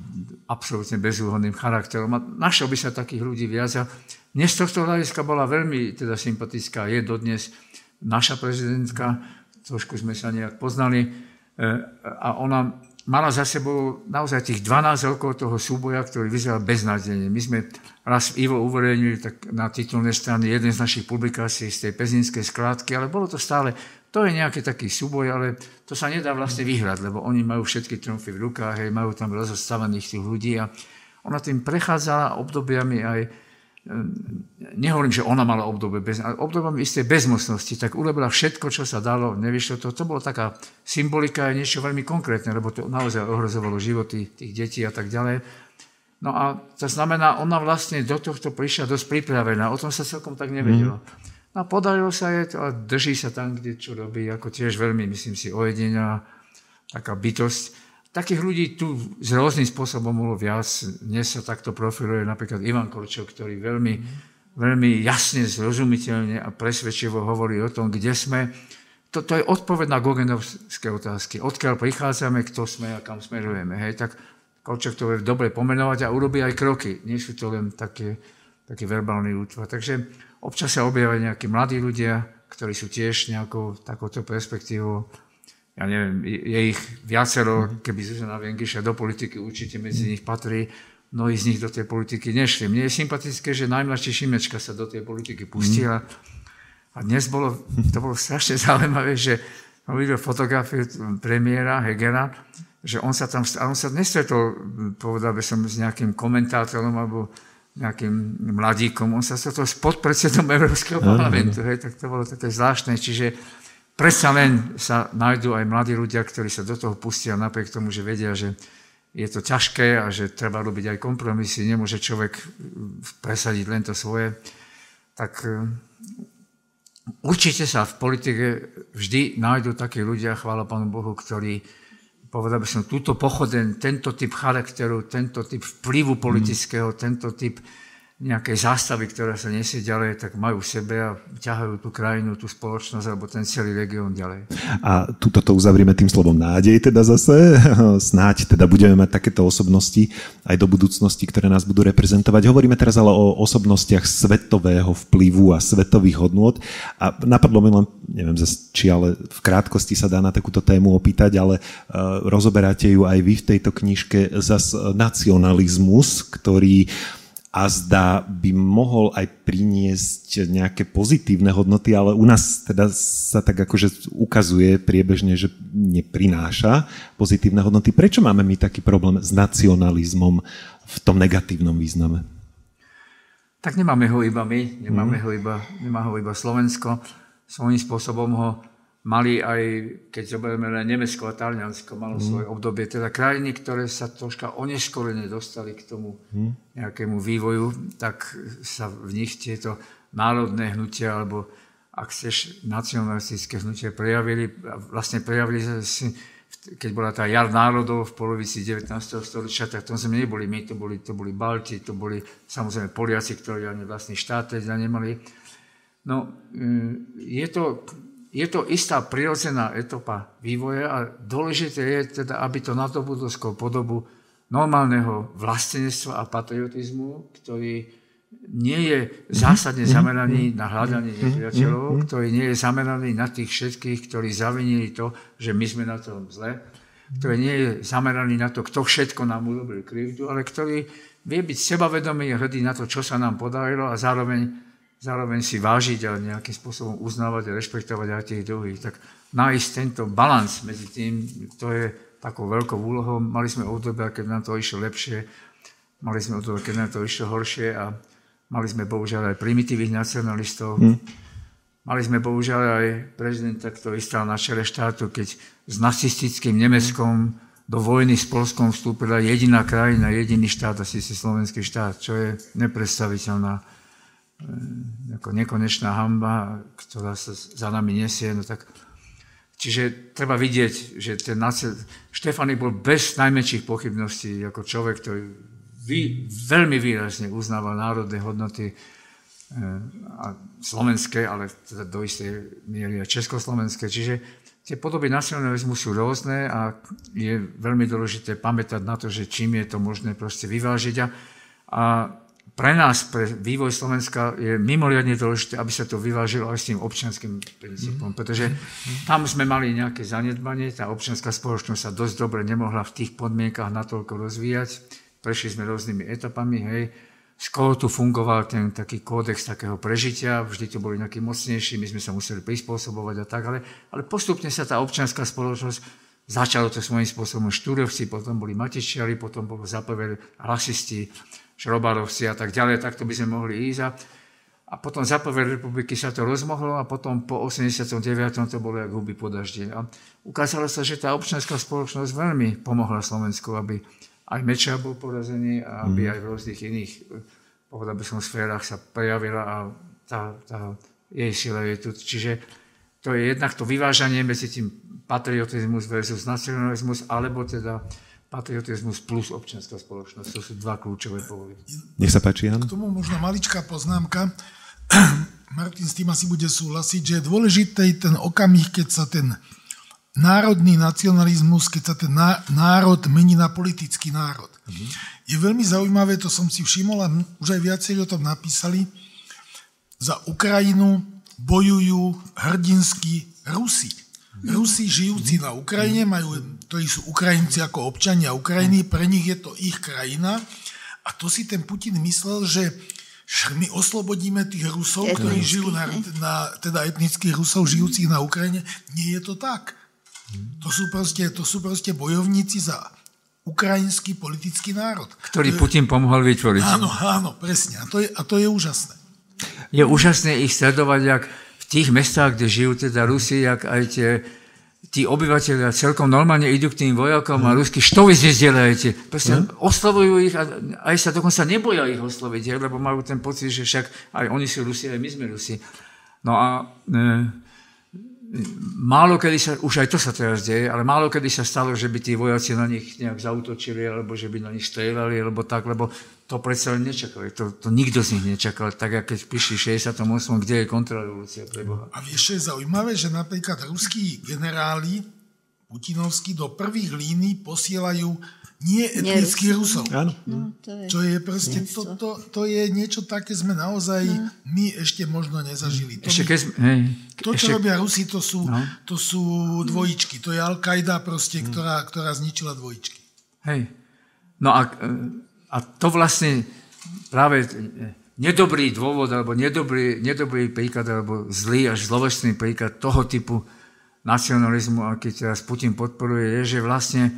absolútne bezúhodným charakterom. A našiel by sa takých ľudí viac. A dnes z tohto hľadiska bola veľmi teda sympatická. Je dodnes naša prezidentka, trošku sme sa nejak poznali, e, a ona mala za sebou naozaj tých 12 rokov toho súboja, ktorý vyzeral beznádejne. My sme raz Ivo uverejnili tak na titulnej strane jeden z našich publikácií z tej pezinskej skládky, ale bolo to stále, to je nejaký taký súboj, ale to sa nedá vlastne vyhrať, lebo oni majú všetky trumfy v rukách, hej, majú tam rozostávaných tých ľudí a ona tým prechádzala obdobiami aj Ehm, nehovorím, že ona mala obdobie, bez, ale obdobie isté bezmocnosti, tak urobila všetko, čo sa dalo, nevyšlo to. To bolo taká symbolika, niečo veľmi konkrétne, lebo to naozaj ohrozovalo životy tých detí a tak ďalej. No a to znamená, ona vlastne do tohto prišla dosť pripravená, o tom sa celkom tak nevedelo. Mm. A podarilo sa jej to a drží sa tam, kde čo robí, ako tiež veľmi, myslím si, ojedenia, taká bytosť. Takých ľudí tu z rôznym spôsobom bolo viac. Dnes sa takto profiluje napríklad Ivan Korčok, ktorý veľmi, veľmi jasne, zrozumiteľne a presvedčivo hovorí o tom, kde sme. To, to je odpoveď na Gogenovské otázky. Odkiaľ prichádzame, kto sme a kam smerujeme. Hej, tak Korčok to vie dobre pomenovať a urobí aj kroky. Nie sú to len také, taký verbálny útvar. Takže občas sa objavia nejakí mladí ľudia, ktorí sú tiež nejakou takouto perspektívou ja neviem, je ich viacero, mhm. keby Zuzana Vengiša do politiky určite medzi nich patrí, mnohí z nich do tej politiky nešli. Mne je sympatické, že najmladší Šimečka sa do tej politiky pustila. A dnes bolo, to bolo strašne zaujímavé, že videl fotografiu premiéra Hegera, že on sa tam, on sa nestretol, povedal by som, s nejakým komentátorom alebo nejakým mladíkom, on sa stretol s podpredsedom Európskeho parlamentu, hej, tak to bolo také zvláštne, čiže predsa len sa nájdú aj mladí ľudia, ktorí sa do toho pustia napriek tomu, že vedia, že je to ťažké a že treba robiť aj kompromisy, nemôže človek presadiť len to svoje, tak e, určite sa v politike vždy nájdú takí ľudia, chvála Pánu Bohu, ktorí, povedal by som, túto pochoden, tento typ charakteru, tento typ vplyvu politického, mm. tento typ nejakej zástavy, ktorá sa nesie ďalej, tak majú v sebe a ťahajú tú krajinu, tú spoločnosť alebo ten celý región ďalej. A tuto to uzavrieme tým slovom nádej teda zase. Snáď teda budeme mať takéto osobnosti aj do budúcnosti, ktoré nás budú reprezentovať. Hovoríme teraz ale o osobnostiach svetového vplyvu a svetových hodnôt. A napadlo mi len, neviem, či ale v krátkosti sa dá na takúto tému opýtať, ale uh, rozoberáte ju aj vy v tejto knižke zas nacionalizmus, ktorý a zdá by mohol aj priniesť nejaké pozitívne hodnoty, ale u nás teda sa tak akože ukazuje priebežne, že neprináša pozitívne hodnoty. Prečo máme my taký problém s nacionalizmom v tom negatívnom význame? Tak nemáme ho iba my, nemáme mm. ho iba, nemá ho iba Slovensko. Svojím spôsobom ho mali aj, keď zoberieme len Nemecko a Taliansko, malo mm. svoje obdobie, teda krajiny, ktoré sa troška oneskorene dostali k tomu mm. nejakému vývoju, tak sa v nich tieto národné hnutia alebo ak chceš, nacionalistické hnutie prejavili, vlastne prejavili si, keď bola tá jar národov v polovici 19. storočia, tak to sme neboli my, to boli, to boli Balti, to boli samozrejme Poliaci, ktorí ani vlastný štát teda nemali. No, mm, je to, je to istá prirodzená etopa vývoja a dôležité je teda, aby to nadobudlo podobu normálneho vlastenectva a patriotizmu, ktorý nie je zásadne zameraný na hľadanie nepriateľov, ktorý nie je zameraný na tých všetkých, ktorí zavinili to, že my sme na tom zle, ktorý nie je zameraný na to, kto všetko nám urobil krivdu, ale ktorý vie byť sebavedomý a hrdý na to, čo sa nám podarilo a zároveň, zároveň si vážiť a nejakým spôsobom uznávať a rešpektovať aj tých druhých. Tak nájsť tento balans medzi tým, to je takou veľkou úlohou. Mali sme obdobia, keď nám to išlo lepšie, mali sme obdobia, keď nám to išlo horšie a Mali sme bohužiaľ aj primitívnych nacionalistov. Hmm. Mali sme bohužiaľ aj prezidenta, ktorý stal na čele štátu, keď s nacistickým Nemeckom do vojny s Polskom vstúpila jediná krajina, jediný štát, asi si slovenský štát, čo je nepredstaviteľná ako nekonečná hamba, ktorá sa za nami nesie. No tak, čiže treba vidieť, že ten Štefany bol bez najmenších pochybností ako človek, ktorý vy, veľmi výrazne uznával národné hodnoty e, a slovenské, ale teda do istej miery aj československé. Čiže tie podoby nacionalizmu sú rôzne a je veľmi dôležité pamätať na to, že čím je to možné proste vyvážiť. A, a pre nás, pre vývoj Slovenska je mimoriadne dôležité, aby sa to vyvážilo aj s tým občianským princípom, pretože tam sme mali nejaké zanedbanie, tá občianská spoločnosť sa dosť dobre nemohla v tých podmienkach natoľko rozvíjať prešli sme rôznymi etapami, hej. Skoro tu fungoval ten taký kódex takého prežitia, vždy to boli nejakí mocnejší, my sme sa museli prispôsobovať a tak, ale, ale postupne sa tá občianská spoločnosť, začalo to svojím spôsobom štúrovci, potom boli matičiari, potom boli zaprvé rasisti, šrobarovci a tak ďalej, tak to by sme mohli ísť. A, a potom za prvé republiky sa to rozmohlo a potom po 89. to bolo jak huby po daždi. A ukázalo sa, že tá občianská spoločnosť veľmi pomohla Slovensku, aby, aj Meča bol porazený a aby mm. aj v rôznych iných, povedal by som, sférach sa prejavila a tá, tá jej sila je tu. Čiže to je jednak to vyvážanie medzi tým patriotizmus versus nacionalizmus, alebo teda patriotizmus plus občianská spoločnosť. To sú dva kľúčové povody. Nech sa páči, Jan. K tomu možno maličká poznámka. Martin s tým asi bude súhlasiť, že je dôležitý ten okamih, keď sa ten národný nacionalizmus, keď sa ten národ mení na politický národ. Mhm. Je veľmi zaujímavé, to som si všimol a už aj viacerí o tom napísali, za Ukrajinu bojujú hrdinsky Rusi. Mhm. Rusi žijúci na Ukrajine, majú, ktorí sú Ukrajinci ako občania Ukrajiny, pre nich je to ich krajina a to si ten Putin myslel, že my oslobodíme tých Rusov, ktorí žijú na, na teda etnických Rusov žijúcich na Ukrajine. Nie je to tak. To sú proste, to sú proste bojovníci za ukrajinský politický národ. Ktorý Putin pomohol vytvoriť. Áno, áno, presne. A to je, a to je úžasné. Je úžasné ich sledovať, jak v tých mestách, kde žijú teda Rusi, jak aj tie tí obyvateľia celkom normálne idú k tým vojakom hmm. a mhm. rusky, što vy zde delajete? Proste hmm. oslovujú ich a aj sa dokonca neboja ich osloviť, lebo majú ten pocit, že však aj oni sú Rusi, aj my sme Rusi. No a e, málo kedy sa, už aj to sa teraz deje, ale málo kedy sa stalo, že by tí vojaci na nich nejak zautočili, alebo že by na nich strieľali, alebo tak, lebo to predsa len nečakali. To, to nikto z nich nečakal. Tak, ako keď prišli 68, kde je kontrarevolúcia pre Boha. A vieš, čo je zaujímavé, že napríklad ruskí generáli Putinovskí do prvých línií posielajú nie etnických Rusov. Áno. No, to je, čo je proste, to, to, to je niečo také, sme naozaj no. my ešte možno nezažili. To, ešte keď, hej, to čo ešte... robia Rusi, to sú, no. to sú dvojičky. To je Al-Qaida proste, no. ktorá, ktorá zničila dvojičky. Hej. No a, a to vlastne práve nedobrý dôvod, alebo nedobrý, nedobrý príklad, alebo zlý až zlovestný príklad toho typu nacionalizmu, aký teraz Putin podporuje, je, že vlastne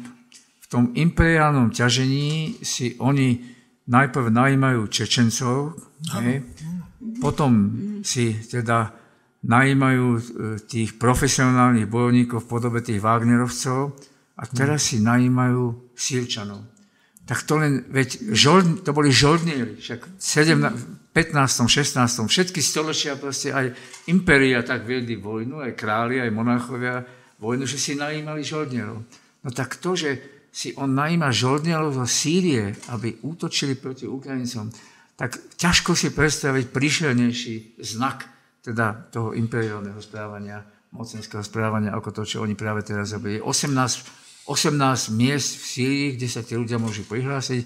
tom imperiálnom ťažení si oni najprv najímajú Čečencov, hej, potom si teda najímajú e, tých profesionálnych bojovníkov v podobe tých Wagnerovcov a teraz si najímajú Sílčanov. Tak to len, veď žold, to boli žoldnieri, však 17, 15., 16., všetky storočia proste aj impéria tak viedli vojnu, aj králi, aj monarchovia vojnu, že si najímali žoldnierov. No tak to, že si on najíma žoldnierov zo Sýrie, aby útočili proti Ukrajincom, tak ťažko si predstaviť príšernejší znak teda toho imperiálneho správania, mocenského správania, ako to, čo oni práve teraz robili. 18, 18 miest v Sýrii, kde sa tí ľudia môžu prihlásiť,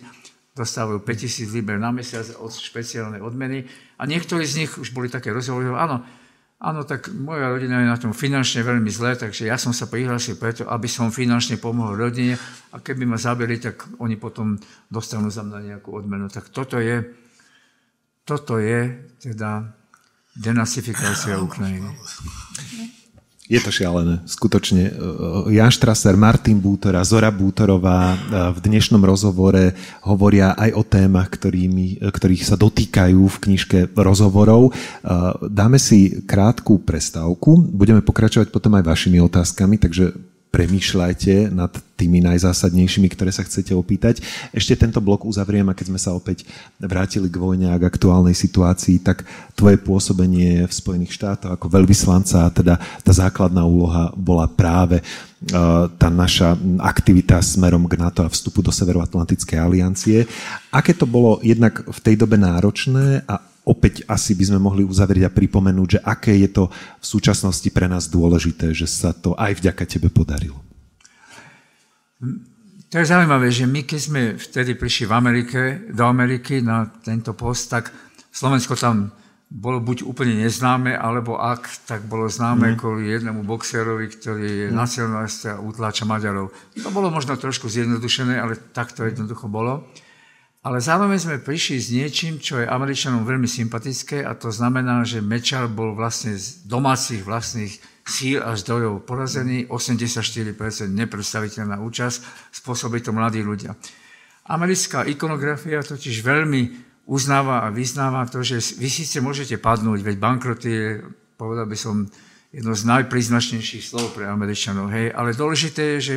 dostávajú 5000 liber na mesiac od špeciálnej odmeny a niektorí z nich už boli také rozhovory, áno, áno, tak moja rodina je na tom finančne veľmi zlé, takže ja som sa prihlásil preto, aby som finančne pomohol rodine a keby ma zabili, tak oni potom dostanú za mňa nejakú odmenu. Tak toto je, toto je teda denazifikácia Ukrajiny. Je to šialené, skutočne. Jan Štraser, Martin Bútora, Zora Bútorová v dnešnom rozhovore hovoria aj o témach, ktorými, ktorých sa dotýkajú v knižke rozhovorov. Dáme si krátku prestávku, budeme pokračovať potom aj vašimi otázkami, takže premýšľajte nad tými najzásadnejšími, ktoré sa chcete opýtať. Ešte tento blok uzavriem a keď sme sa opäť vrátili k vojne a k aktuálnej situácii, tak tvoje pôsobenie v Spojených štátoch ako veľvyslanca, teda tá základná úloha bola práve tá naša aktivita smerom k NATO a vstupu do Severoatlantickej aliancie. Aké to bolo jednak v tej dobe náročné a opäť asi by sme mohli uzavrieť a pripomenúť, že aké je to v súčasnosti pre nás dôležité, že sa to aj vďaka tebe podarilo. To je zaujímavé, že my keď sme vtedy prišli v Amerike, do Ameriky na tento post, tak Slovensko tam bolo buď úplne neznáme, alebo ak, tak bolo známe mm. kvôli jednému boxerovi, ktorý je mm. nacionalista a utláča Maďarov. To bolo možno trošku zjednodušené, ale tak to jednoducho bolo. Ale zároveň sme prišli s niečím, čo je Američanom veľmi sympatické a to znamená, že Mečar bol vlastne z domácich vlastných síl a zdrojov porazený, 84% nepredstaviteľná účasť, spôsobí to mladí ľudia. Americká ikonografia totiž veľmi uznáva a vyznáva to, že vy síce môžete padnúť, veď bankroty je, povedal by som, jedno z najpríznačnejších slov pre Američanov. Hej. Ale dôležité je, že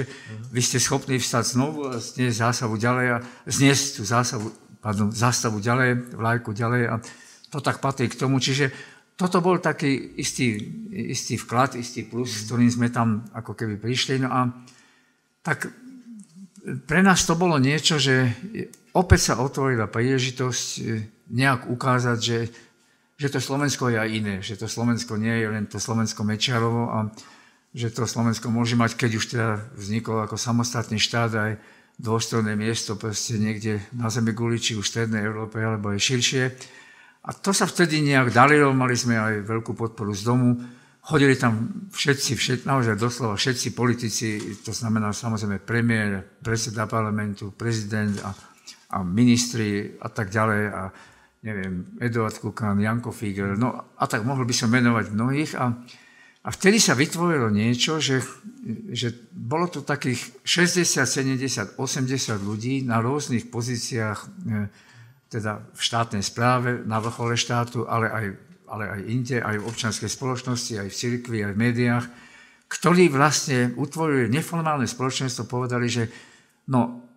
vy ste schopní vstať znovu a zniesť zásavu ďalej a zniesť tú zásavu, pardon, zástavu ďalej, vlajku ďalej a to tak patrí k tomu. Čiže toto bol taký istý, istý vklad, istý plus, s ktorým sme tam ako keby prišli. No a tak pre nás to bolo niečo, že opäť sa otvorila príležitosť nejak ukázať, že že to Slovensko je aj iné, že to Slovensko nie je len to Slovensko Mečiarovo a že to Slovensko môže mať, keď už teda vzniklo ako samostatný štát, aj dôstojné miesto proste niekde na zemi guli, či už v Strednej Európe, alebo aj širšie. A to sa vtedy nejak darilo, mali sme aj veľkú podporu z domu. Chodili tam všetci, všet, naozaj doslova všetci politici, to znamená samozrejme premiér, predseda parlamentu, prezident a, a ministri a tak ďalej. A neviem, Eduard Kukan, Janko Figel, no a tak mohol by som menovať mnohých. A, a vtedy sa vytvorilo niečo, že, že bolo tu takých 60, 70, 80 ľudí na rôznych pozíciách, e, teda v štátnej správe, na vrchole štátu, ale aj, ale aj inde, aj v občanskej spoločnosti, aj v cirkvi, aj v médiách, ktorí vlastne utvorili neformálne spoločenstvo, povedali, že no,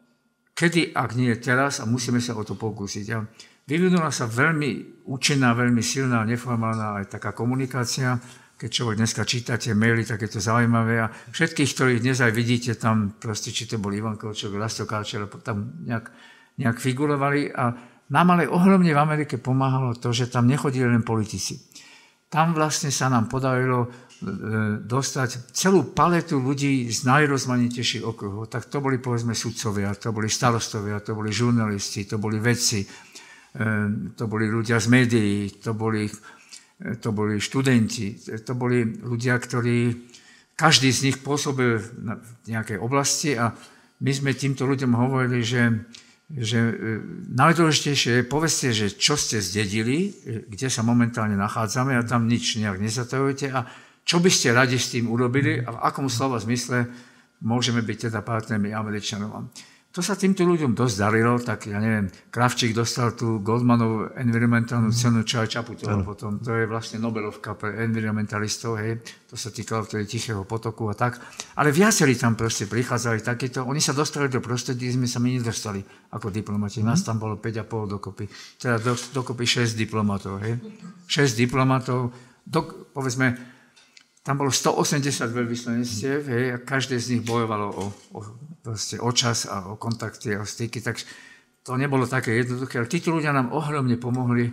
kedy, ak nie teraz, a musíme sa o to pokúsiť. A Vyvinula sa veľmi účinná, veľmi silná, neformálna aj taká komunikácia. Keď človek dneska čítate maily, tak je to zaujímavé. A všetkých, ktorých dnes aj vidíte tam, proste, či to bol Ivan Kočok, Rasto Káčer, tam nejak, nejak figurovali. A nám ale ohromne v Amerike pomáhalo to, že tam nechodili len politici. Tam vlastne sa nám podarilo e, dostať celú paletu ľudí z najrozmanitejších okruhov. Tak to boli povedzme sudcovia, to boli starostovia, to boli žurnalisti, to boli vedci, to boli ľudia z médií, to boli, to boli študenti, to boli ľudia, ktorí, každý z nich pôsobil v nejakej oblasti a my sme týmto ľuďom hovorili, že, že eh, najdôležitejšie je povedzte, že čo ste zdedili, eh, kde sa momentálne nachádzame a tam nič nejak nezatajujete a čo by ste radi s tým urobili a v akom slova zmysle môžeme byť teda partnermi Američanov. To sa týmto ľuďom dosť darilo, tak ja neviem, Kravčík dostal tú Goldmanov environmentálnu mm. cenu, čo aj Čaputová mm. potom. To je vlastne Nobelovka pre environmentalistov, hej. To sa týkalo vtedy Tichého potoku a tak. Ale viacerí tam proste prichádzali takýto. Oni sa dostali do prostredí, sme sa my nedostali ako diplomati. Mm. Nás tam bolo 5,5 dokopy. Teda do, dokopy 6 diplomatov, hej. 6 diplomatov, do, povedzme, tam bolo 180 veľvyslanectiev, hej, a každé z nich bojovalo o, o, o čas a o kontakty a o styky, tak to nebolo také jednoduché, ale títo ľudia nám ohromne pomohli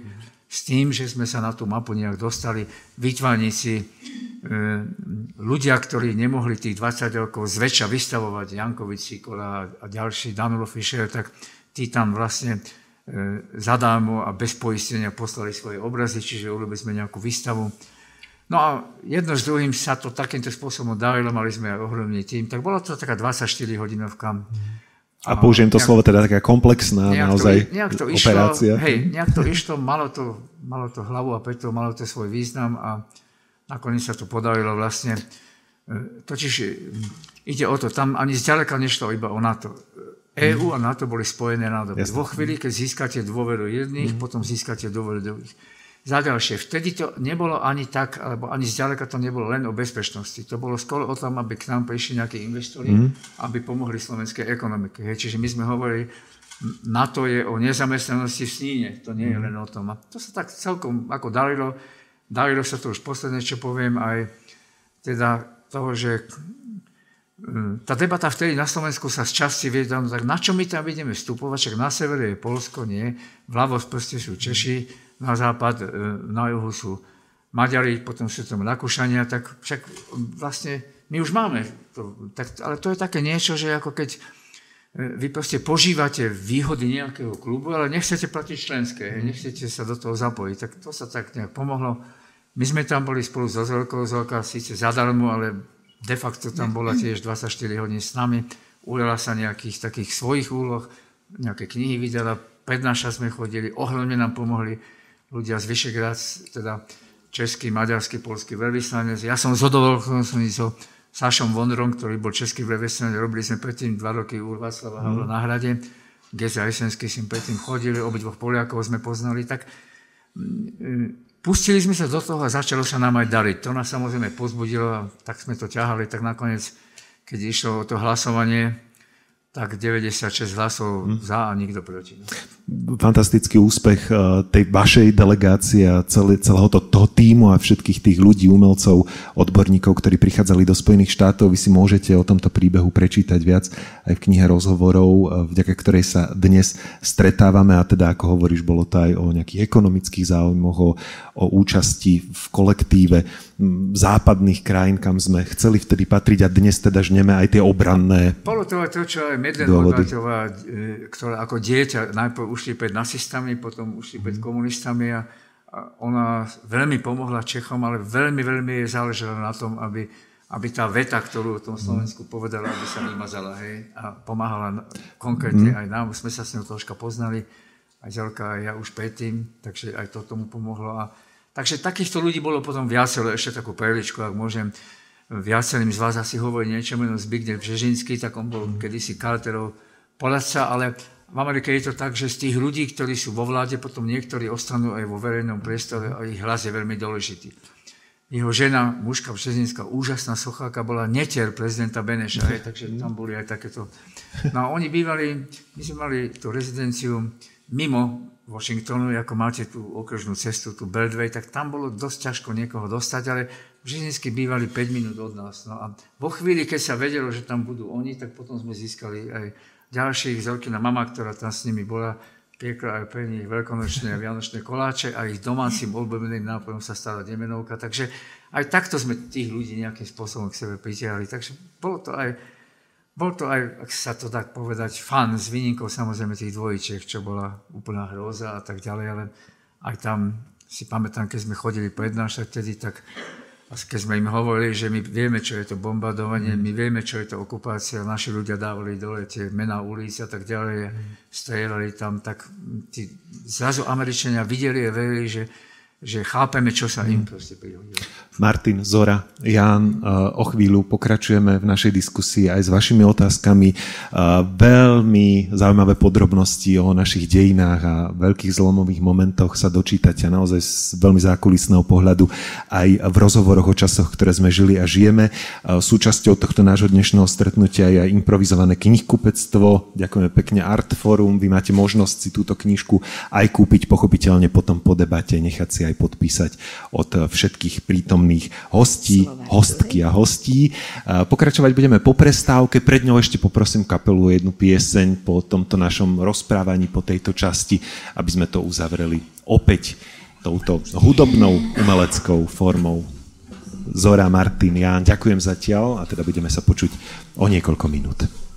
s tým, že sme sa na tú mapu nejak dostali. Výtvarníci, e, ľudia, ktorí nemohli tých 20 rokov zväčša vystavovať, Jankovič, Sikola a ďalší, Danulo Fischer, tak tí tam vlastne e, zadarmo a bez poistenia poslali svoje obrazy, čiže urobili sme nejakú výstavu. No a jedno s druhým sa to takýmto spôsobom darilo, mali sme ohromný tým, tak bolo to taká 24 hodinovka. A, a použijem to nejak, slovo, teda taká komplexná nejak naozaj to, nejak to operácia. Išlo, hej, nejak to išlo, malo to, malo to hlavu a peto, malo to svoj význam a nakoniec sa to podarilo vlastne. E, totiž e, ide o to, tam ani zďaleka nešlo iba o NATO. EU a NATO boli spojené nádoby. Vo chvíli, keď získate dôveru jedných, mm. potom získate dôveru druhých. Za ďalšie, vtedy to nebolo ani tak, alebo ani zďaleka to nebolo len o bezpečnosti. To bolo skôr o tom, aby k nám prišli nejakí investori, mm. aby pomohli slovenskej ekonomike. Hej. Čiže my sme hovorili, na to je o nezamestnanosti v sníne, to nie je mm. len o tom. A to sa tak celkom ako darilo, darilo sa to už posledné, čo poviem, aj teda toho, že mm, tá debata vtedy na Slovensku sa z časti viedla, no tak na čo my tam ideme vstupovať, však na severe je Polsko, nie, vľavo proste sú Češi, na západ, e, na juhu sú Maďari, potom sú tam Rakúšania, tak však vlastne my už máme to, tak, ale to je také niečo, že ako keď e, vy proste požívate výhody nejakého klubu, ale nechcete platiť členské, nechcete sa do toho zapojiť, tak to sa tak nejak pomohlo. My sme tam boli spolu so Zolkou, Zolka síce zadarmo, ale de facto tam bola tiež 24 hodín s nami, ujala sa nejakých takých svojich úloh, nejaké knihy vydala, prednáša sme chodili, ohromne nám pomohli ľudia z Vyšegrad, teda český, maďarský, polský veľvyslanec. Ja som zhodol som so Sašom Vonrom, ktorý bol český veľvyslanec, robili sme predtým dva roky u Václava Havla mm. na hrade. Geza Jesenský si predtým chodili, obidvoch Poliakov sme poznali, tak mm, pustili sme sa do toho a začalo sa nám aj dariť. To nás samozrejme pozbudilo a tak sme to ťahali, tak nakoniec, keď išlo o to hlasovanie, tak 96 hlasov hm. za a nikto proti. Fantastický úspech eh, tej vašej delegácie a celé, celého to, toho týmu a všetkých tých ľudí, umelcov, odborníkov, ktorí prichádzali do Spojených štátov. Vy si môžete o tomto príbehu prečítať viac aj v knihe rozhovorov, eh, vďaka ktorej sa dnes stretávame a teda, ako hovoríš, bolo to aj o nejakých ekonomických záujmoch, o, o účasti v kolektíve západných krajín, kam sme chceli vtedy patriť a dnes teda žneme aj tie obranné Bolo to aj to, čo aj Horvátová, e, ktorá ako dieťa najprv ušli pred nacistami, potom ušli pred mhm. komunistami a, ona veľmi pomohla Čechom, ale veľmi, veľmi jej záležalo na tom, aby, aby tá veta, ktorú o tom mhm. Slovensku povedala, aby sa vymazala, hej, a pomáhala konkrétne mm. aj nám, sme sa s ňou troška poznali, aj Zelka, aj ja už predtým, takže aj to tomu pomohlo a Takže takýchto ľudí bolo potom viacero, ešte takú perličku, ak môžem. Viacerým z vás asi hovorí niečo meno Zbigniew Břežinský, tak on bol kedysi Carterov poradca, ale v Amerike je to tak, že z tých ľudí, ktorí sú vo vláde, potom niektorí ostanú aj vo verejnom priestore a ich hlas je veľmi dôležitý. Jeho žena, mužka Březinská, úžasná socháka, bola netier prezidenta Beneša, aj, takže tam boli aj takéto. No a oni bývali, my sme mali tú rezidenciu mimo Washingtonu, ako máte tú okružnú cestu, tú Beltway, tak tam bolo dosť ťažko niekoho dostať, ale Žižinskí bývali 5 minút od nás. No a vo chvíli, keď sa vedelo, že tam budú oni, tak potom sme získali aj ďalších. Zelkina mama, ktorá tam s nimi bola, piekla aj pre nich veľkonočné a vianočné koláče a ich domácim obľúbeným nápojom sa stala demenovka. Takže aj takto sme tých ľudí nejakým spôsobom k sebe pritiahli. Takže bolo to aj bol to aj, ak sa to tak povedať, fan s výnimkou samozrejme tých dvojičiek, čo bola úplná hroza a tak ďalej, ale aj tam si pamätám, keď sme chodili prednášať tedy, tak keď sme im hovorili, že my vieme, čo je to bombardovanie, my vieme, čo je to okupácia, naši ľudia dávali dole tie mená ulic a tak ďalej, strieľali tam, tak tí, zrazu Američania videli a verili, že že chápeme, čo sa im proste prihodilo. Martin, Zora, Jan, o chvíľu pokračujeme v našej diskusii aj s vašimi otázkami. Veľmi zaujímavé podrobnosti o našich dejinách a veľkých zlomových momentoch sa dočítate naozaj z veľmi zákulisného pohľadu aj v rozhovoroch o časoch, ktoré sme žili a žijeme. Súčasťou tohto nášho dnešného stretnutia je aj improvizované knihkupectvo. Ďakujeme pekne Artforum. Vy máte možnosť si túto knižku aj kúpiť, pochopiteľne potom po debate, nechať si aj podpísať od všetkých prítomných hostí, hostky a hostí. Pokračovať budeme po prestávke. Pred ňou ešte poprosím kapelu o jednu pieseň po tomto našom rozprávaní, po tejto časti, aby sme to uzavreli opäť touto hudobnou umeleckou formou. Zora, Martin, Ján, ďakujem zatiaľ a teda budeme sa počuť o niekoľko minút.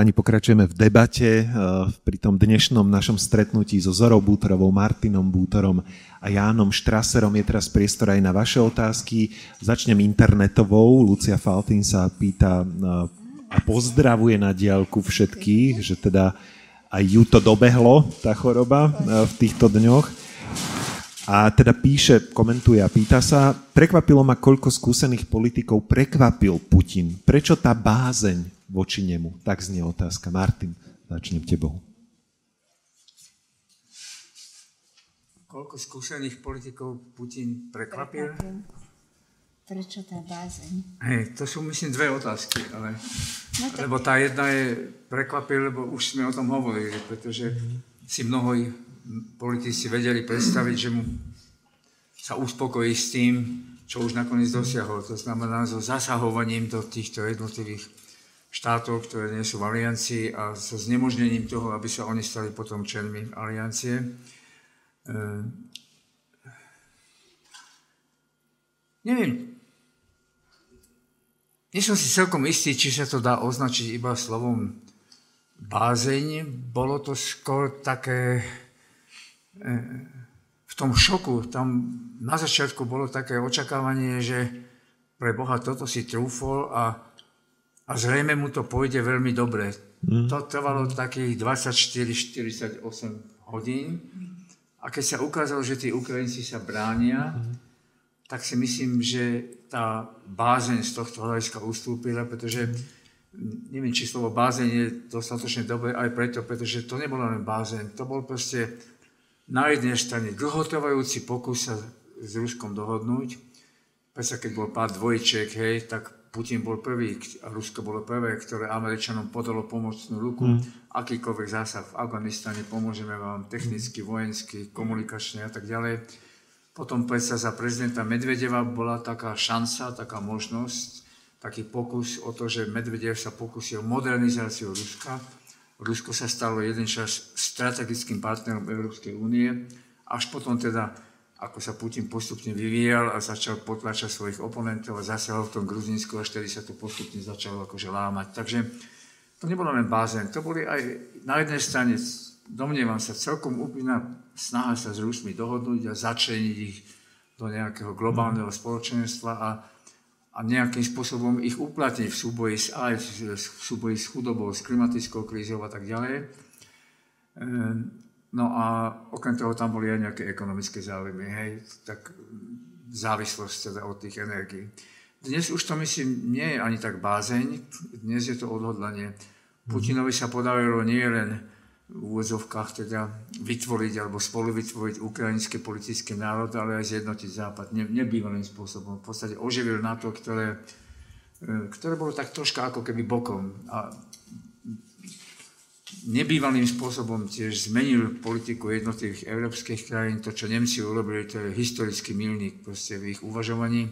Páni, pokračujeme v debate eh, pri tom dnešnom našom stretnutí so Zorou Bútorovou, Martinom Bútorom a Jánom Štraserom. Je teraz priestor aj na vaše otázky. Začnem internetovou. Lucia Faltín sa pýta eh, a pozdravuje na diálku všetkých, že teda aj ju to dobehlo, tá choroba, eh, v týchto dňoch. A teda píše, komentuje a pýta sa, prekvapilo ma, koľko skúsených politikov prekvapil Putin. Prečo tá bázeň voči nemu? Tak znie otázka. Martin, začnem tebou. Koľko skúsených politikov Putin prekvapil? prekvapil. Prečo tá bázeň? Hej, to sú myslím dve otázky, ale... No tak... Lebo tá jedna je prekvapil, lebo už sme o tom hovorili, pretože si mnoho politici vedeli predstaviť, že mu sa uspokojí s tým, čo už nakoniec dosiahol. To znamená so zasahovaním do týchto jednotlivých štátov, ktoré nie sú v aliancii a so znemožnením toho, aby sa oni stali potom členmi aliancie. E, neviem, nie som si celkom istý, či sa to dá označiť iba slovom bázeň. Bolo to skôr také e, v tom šoku, tam na začiatku bolo také očakávanie, že pre Boha toto si trúfol a a zrejme mu to pôjde veľmi dobre. Mm. To trvalo takých 24-48 hodín a keď sa ukázalo, že tí Ukrajinci sa bránia, mm. tak si myslím, že tá bázeň z tohto hľadiska ustúpila, pretože neviem, či slovo bázeň je dostatočne dobré aj preto, pretože to nebolo len bázeň, to bol proste na jednej strane dlhotrvajúci pokus sa s Ruskom dohodnúť. Predsa keď bol pár dvojčiek, hej, tak Putin bol prvý Rusko bolo prvé, ktoré Američanom podalo pomocnú ruku. Mm. Akýkoľvek zásah v Afganistane pomôžeme vám technicky, vojensky, komunikačne a tak ďalej. Potom predsa za prezidenta Medvedeva bola taká šanca, taká možnosť, taký pokus o to, že Medvedev sa pokusil modernizáciu Ruska. Rusko sa stalo jeden čas strategickým partnerom Európskej únie, až potom teda ako sa Putin postupne vyvíjal a začal potlačať svojich oponentov a zasahol v tom Gruzínsku, až tedy sa to postupne začalo akože lámať. Takže to nebolo len bázen, to boli aj na jednej strane, domnievam sa, celkom úplná snaha sa s Rusmi dohodnúť a začleniť ich do nejakého globálneho spoločenstva a, a nejakým spôsobom ich uplatniť v súboji s, aj v súboji s chudobou, s klimatickou krízou a tak ďalej. Ehm, No a okrem toho tam boli aj nejaké ekonomické záujmy, hej, tak závislosť teda od tých energií. Dnes už to myslím nie je ani tak bázeň, dnes je to odhodlanie. Putinovi sa podarilo nie len v úvodzovkách teda vytvoriť alebo spolu vytvoriť ukrajinské politické národ, ale aj zjednotiť Západ ne, nebývalým spôsobom. V podstate oživil NATO, ktoré, e, ktoré bolo tak troška ako keby bokom. A nebývalým spôsobom tiež zmenil politiku jednotlivých európskych krajín. To, čo Nemci urobili, to je historický milník v ich uvažovaní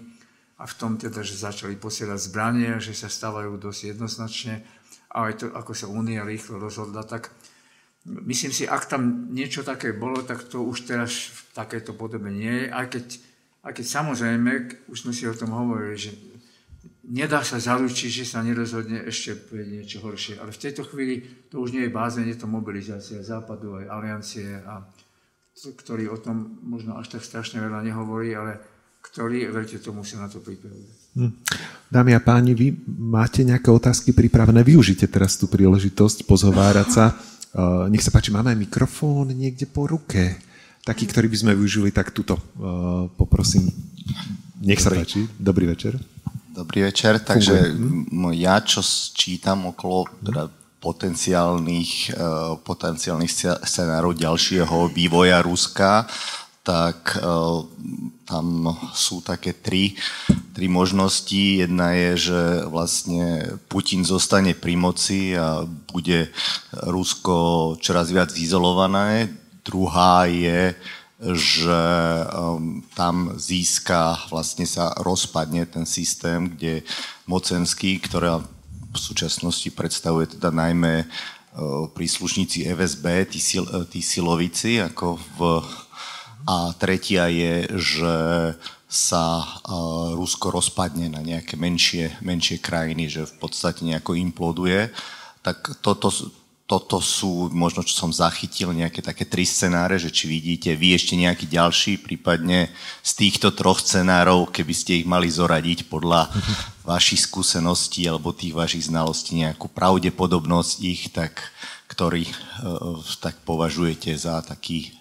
a v tom teda, že začali posielať zbranie, že sa stávajú dosť jednoznačne a aj to, ako sa Únia rýchlo rozhodla, tak myslím si, ak tam niečo také bolo, tak to už teraz v takéto podobe nie je, aj keď, aj keď samozrejme, už sme si o tom hovorili, že nedá sa zaručiť, že sa nerozhodne ešte pre niečo horšie. Ale v tejto chvíli to už nie je bázeň, je to mobilizácia západu aj aliancie, a, ktorý o tom možno až tak strašne veľa nehovorí, ale ktorý, verte tomu, sa na to pripravuje. Hm. Dámy a páni, vy máte nejaké otázky pripravené? Využite teraz tú príležitosť pozhovárať sa. Uh, nech sa páči, máme aj mikrofón niekde po ruke. Taký, ktorý by sme využili, tak tuto. Uh, poprosím. Nech sa páči. Dobrý večer. Dobrý večer, takže ja čo čítam okolo teda potenciálnych, uh, potenciálnych scenárov ďalšieho vývoja Ruska, tak uh, tam sú také tri, tri možnosti. Jedna je, že vlastne Putin zostane pri moci a bude Rusko čoraz viac izolované. Druhá je, že um, tam získa, vlastne sa rozpadne ten systém, kde mocenský, ktorá v súčasnosti predstavuje teda najmä uh, príslušníci FSB, tí, sil, uh, tí silovici, ako v... A tretia je, že sa uh, Rusko rozpadne na nejaké menšie, menšie krajiny, že v podstate nejako imploduje, tak toto, toto sú možno, čo som zachytil, nejaké také tri scenáre, že či vidíte vy ešte nejaký ďalší, prípadne z týchto troch scenárov, keby ste ich mali zoradiť podľa vašich skúseností alebo tých vašich znalostí, nejakú pravdepodobnosť ich, tak ktorý uh, tak považujete za taký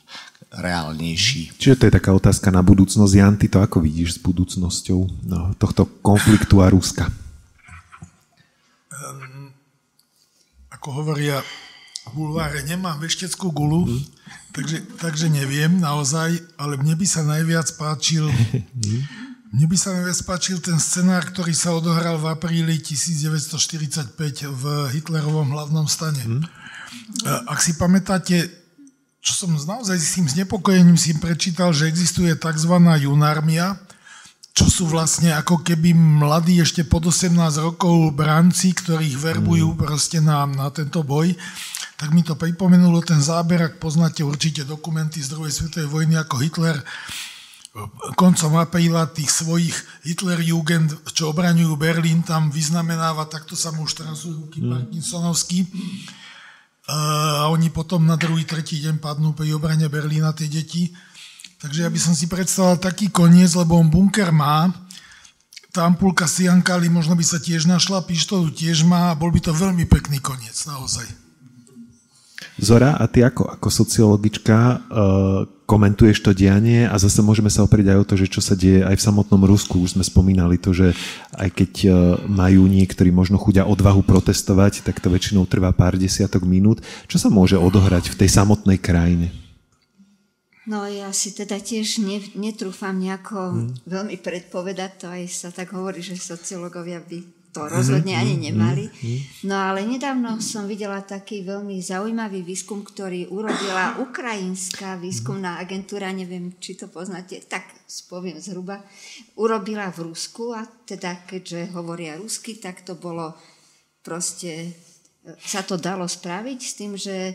reálnejší. Čiže to je taká otázka na budúcnosť. Jan, ty to ako vidíš s budúcnosťou no, tohto konfliktu a Ruska? Ako hovoria v bulváre, nemám vešteckú gulu, mm. takže, takže neviem naozaj, ale mne by sa najviac páčil mne by sa najviac páčil ten scenár, ktorý sa odohral v apríli 1945 v Hitlerovom hlavnom stane. Mm. Ak si pamätáte, čo som naozaj s tým znepokojením si prečítal, že existuje tzv. junarmia, čo sú vlastne ako keby mladí ešte pod 18 rokov bránci, ktorých verbujú mm. proste na, na tento boj, tak mi to pripomenulo ten záber, ak poznáte určite dokumenty z druhej svetovej vojny, ako Hitler koncom apríla tých svojich Hitlerjugend, čo obraňujú Berlín, tam vyznamenáva, takto sa mu už transujú ruky mm. Parkinsonovský a oni potom na druhý, tretí deň padnú pri obrane Berlína tie deti. Takže ja by som si predstavil taký koniec, lebo on bunker má, tá ampulka Siankali možno by sa tiež našla, pištolu tiež má a bol by to veľmi pekný koniec, naozaj. Zora, a ty ako, ako sociologička uh, komentuješ to dianie a zase môžeme sa oprieť aj o to, že čo sa deje aj v samotnom Rusku. Už sme spomínali to, že aj keď uh, majú niektorí možno chuďa odvahu protestovať, tak to väčšinou trvá pár desiatok minút. Čo sa môže odohrať v tej samotnej krajine? No ja si teda tiež ne, netrúfam nejako hmm. veľmi predpovedať, to. Aj sa tak hovorí, že sociológovia by to rozhodne ani mhm, mhm, nemali. Mhm, no ale nedávno som videla taký veľmi zaujímavý výskum, ktorý urobila ukrajinská výskumná agentúra, neviem, či to poznáte, tak spoviem zhruba, urobila v Rusku a teda keďže hovoria rusky, tak to bolo proste, e, sa to dalo spraviť s tým, že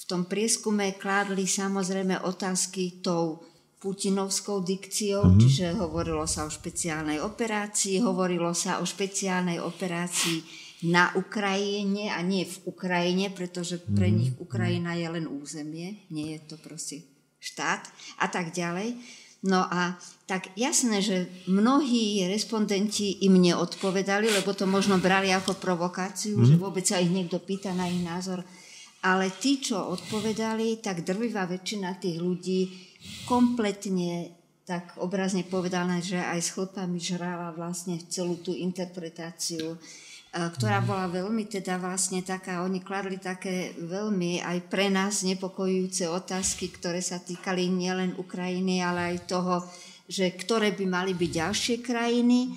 v tom prieskume kládli samozrejme otázky tou putinovskou dikciou, mm-hmm. čiže hovorilo sa o špeciálnej operácii, hovorilo sa o špeciálnej operácii na Ukrajine a nie v Ukrajine, pretože pre mm-hmm. nich Ukrajina je len územie, nie je to proste štát a tak ďalej. No a tak jasné, že mnohí respondenti im neodpovedali, lebo to možno brali ako provokáciu, mm. že vôbec sa ich niekto pýta na ich názor. Ale tí, čo odpovedali, tak drvivá väčšina tých ľudí kompletne tak obrazne povedané, že aj s chlpami žrala vlastne celú tú interpretáciu, ktorá mhm. bola veľmi teda vlastne taká, oni kladli také veľmi aj pre nás nepokojujúce otázky, ktoré sa týkali nielen Ukrajiny, ale aj toho, že ktoré by mali byť ďalšie krajiny, e,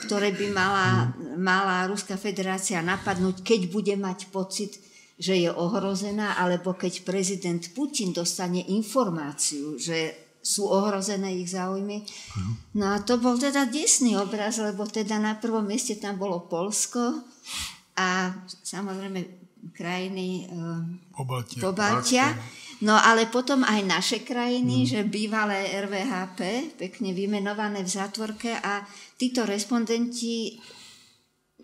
ktoré by mala, mhm. mala Ruská federácia napadnúť, keď bude mať pocit, že je ohrozená, alebo keď prezident Putin dostane informáciu, že sú ohrozené ich záujmy. No a to bol teda desný obraz, lebo teda na prvom mieste tam bolo Polsko a samozrejme krajiny Pobaltia. Pobaltia. No ale potom aj naše krajiny, mm. že bývalé RVHP, pekne vymenované v zátvorke a títo respondenti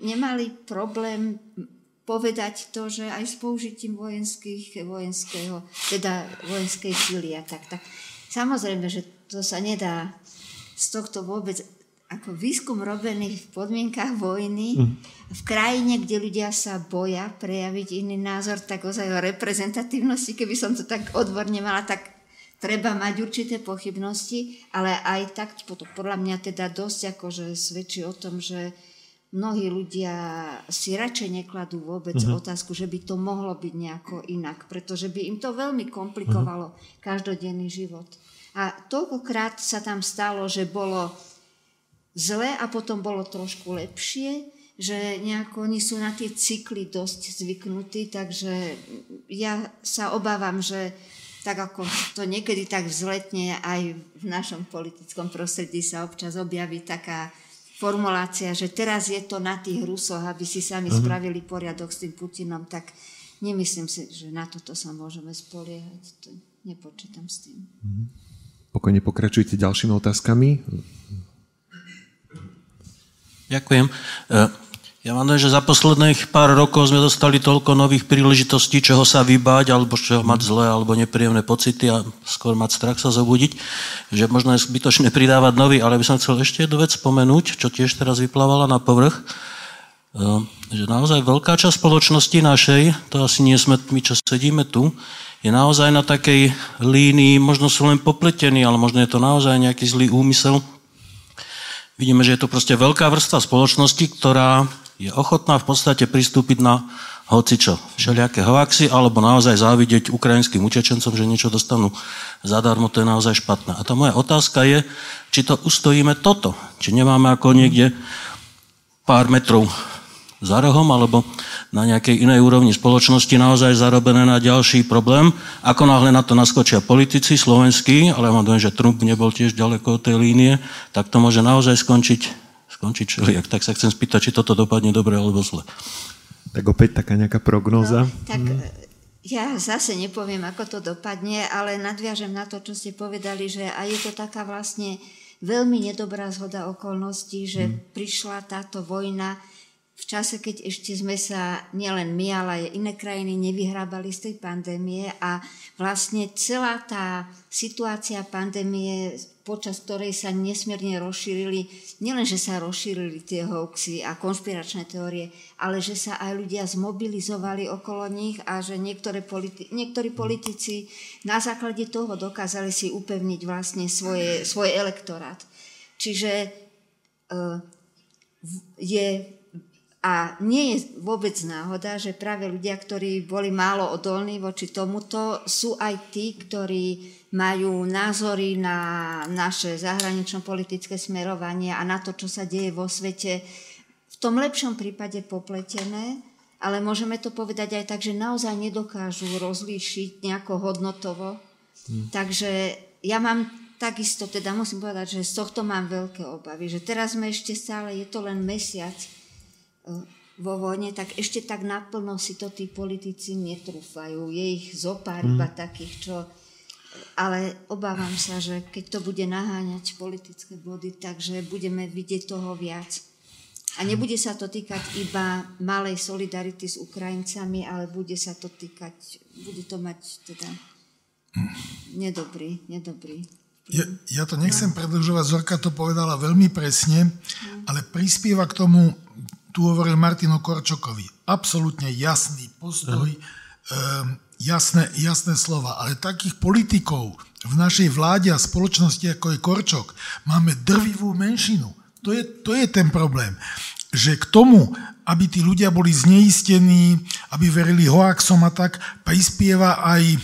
nemali problém povedať to, že aj s použitím vojenských, vojenského, teda vojenskej síly a tak, tak. Samozrejme, že to sa nedá z tohto vôbec ako výskum robený v podmienkach vojny, mm. v krajine, kde ľudia sa boja prejaviť iný názor, tak ozaj o reprezentatívnosti, keby som to tak odborne mala, tak treba mať určité pochybnosti, ale aj tak podľa mňa teda dosť akože svedčí o tom, že mnohí ľudia si radšej nekladú vôbec uh-huh. otázku, že by to mohlo byť nejako inak, pretože by im to veľmi komplikovalo uh-huh. každodenný život. A toľkokrát sa tam stalo, že bolo zle a potom bolo trošku lepšie, že nejako oni sú na tie cykly dosť zvyknutí, takže ja sa obávam, že tak ako to niekedy tak vzletne aj v našom politickom prostredí sa občas objaví taká formulácia, že teraz je to na tých Rusoch, aby si sami uh-huh. spravili poriadok s tým Putinom, tak nemyslím si, že na toto sa môžeme spoliehať. To nepočítam s tým. Uh-huh. Pokojne pokračujte ďalšími otázkami. Ďakujem. E, ja mám dojem, že za posledných pár rokov sme dostali toľko nových príležitostí, čoho sa vybať, alebo čoho mať zlé, alebo nepríjemné pocity a skôr mať strach sa zobudiť, že možno je zbytočné pridávať nový, ale by som chcel ešte jednu vec spomenúť, čo tiež teraz vyplávala na povrch, ehm, že naozaj veľká časť spoločnosti našej, to asi nie sme my, čo sedíme tu, je naozaj na takej línii, možno sú len popletení, ale možno je to naozaj nejaký zlý úmysel. Vidíme, že je to proste veľká vrstva spoločnosti, ktorá je ochotná v podstate pristúpiť na hocičo, všelijaké hoaxy, alebo naozaj závidieť ukrajinským utečencom, že niečo dostanú zadarmo, to je naozaj špatné. A tá moja otázka je, či to ustojíme toto, či nemáme ako niekde pár metrov za rohom, alebo na nejakej inej úrovni spoločnosti naozaj zarobené na ďalší problém. Ako náhle na to naskočia politici slovenskí, ale mám dojem, že Trump nebol tiež ďaleko od tej línie, tak to môže naozaj skončiť skončiť všelijak. Tak sa chcem spýtať, či toto dopadne dobre alebo zle. Tak opäť taká nejaká prognóza? No, tak hmm. ja zase nepoviem, ako to dopadne, ale nadviažem na to, čo ste povedali, že aj je to taká vlastne veľmi nedobrá zhoda okolností, že hmm. prišla táto vojna v čase, keď ešte sme sa nielen my, ale aj iné krajiny nevyhrábali z tej pandémie a vlastne celá tá situácia pandémie, počas ktorej sa nesmierne rozšírili, nielen, že sa rozšírili tie hoaxy a konšpiračné teórie, ale že sa aj ľudia zmobilizovali okolo nich a že politi- niektorí politici na základe toho dokázali si upevniť vlastne svoje, svoj elektorát. Čiže uh, je a nie je vôbec náhoda, že práve ľudia, ktorí boli málo odolní voči tomuto, sú aj tí, ktorí majú názory na naše zahranično-politické smerovanie a na to, čo sa deje vo svete, v tom lepšom prípade popletené, ale môžeme to povedať aj tak, že naozaj nedokážu rozlíšiť nejako hodnotovo. Hmm. Takže ja mám takisto, teda musím povedať, že z tohto mám veľké obavy, že teraz sme ešte stále, je to len mesiac, vo vojne, tak ešte tak naplno si to tí politici netrúfajú. Je ich zopár mm. iba takých, čo... Ale obávam sa, že keď to bude naháňať politické body, takže budeme vidieť toho viac. A nebude sa to týkať iba malej solidarity s Ukrajincami, ale bude sa to týkať, bude to mať teda nedobrý, nedobrý. Ja, ja to nechcem no. predlžovať, Zorka to povedala veľmi presne, no. ale prispieva k tomu tu hovoril Martino Korčokovi. Absolútne jasný postoj, um, jasné, jasné slova. Ale takých politikov v našej vláde a spoločnosti, ako je Korčok, máme drvivú menšinu. To je, to je ten problém. Že k tomu, aby tí ľudia boli zneistení, aby verili hoaxom a tak, prispieva aj,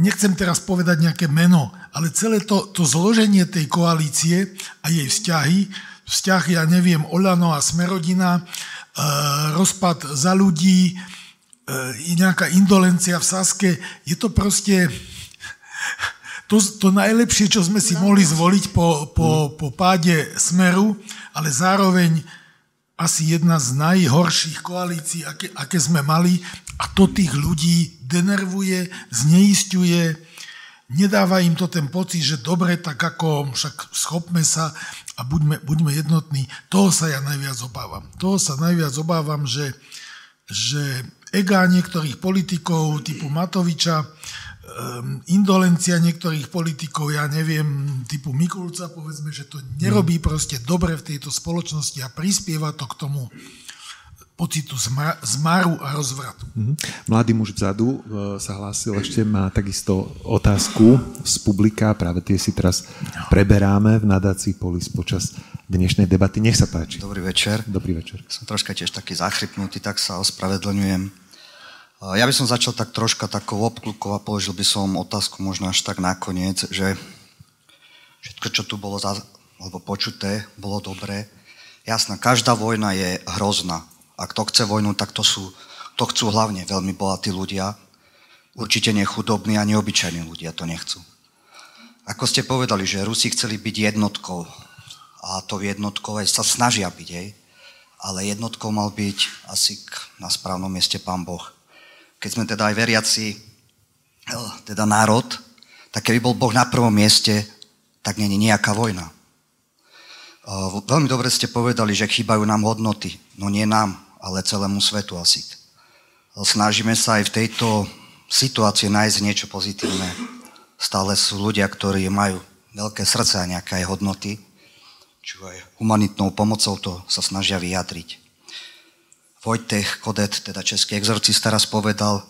nechcem teraz povedať nejaké meno, ale celé to, to zloženie tej koalície a jej vzťahy vzťah, ja neviem, Olano a Smerodina, e, rozpad za ľudí, nejaká indolencia v Saske, je to proste to, to najlepšie, čo sme si mohli zvoliť po, po, po páde Smeru, ale zároveň asi jedna z najhorších koalícií, aké, aké sme mali a to tých ľudí denervuje, zneistuje, nedáva im to ten pocit, že dobre, tak ako však schopme sa a buďme, buďme jednotní. Toho sa ja najviac obávam. Toho sa najviac obávam, že, že ega niektorých politikov typu Matoviča, indolencia niektorých politikov, ja neviem, typu Mikulca, povedzme, že to nerobí proste dobre v tejto spoločnosti a prispieva to k tomu pocitu zmaru a rozvratu. Mm-hmm. Mladý muž vzadu e, sa hlásil, ešte má takisto otázku z publika, práve tie si teraz preberáme v nadácii Polis počas dnešnej debaty. Nech sa páči. Dobrý večer. Dobrý večer. Som troška tiež taký zachrypnutý, tak sa ospravedlňujem. E, ja by som začal tak troška takou obklukou a položil by som otázku možno až tak nakoniec, že všetko, čo tu bolo za, alebo počuté, bolo dobré. Jasná, každá vojna je hrozná a kto chce vojnu, tak to sú, to chcú hlavne veľmi bohatí ľudia. Určite nechudobní a neobyčajní ľudia to nechcú. Ako ste povedali, že Rusi chceli byť jednotkou a to jednotkou aj sa snažia byť, hej. Ale jednotkou mal byť asi na správnom mieste Pán Boh. Keď sme teda aj veriaci, teda národ, tak keby bol Boh na prvom mieste, tak není nejaká vojna. Veľmi dobre ste povedali, že chýbajú nám hodnoty. No nie nám, ale celému svetu asi. Snažíme sa aj v tejto situácii nájsť niečo pozitívne. Stále sú ľudia, ktorí majú veľké srdce a nejaké aj hodnoty, čo aj humanitnou pomocou to sa snažia vyjadriť. Vojtech Kodet, teda český exorcista, raz povedal,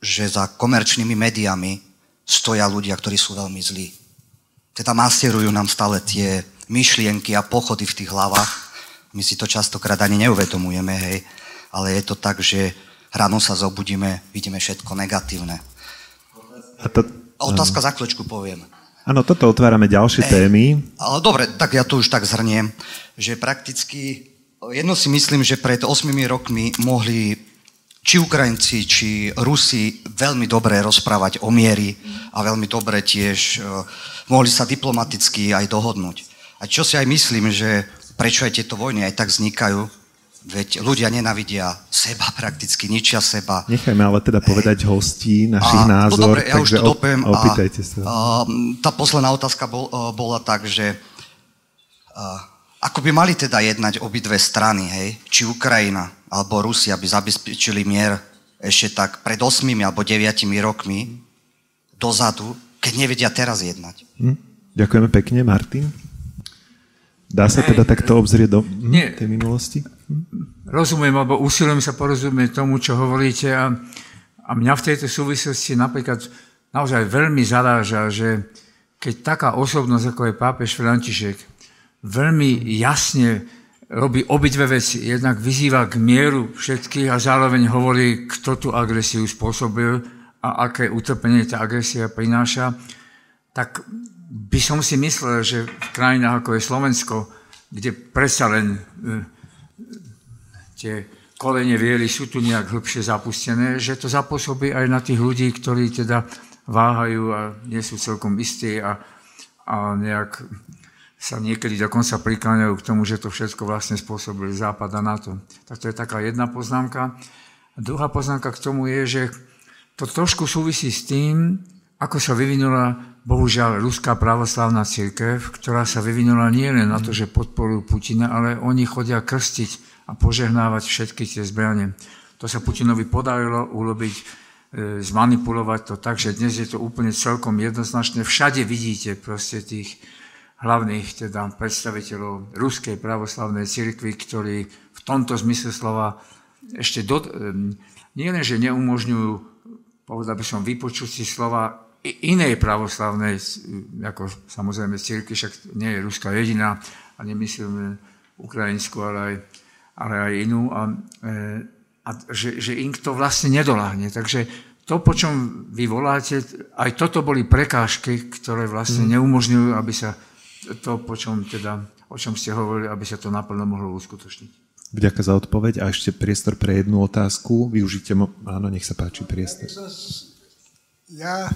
že za komerčnými médiami stoja ľudia, ktorí sú veľmi zlí. Teda masierujú nám stále tie myšlienky a pochody v tých hlavách. My si to častokrát ani neuvedomujeme, hej. Ale je to tak, že ráno sa zobudíme, vidíme všetko negatívne. A to... Otázka za chvíľočku poviem. Áno, toto otvárame ďalšie témy. Ale dobre, tak ja to už tak zhrniem, že prakticky, jedno si myslím, že pred 8 rokmi mohli či Ukrajinci, či Rusi veľmi dobre rozprávať o miery a veľmi dobre tiež uh, mohli sa diplomaticky aj dohodnúť. A čo si aj myslím, že prečo aj tieto vojny aj tak vznikajú, veď ľudia nenavidia seba prakticky, ničia seba. Nechajme ale teda povedať hostí našich a, názor, no dobre, ja už to dopiem opýtajte sa. A, tá posledná otázka bol, bola tak, že a, ako by mali teda jednať obidve strany, hej? Či Ukrajina alebo Rusia by zabezpečili mier ešte tak pred 8 alebo 9 rokmi dozadu, keď nevedia teraz jednať. Hm? Ďakujeme pekne, Martin. Dá sa teda takto obzrieť do hm, tej minulosti? Hm? Rozumiem, alebo usilujem sa porozumieť tomu, čo hovoríte a, a mňa v tejto súvislosti napríklad naozaj veľmi zaráža, že keď taká osobnosť, ako je pápež František, veľmi jasne robí obidve veci. Jednak vyzýva k mieru všetkých a zároveň hovorí, kto tú agresiu spôsobil a aké utrpenie tá agresia prináša, tak by som si myslel, že v krajinách ako je Slovensko, kde predsa len e, tie kolene viery sú tu nejak hĺbšie zapustené, že to zapôsobí aj na tých ľudí, ktorí teda váhajú a nie sú celkom istí a, a nejak sa niekedy dokonca prikláňajú k tomu, že to všetko vlastne spôsobili Západ a NATO. Tak to je taká jedna poznámka. A druhá poznámka k tomu je, že to trošku súvisí s tým, ako sa vyvinula bohužiaľ ruská pravoslavná církev, ktorá sa vyvinula nie len na to, že podporujú Putina, ale oni chodia krstiť a požehnávať všetky tie zbranie. To sa Putinovi podarilo urobiť, e, zmanipulovať to tak, že dnes je to úplne celkom jednoznačné. Všade vidíte proste tých hlavných teda predstaviteľov ruskej pravoslavnej cirkvi, ktorí v tomto zmysle slova ešte do, e, nie len, že neumožňujú, povedal by som, vypočuť si slova inej pravoslavnej, ako samozrejme círky, však nie je Ruska jediná, a nemyslím ukrajinskú, ale aj, ale aj inú, a, e, a že, že im to vlastne nedoláhne. Takže to, po čom vy voláte, aj toto boli prekážky, ktoré vlastne mm. neumožňujú, aby sa to, po čom teda, o čom ste hovorili, aby sa to naplno mohlo uskutočniť. Vďaka za odpoveď a ešte priestor pre jednu otázku. Využite, mo- áno, nech sa páči priestor. Ja e,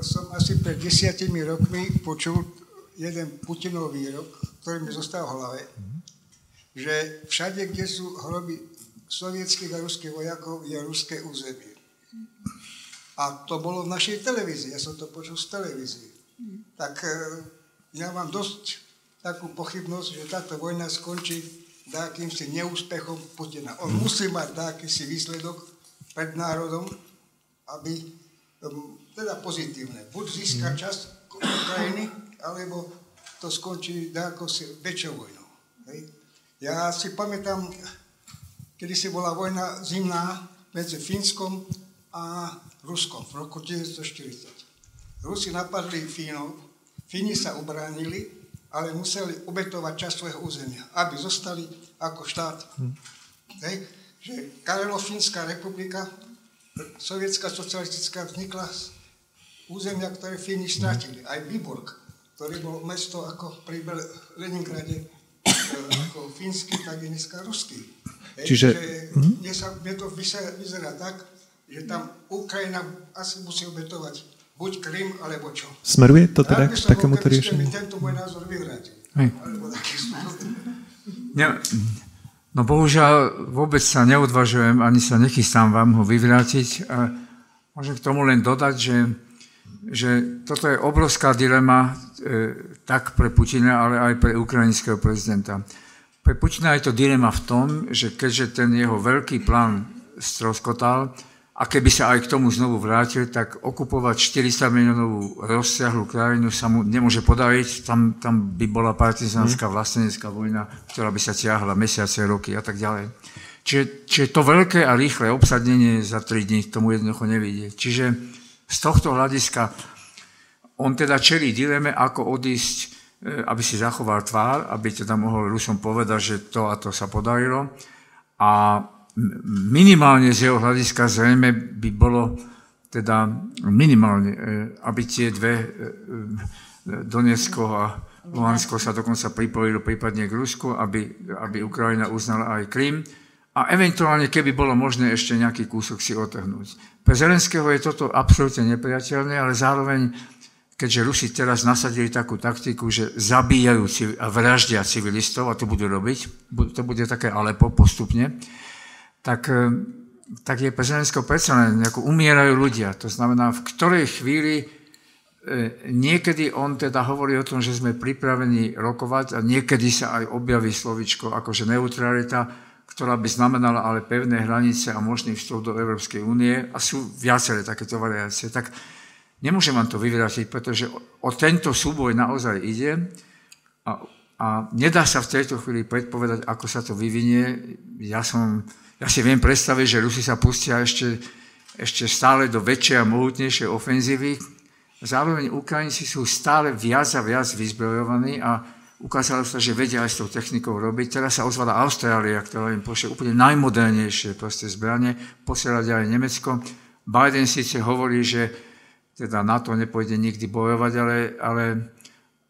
som asi pred desiatimi rokmi počul jeden Putinov výrok, ktorý mi zostal v hlave, že všade, kde sú hroby sovietských a ruských vojakov, je ruské územie. A to bolo v našej televízii, ja som to počul z televízie. Tak e, ja mám dosť takú pochybnosť, že táto vojna skončí takýmsi neúspechom Putina. On musí mať takýsi výsledok pred národom, aby teda pozitívne. Buď získa mhm. časť Ukrajiny, alebo to skončí ako si väčšou vojnou. Hej. Ja si pamätám, kedy si bola vojna zimná medzi Fínskom a Ruskom v roku 1940. Rusi napadli Fínov, Fíni sa ubránili, ale museli obetovať časť svojho územia, aby zostali ako štát. Hm. Hej. Že Karelo-Fínska republika sovietská socialistická vznikla z územia, ktoré Fíni stratili. Aj Vyborg, ktorý bol mesto ako pri Leningrade, e, ako fínsky, tak je dneska ruský. Čiže... Že hm? mne, sa, mne to vyzerá, tak, že tam Ukrajina asi musí obetovať buď Krym, alebo čo. Smeruje to teda k takémuto riešeniu? tento môj názor vyvrátil. Alebo taký ne, No bohužiaľ vôbec sa neodvažujem, ani sa nechystám vám ho vyvrátiť. A môžem k tomu len dodať, že že toto je obrovská dilema e, tak pre Putina, ale aj pre ukrajinského prezidenta. Pre Putina je to dilema v tom, že keďže ten jeho veľký plán stroskotal, a keby sa aj k tomu znovu vrátil, tak okupovať 400 miliónovú rozsiahlu krajinu sa mu nemôže podariť. Tam, tam by bola partizánska vlastenecká vojna, ktorá by sa tiahla mesiace, roky a tak ďalej. Čiže, čiže to veľké a rýchle obsadnenie za 3 dní tomu jednoducho nevidie. Čiže z tohto hľadiska on teda čelí dileme, ako odísť, e, aby si zachoval tvár, aby teda mohol Rusom povedať, že to a to sa podarilo. A minimálne z jeho hľadiska zrejme by bolo teda minimálne, e, aby tie dve, e, Donetsko a Luhansko sa dokonca pripojili prípadne k Rusku, aby, aby Ukrajina uznala aj Krym a eventuálne, keby bolo možné ešte nejaký kúsok si otrhnúť. Pre Zelenského je toto absolútne nepriateľné, ale zároveň, keďže Rusi teraz nasadili takú taktiku, že zabíjajú a vraždia civilistov, a to budú robiť, to bude také Alepo postupne, tak, e, tak je pre Zelenského predsa len umierajú ľudia. To znamená, v ktorej chvíli e, niekedy on teda hovorí o tom, že sme pripravení rokovať a niekedy sa aj objaví slovičko akože neutralita, ktorá by znamenala ale pevné hranice a možný vstup do Európskej únie a sú viaceré takéto variácie, tak nemôžem vám to vyvrátiť, pretože o tento súboj naozaj ide a, a nedá sa v tejto chvíli predpovedať, ako sa to vyvinie. Ja, som, ja si viem predstaviť, že Rusi sa pustia ešte, ešte stále do väčšej a mohutnejšej ofenzívy. Zároveň Ukrajinci sú stále viac a viac vyzbrojovaní a ukázalo sa, že vedia aj s tou technikou robiť. Teraz sa ozvala Austrália, ktorá im pošle úplne najmodernejšie proste zbranie, posiela ďalej Nemecko. Biden síce hovorí, že teda NATO nepôjde nikdy bojovať, ale, ale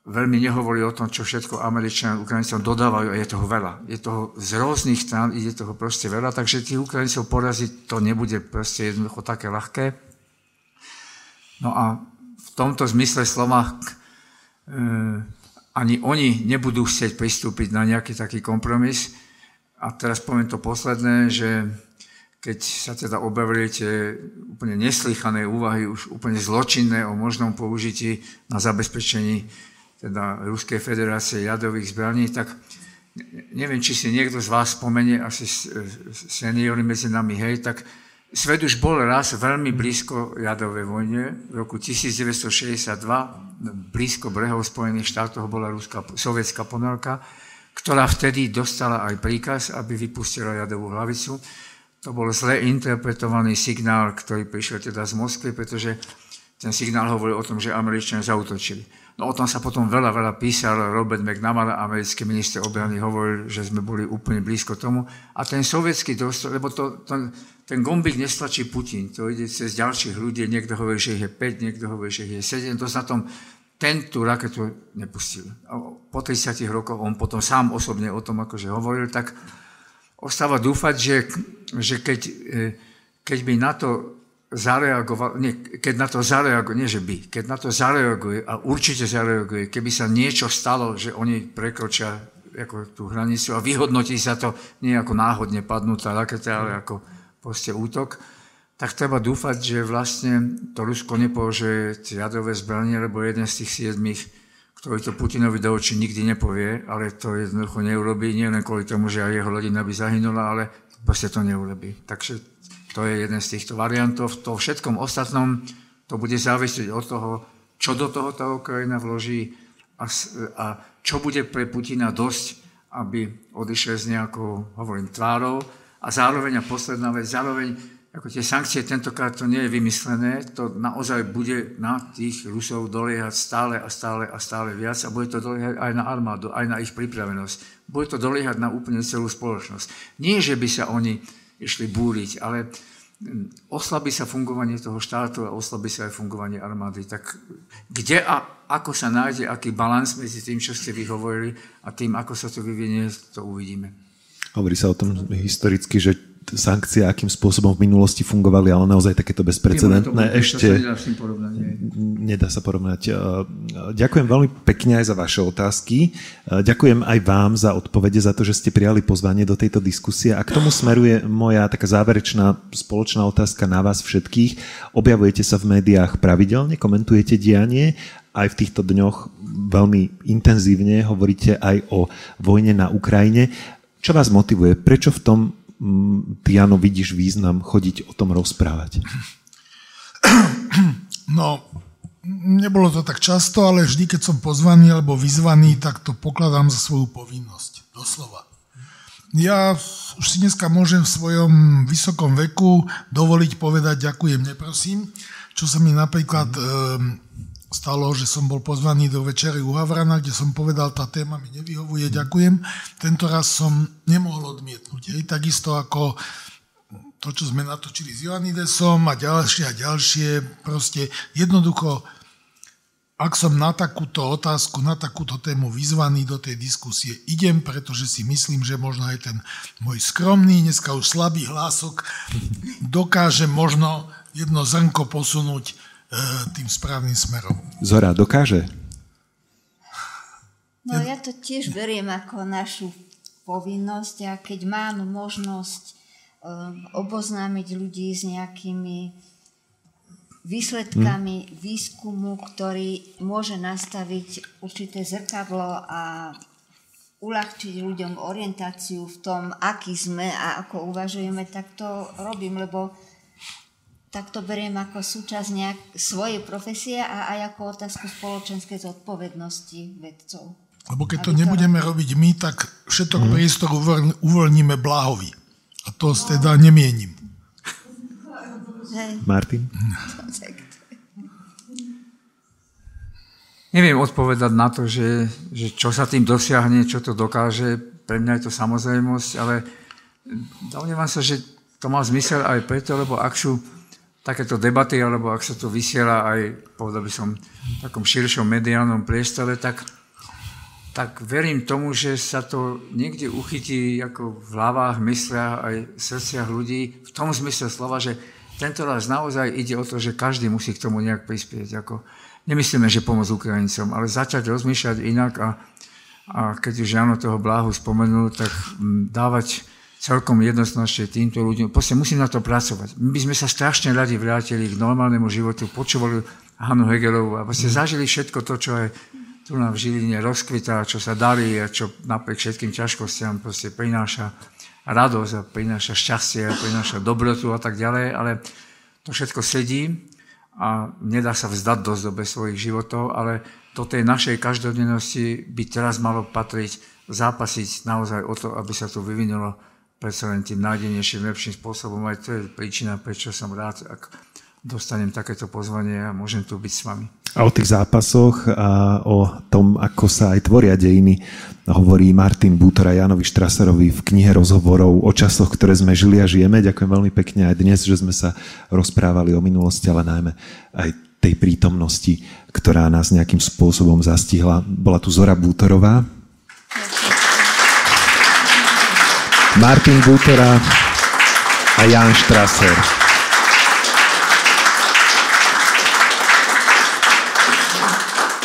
veľmi nehovorí o tom, čo všetko Američania Ukrajincom dodávajú a je toho veľa. Je toho z rôznych strán, ide toho proste veľa, takže tých Ukrajincov poraziť to nebude proste jednoducho také ľahké. No a v tomto zmysle slova e, ani oni nebudú chcieť pristúpiť na nejaký taký kompromis. A teraz poviem to posledné, že keď sa teda objavili tie úplne neslychané úvahy, už úplne zločinné o možnom použití na zabezpečení teda Ruskej federácie jadových zbraní, tak neviem, či si niekto z vás spomenie, asi seniory medzi nami, hej, tak Svet už bol raz veľmi blízko jadovej vojne. V roku 1962 blízko brehov Spojených štátov bola ruská, sovietská ponorka, ktorá vtedy dostala aj príkaz, aby vypustila jadovú hlavicu. To bol zle interpretovaný signál, ktorý prišiel teda z Moskvy, pretože ten signál hovoril o tom, že Američania zautočili. No o tom sa potom veľa, veľa písal. Robert McNamara, americký minister obrany, hovoril, že sme boli úplne blízko tomu. A ten sovietský dostor, lebo to, to, ten gombík nestlačí Putin, to ide cez ďalších ľudí, niekto hovorí, že ich je 5, niekto hovorí, že ich je 7, to sa tom ten tú raketu nepustil. A po 30 rokoch on potom sám osobne o tom akože hovoril, tak ostáva dúfať, že, že keď, e, keď by na to zareagoval, nie, keď na to zareaguje, nie že by, keď na to zareaguje a určite zareaguje, keby sa niečo stalo, že oni prekročia ako tú hranicu a vyhodnotí sa to nie ako náhodne padnutá raketa, ale ako proste útok, tak treba dúfať, že vlastne to Rusko nepovažuje jadrové zbranie, lebo jeden z tých siedmých, ktorý to Putinovi do očí nikdy nepovie, ale to jednoducho neurobí, nie len kvôli tomu, že aj jeho rodina by zahynula, ale proste to neurobí. Takže to je jeden z týchto variantov. To všetkom ostatnom to bude závisieť od toho, čo do toho tá Ukrajina vloží a, a čo bude pre Putina dosť, aby odišiel s nejakou, hovorím, tvárou, a zároveň, a posledná vec, zároveň, ako tie sankcie tentokrát to nie je vymyslené, to naozaj bude na tých Rusov doliehať stále a stále a stále viac a bude to doliehať aj na armádu, aj na ich pripravenosť. Bude to doliehať na úplne celú spoločnosť. Nie, že by sa oni išli búriť, ale oslabí sa fungovanie toho štátu a oslabí sa aj fungovanie armády. Tak kde a ako sa nájde, aký balans medzi tým, čo ste vy hovorili a tým, ako sa to vyvinie, to uvidíme. Hovorí sa o tom historicky, že sankcie, akým spôsobom v minulosti fungovali, ale naozaj takéto bezprecedentné ešte nedá sa porovnať. Ďakujem veľmi pekne aj za vaše otázky. Ďakujem aj vám za odpovede, za to, že ste prijali pozvanie do tejto diskusie. A k tomu smeruje moja taká záverečná spoločná otázka na vás všetkých. Objavujete sa v médiách pravidelne, komentujete dianie aj v týchto dňoch veľmi intenzívne hovoríte aj o vojne na Ukrajine. Čo vás motivuje? Prečo v tom, mm, Tiano, vidíš význam chodiť o tom rozprávať? No, nebolo to tak často, ale vždy, keď som pozvaný alebo vyzvaný, tak to pokladám za svoju povinnosť. Doslova. Ja už si dneska môžem v svojom vysokom veku dovoliť povedať ďakujem, neprosím, čo sa mi napríklad mm stalo, že som bol pozvaný do večery u Havrana, kde som povedal, tá téma mi nevyhovuje, ďakujem. Tento raz som nemohol odmietnúť. Hej. Takisto ako to, čo sme natočili s Joannidesom a ďalšie a ďalšie. Proste jednoducho, ak som na takúto otázku, na takúto tému vyzvaný do tej diskusie, idem, pretože si myslím, že možno aj ten môj skromný, dneska už slabý hlások dokáže možno jedno zrnko posunúť tým správnym smerom. Zora, dokáže? No ja to tiež beriem ako našu povinnosť a keď mám možnosť e, oboznámiť ľudí s nejakými výsledkami hmm. výskumu, ktorý môže nastaviť určité zrkadlo a uľahčiť ľuďom orientáciu v tom, aký sme a ako uvažujeme, tak to robím, lebo tak to beriem ako súčasť nejak svojej profesie a aj ako otázku spoločenskej zodpovednosti vedcov. Lebo keď to nebudeme to... robiť my, tak všetok hmm. priestor uvoľníme Bláhovi. A to no. teda nemienim. Martin? Neviem odpovedať na to, že, že čo sa tým dosiahne, čo to dokáže. Pre mňa je to samozrejmosť, ale domnievam sa, že to má zmysel aj preto, lebo ak sú takéto debaty, alebo ak sa to vysiela aj, povedal by som, v takom širšom mediálnom priestore, tak, tak verím tomu, že sa to niekde uchytí ako v hlavách, mysliach aj srdciach ľudí, v tom zmysle slova, že tento raz naozaj ide o to, že každý musí k tomu nejak prispieť. Ako, nemyslíme, že pomôcť Ukrajincom, ale začať rozmýšľať inak a, a keď už Jano toho bláhu spomenul, tak dávať celkom jednoznačne týmto ľuďom. Proste musím na to pracovať. My by sme sa strašne radi vrátili k normálnemu životu, počúvali Hanu Hegelovú a proste zažili všetko to, čo aj tu nám v Žiline rozkvitá, čo sa darí a čo napriek všetkým ťažkostiam proste prináša radosť a prináša šťastie a prináša dobrotu a tak ďalej, ale to všetko sedí a nedá sa vzdať dosť dobe svojich životov, ale do tej našej každodennosti by teraz malo patriť zápasiť naozaj o to, aby sa to vyvinulo predsa len tým nádenejším, lepším spôsobom. Aj to je príčina, prečo som rád, ak dostanem takéto pozvanie a môžem tu byť s vami. A o tých zápasoch a o tom, ako sa aj tvoria dejiny, hovorí Martin Bútor a Janovi Štraserovi v knihe rozhovorov o časoch, ktoré sme žili a žijeme. Ďakujem veľmi pekne aj dnes, že sme sa rozprávali o minulosti, ale najmä aj tej prítomnosti, ktorá nás nejakým spôsobom zastihla. Bola tu Zora Bútorová. Martin Butera a Jan Strasser.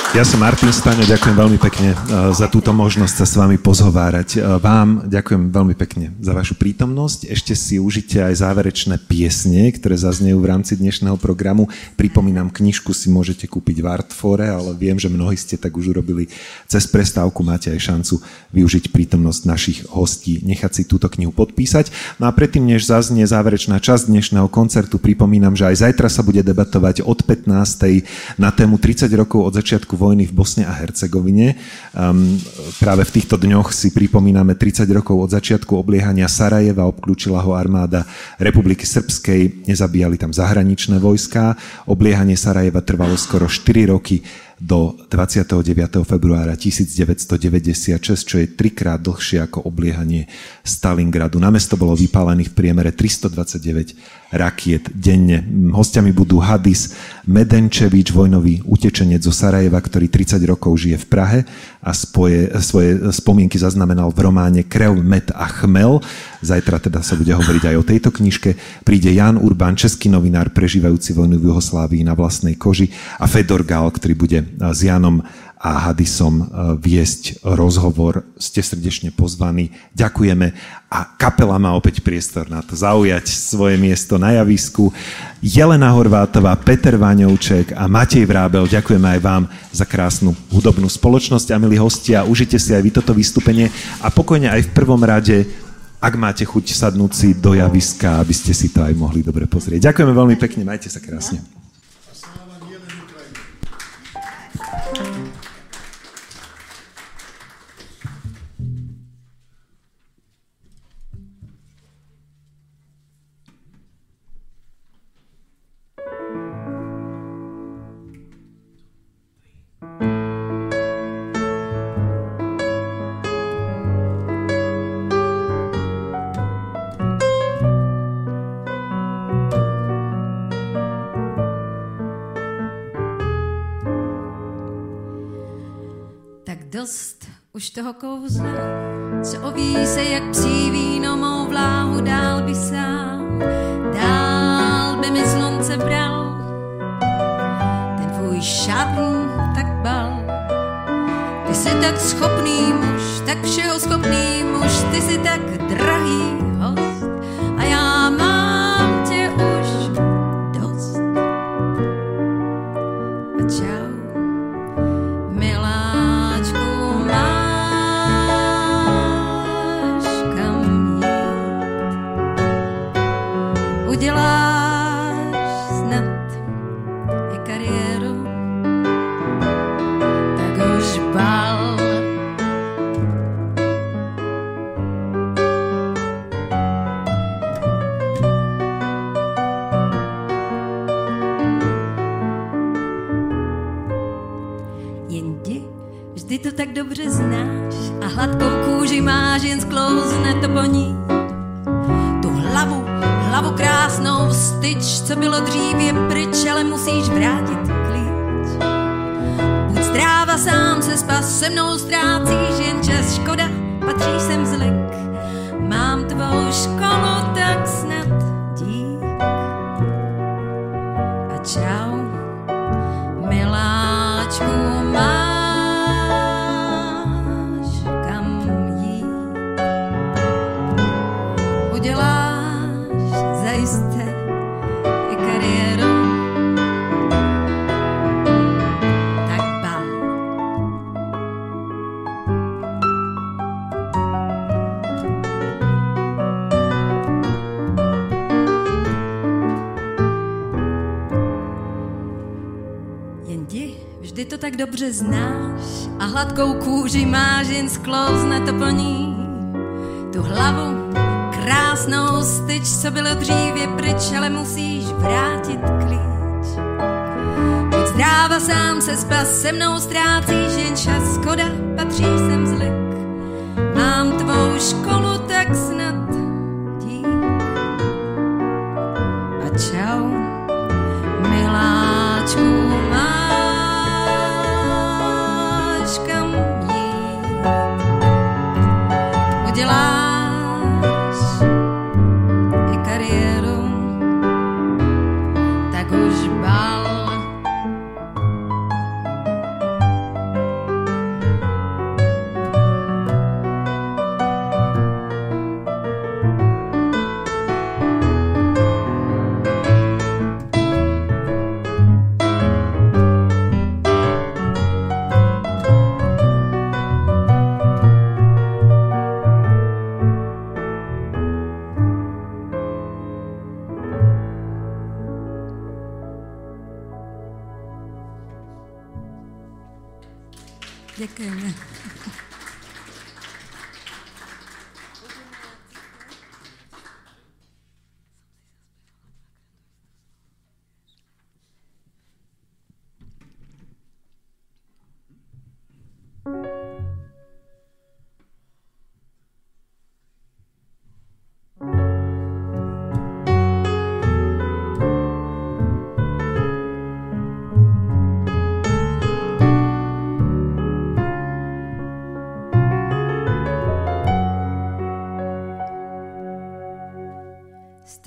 Ja som Martin Staňo, ďakujem veľmi pekne eh, za túto možnosť sa s vami pozhovárať. Eh, vám ďakujem veľmi pekne za vašu prítomnosť. Ešte si užite aj záverečné piesne, ktoré zaznejú v rámci dnešného programu. Pripomínam, knižku si môžete kúpiť v Artfore, ale viem, že mnohí ste tak už urobili cez prestávku. Máte aj šancu využiť prítomnosť našich hostí, nechať si túto knihu podpísať. No a predtým, než zaznie záverečná časť dnešného koncertu, pripomínam, že aj zajtra sa bude debatovať od 15. na tému 30 rokov od začiatku vojny v Bosne a Hercegovine. Um, práve v týchto dňoch si pripomíname 30 rokov od začiatku obliehania Sarajeva, obklúčila ho armáda Republiky Srbskej, nezabíjali tam zahraničné vojska. Obliehanie Sarajeva trvalo skoro 4 roky. Do 29. februára 1996, čo je trikrát dlhšie ako obliehanie Stalingradu. Na mesto bolo vypálených v priemere 329 rakiet denne. Hostiami budú Hadis Medenčevič, vojnový utečenec zo Sarajeva, ktorý 30 rokov žije v Prahe a spoje, svoje spomienky zaznamenal v románe Krev, Met a Chmel. Zajtra teda sa bude hovoriť aj o tejto knižke. Príde Jan Urbán, český novinár, prežívajúci vojnu v Juhoslávii na vlastnej koži a Fedor Gal, ktorý bude s Janom a Hadisom e, viesť rozhovor. Ste srdečne pozvaní. Ďakujeme a kapela má opäť priestor na to zaujať svoje miesto na javisku. Jelena Horvátová, Peter Váňovček a Matej Vrábel, ďakujeme aj vám za krásnu hudobnú spoločnosť a milí hostia, užite si aj vy toto vystúpenie a pokojne aj v prvom rade ak máte chuť sadnúť si do javiska, aby ste si to aj mohli dobre pozrieť. Ďakujeme veľmi pekne, majte sa krásne. Už toho kouzla, co oví se jak psí víno mou vláhu, dál by sám, dál by mi slunce bral. Ten tvůj šatn tak bal, ty jsi tak schopný muž, tak všeho schopný muž, ty jsi tak drahý hladkou kůži máš, jen sklouzne to po ní. Tu hlavu, hlavu krásnou styč, co bylo dřív je pryč, ale musíš vrátit klíč. Buď zdráva, sám se spas, se mnou ztrácíš jen čas, škoda, patříš sem zlek. Mám tvou školu, tak snad dobře znáš a hladkou kůži máš, jen sklouzne to po ní. Tu hlavu krásnou styč, co bylo dřív je pryč, ale musíš vrátit klíč. Buď zdráva, sám se spas, se mnou ztrácíš jen čas, škoda, patří sem zlek. Mám tvou školu,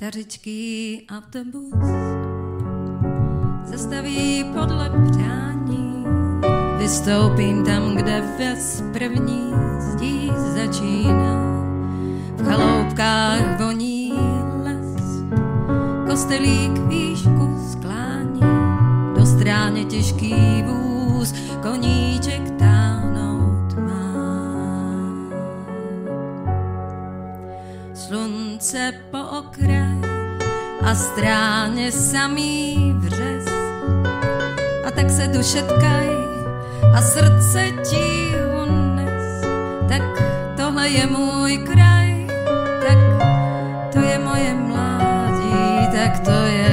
stařičký autobus zastaví podle přání. Vystoupím tam, kde ves první zdí začíná. V chaloupkách voní les, kostelík výšku sklání. Do stráně těžký vůz, koníček Slunce po okraj a stráně samý vřes. A tak se duše tkaj a srdce ti unes. Tak tohle je můj kraj, tak to je moje mládí, tak to je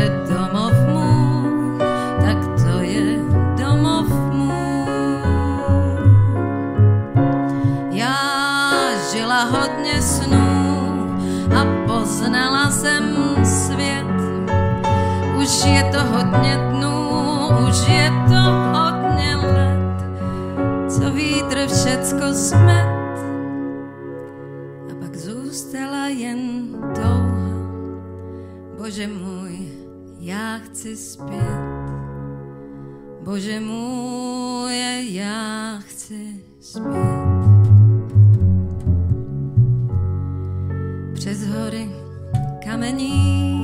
je to hodně dnů, už je to hodně let, co vítr všecko smet. A pak zůstala jen touha, bože můj, já chci zpět. Bože můj, já chci zpět. Přes hory kamení,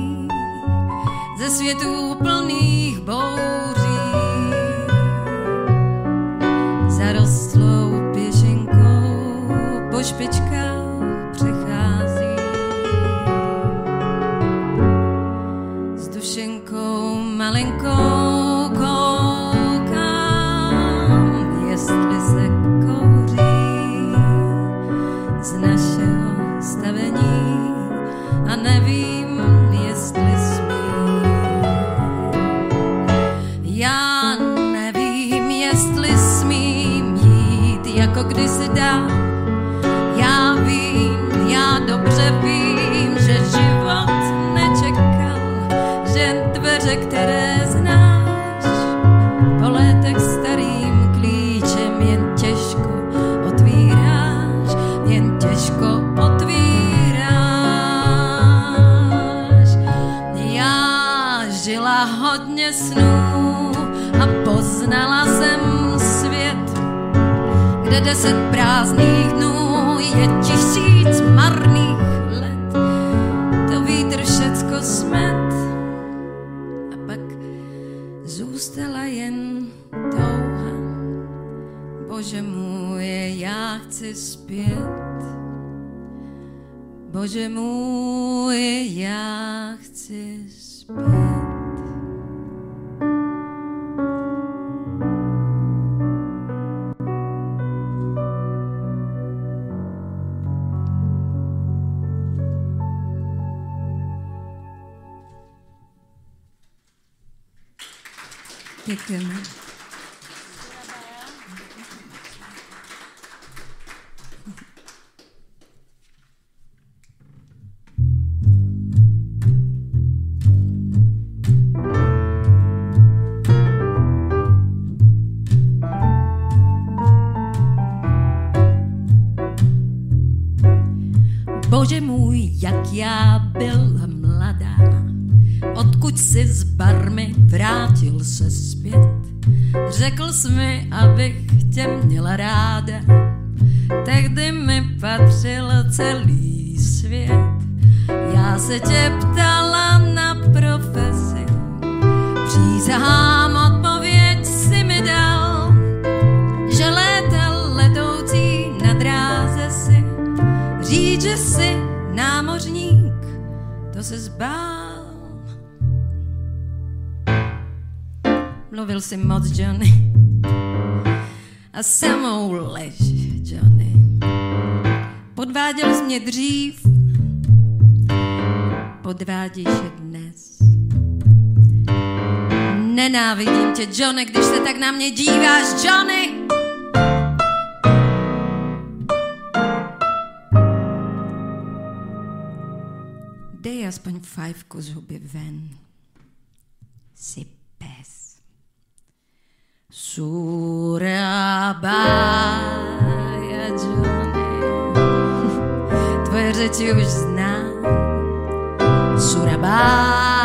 ze světů plných bouří. Zarostlou pěšinkou po špičkách snů a poznala jsem svět, kde deset prázdných dnů je tisíc marných let. To vítr všecko smet a pak zůstala jen touha. Bože můj, já chci zpět. Bože můj, Johnny, když se tak na mě díváš, Johnny. Dej aspoň fajfku z huby ven. Si pes. Surabaya, Johnny. Tvoje řeči už znám. Surabaya.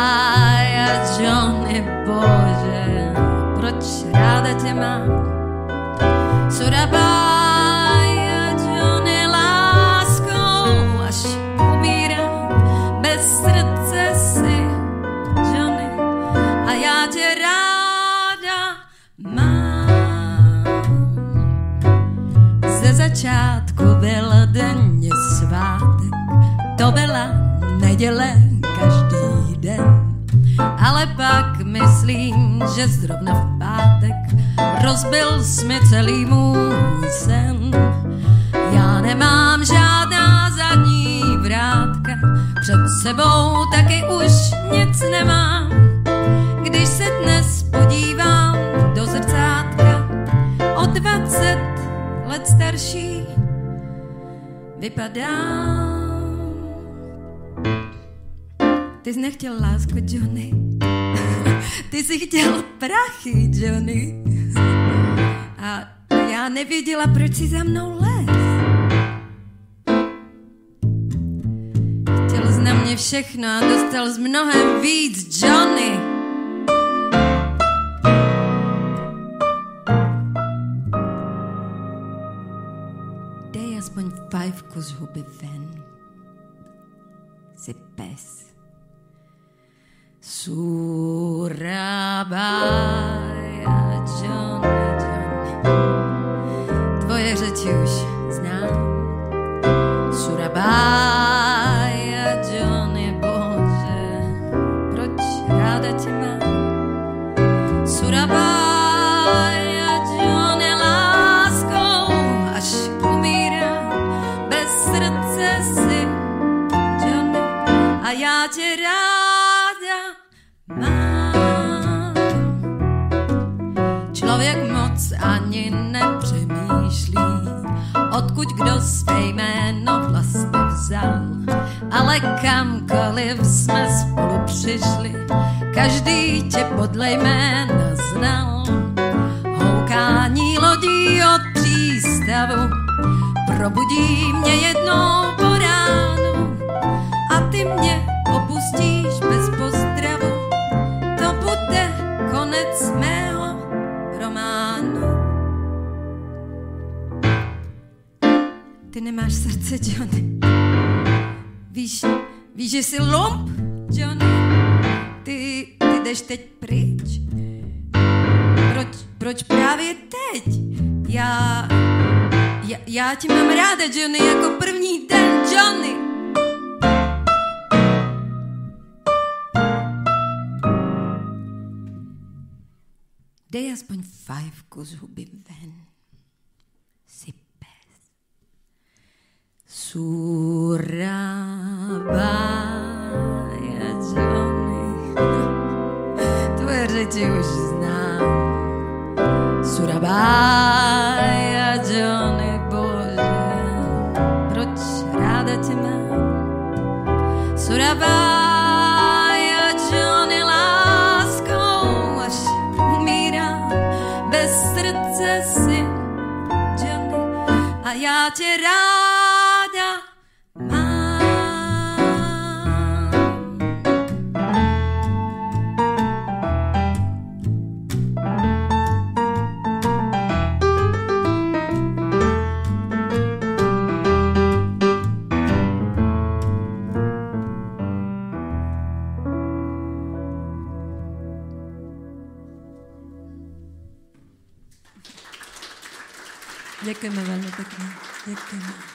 Ráda tě mám? Až umírám, bez srdce si, a já tě ráda mám. Ze začátku byl denně svátek, to byla neděle každý den. Ale pak myslím, že zrovna v pátek rozbil mi celý můj sen. Já nemám žádná zadní vrátka, před sebou taky už nic nemám. Když se dnes podívám do zrcátka, o 20 let starší vypadám. Ty jsi nechtěl lásku, Johnny. Ty jsi chtěl prachy, Johnny. A já nevěděla, proč si za mnou les. Chtěl jsi na mě všechno a dostal z mnohem víc, Johnny. Dej aspoň fajfku z huby ven. Jsi pes. Surabaya, Johnny, Johnny. Tvoje řeči už znám. Surabaya, odkud kdo své jméno vlastně vzal. Ale kamkoliv jsme spolu přišli, každý tě podle jména znal. Houkání lodí od přístavu probudí mě jednou po ránu a ty mě opustíš bez pozdravu. To bude konec mého Ty nemáš srdce, Johnny. Víš, víš, že jsi lump, Johnny? Ty, ty jdeš teď pryč. Proč, proč právě teď? Já, já, já tě mám ráda, Johnny, jako první den, Johnny. Dej aspoň fajfku z huby ven. Si pes. Surabaya. Tvoje řeči už znám. Surabaya, Johnny, bože, proč ráda tě mám? Surabaya, bez srdce si, a já tě ráda Ďakujeme veľmi pekne. Ďakujeme. V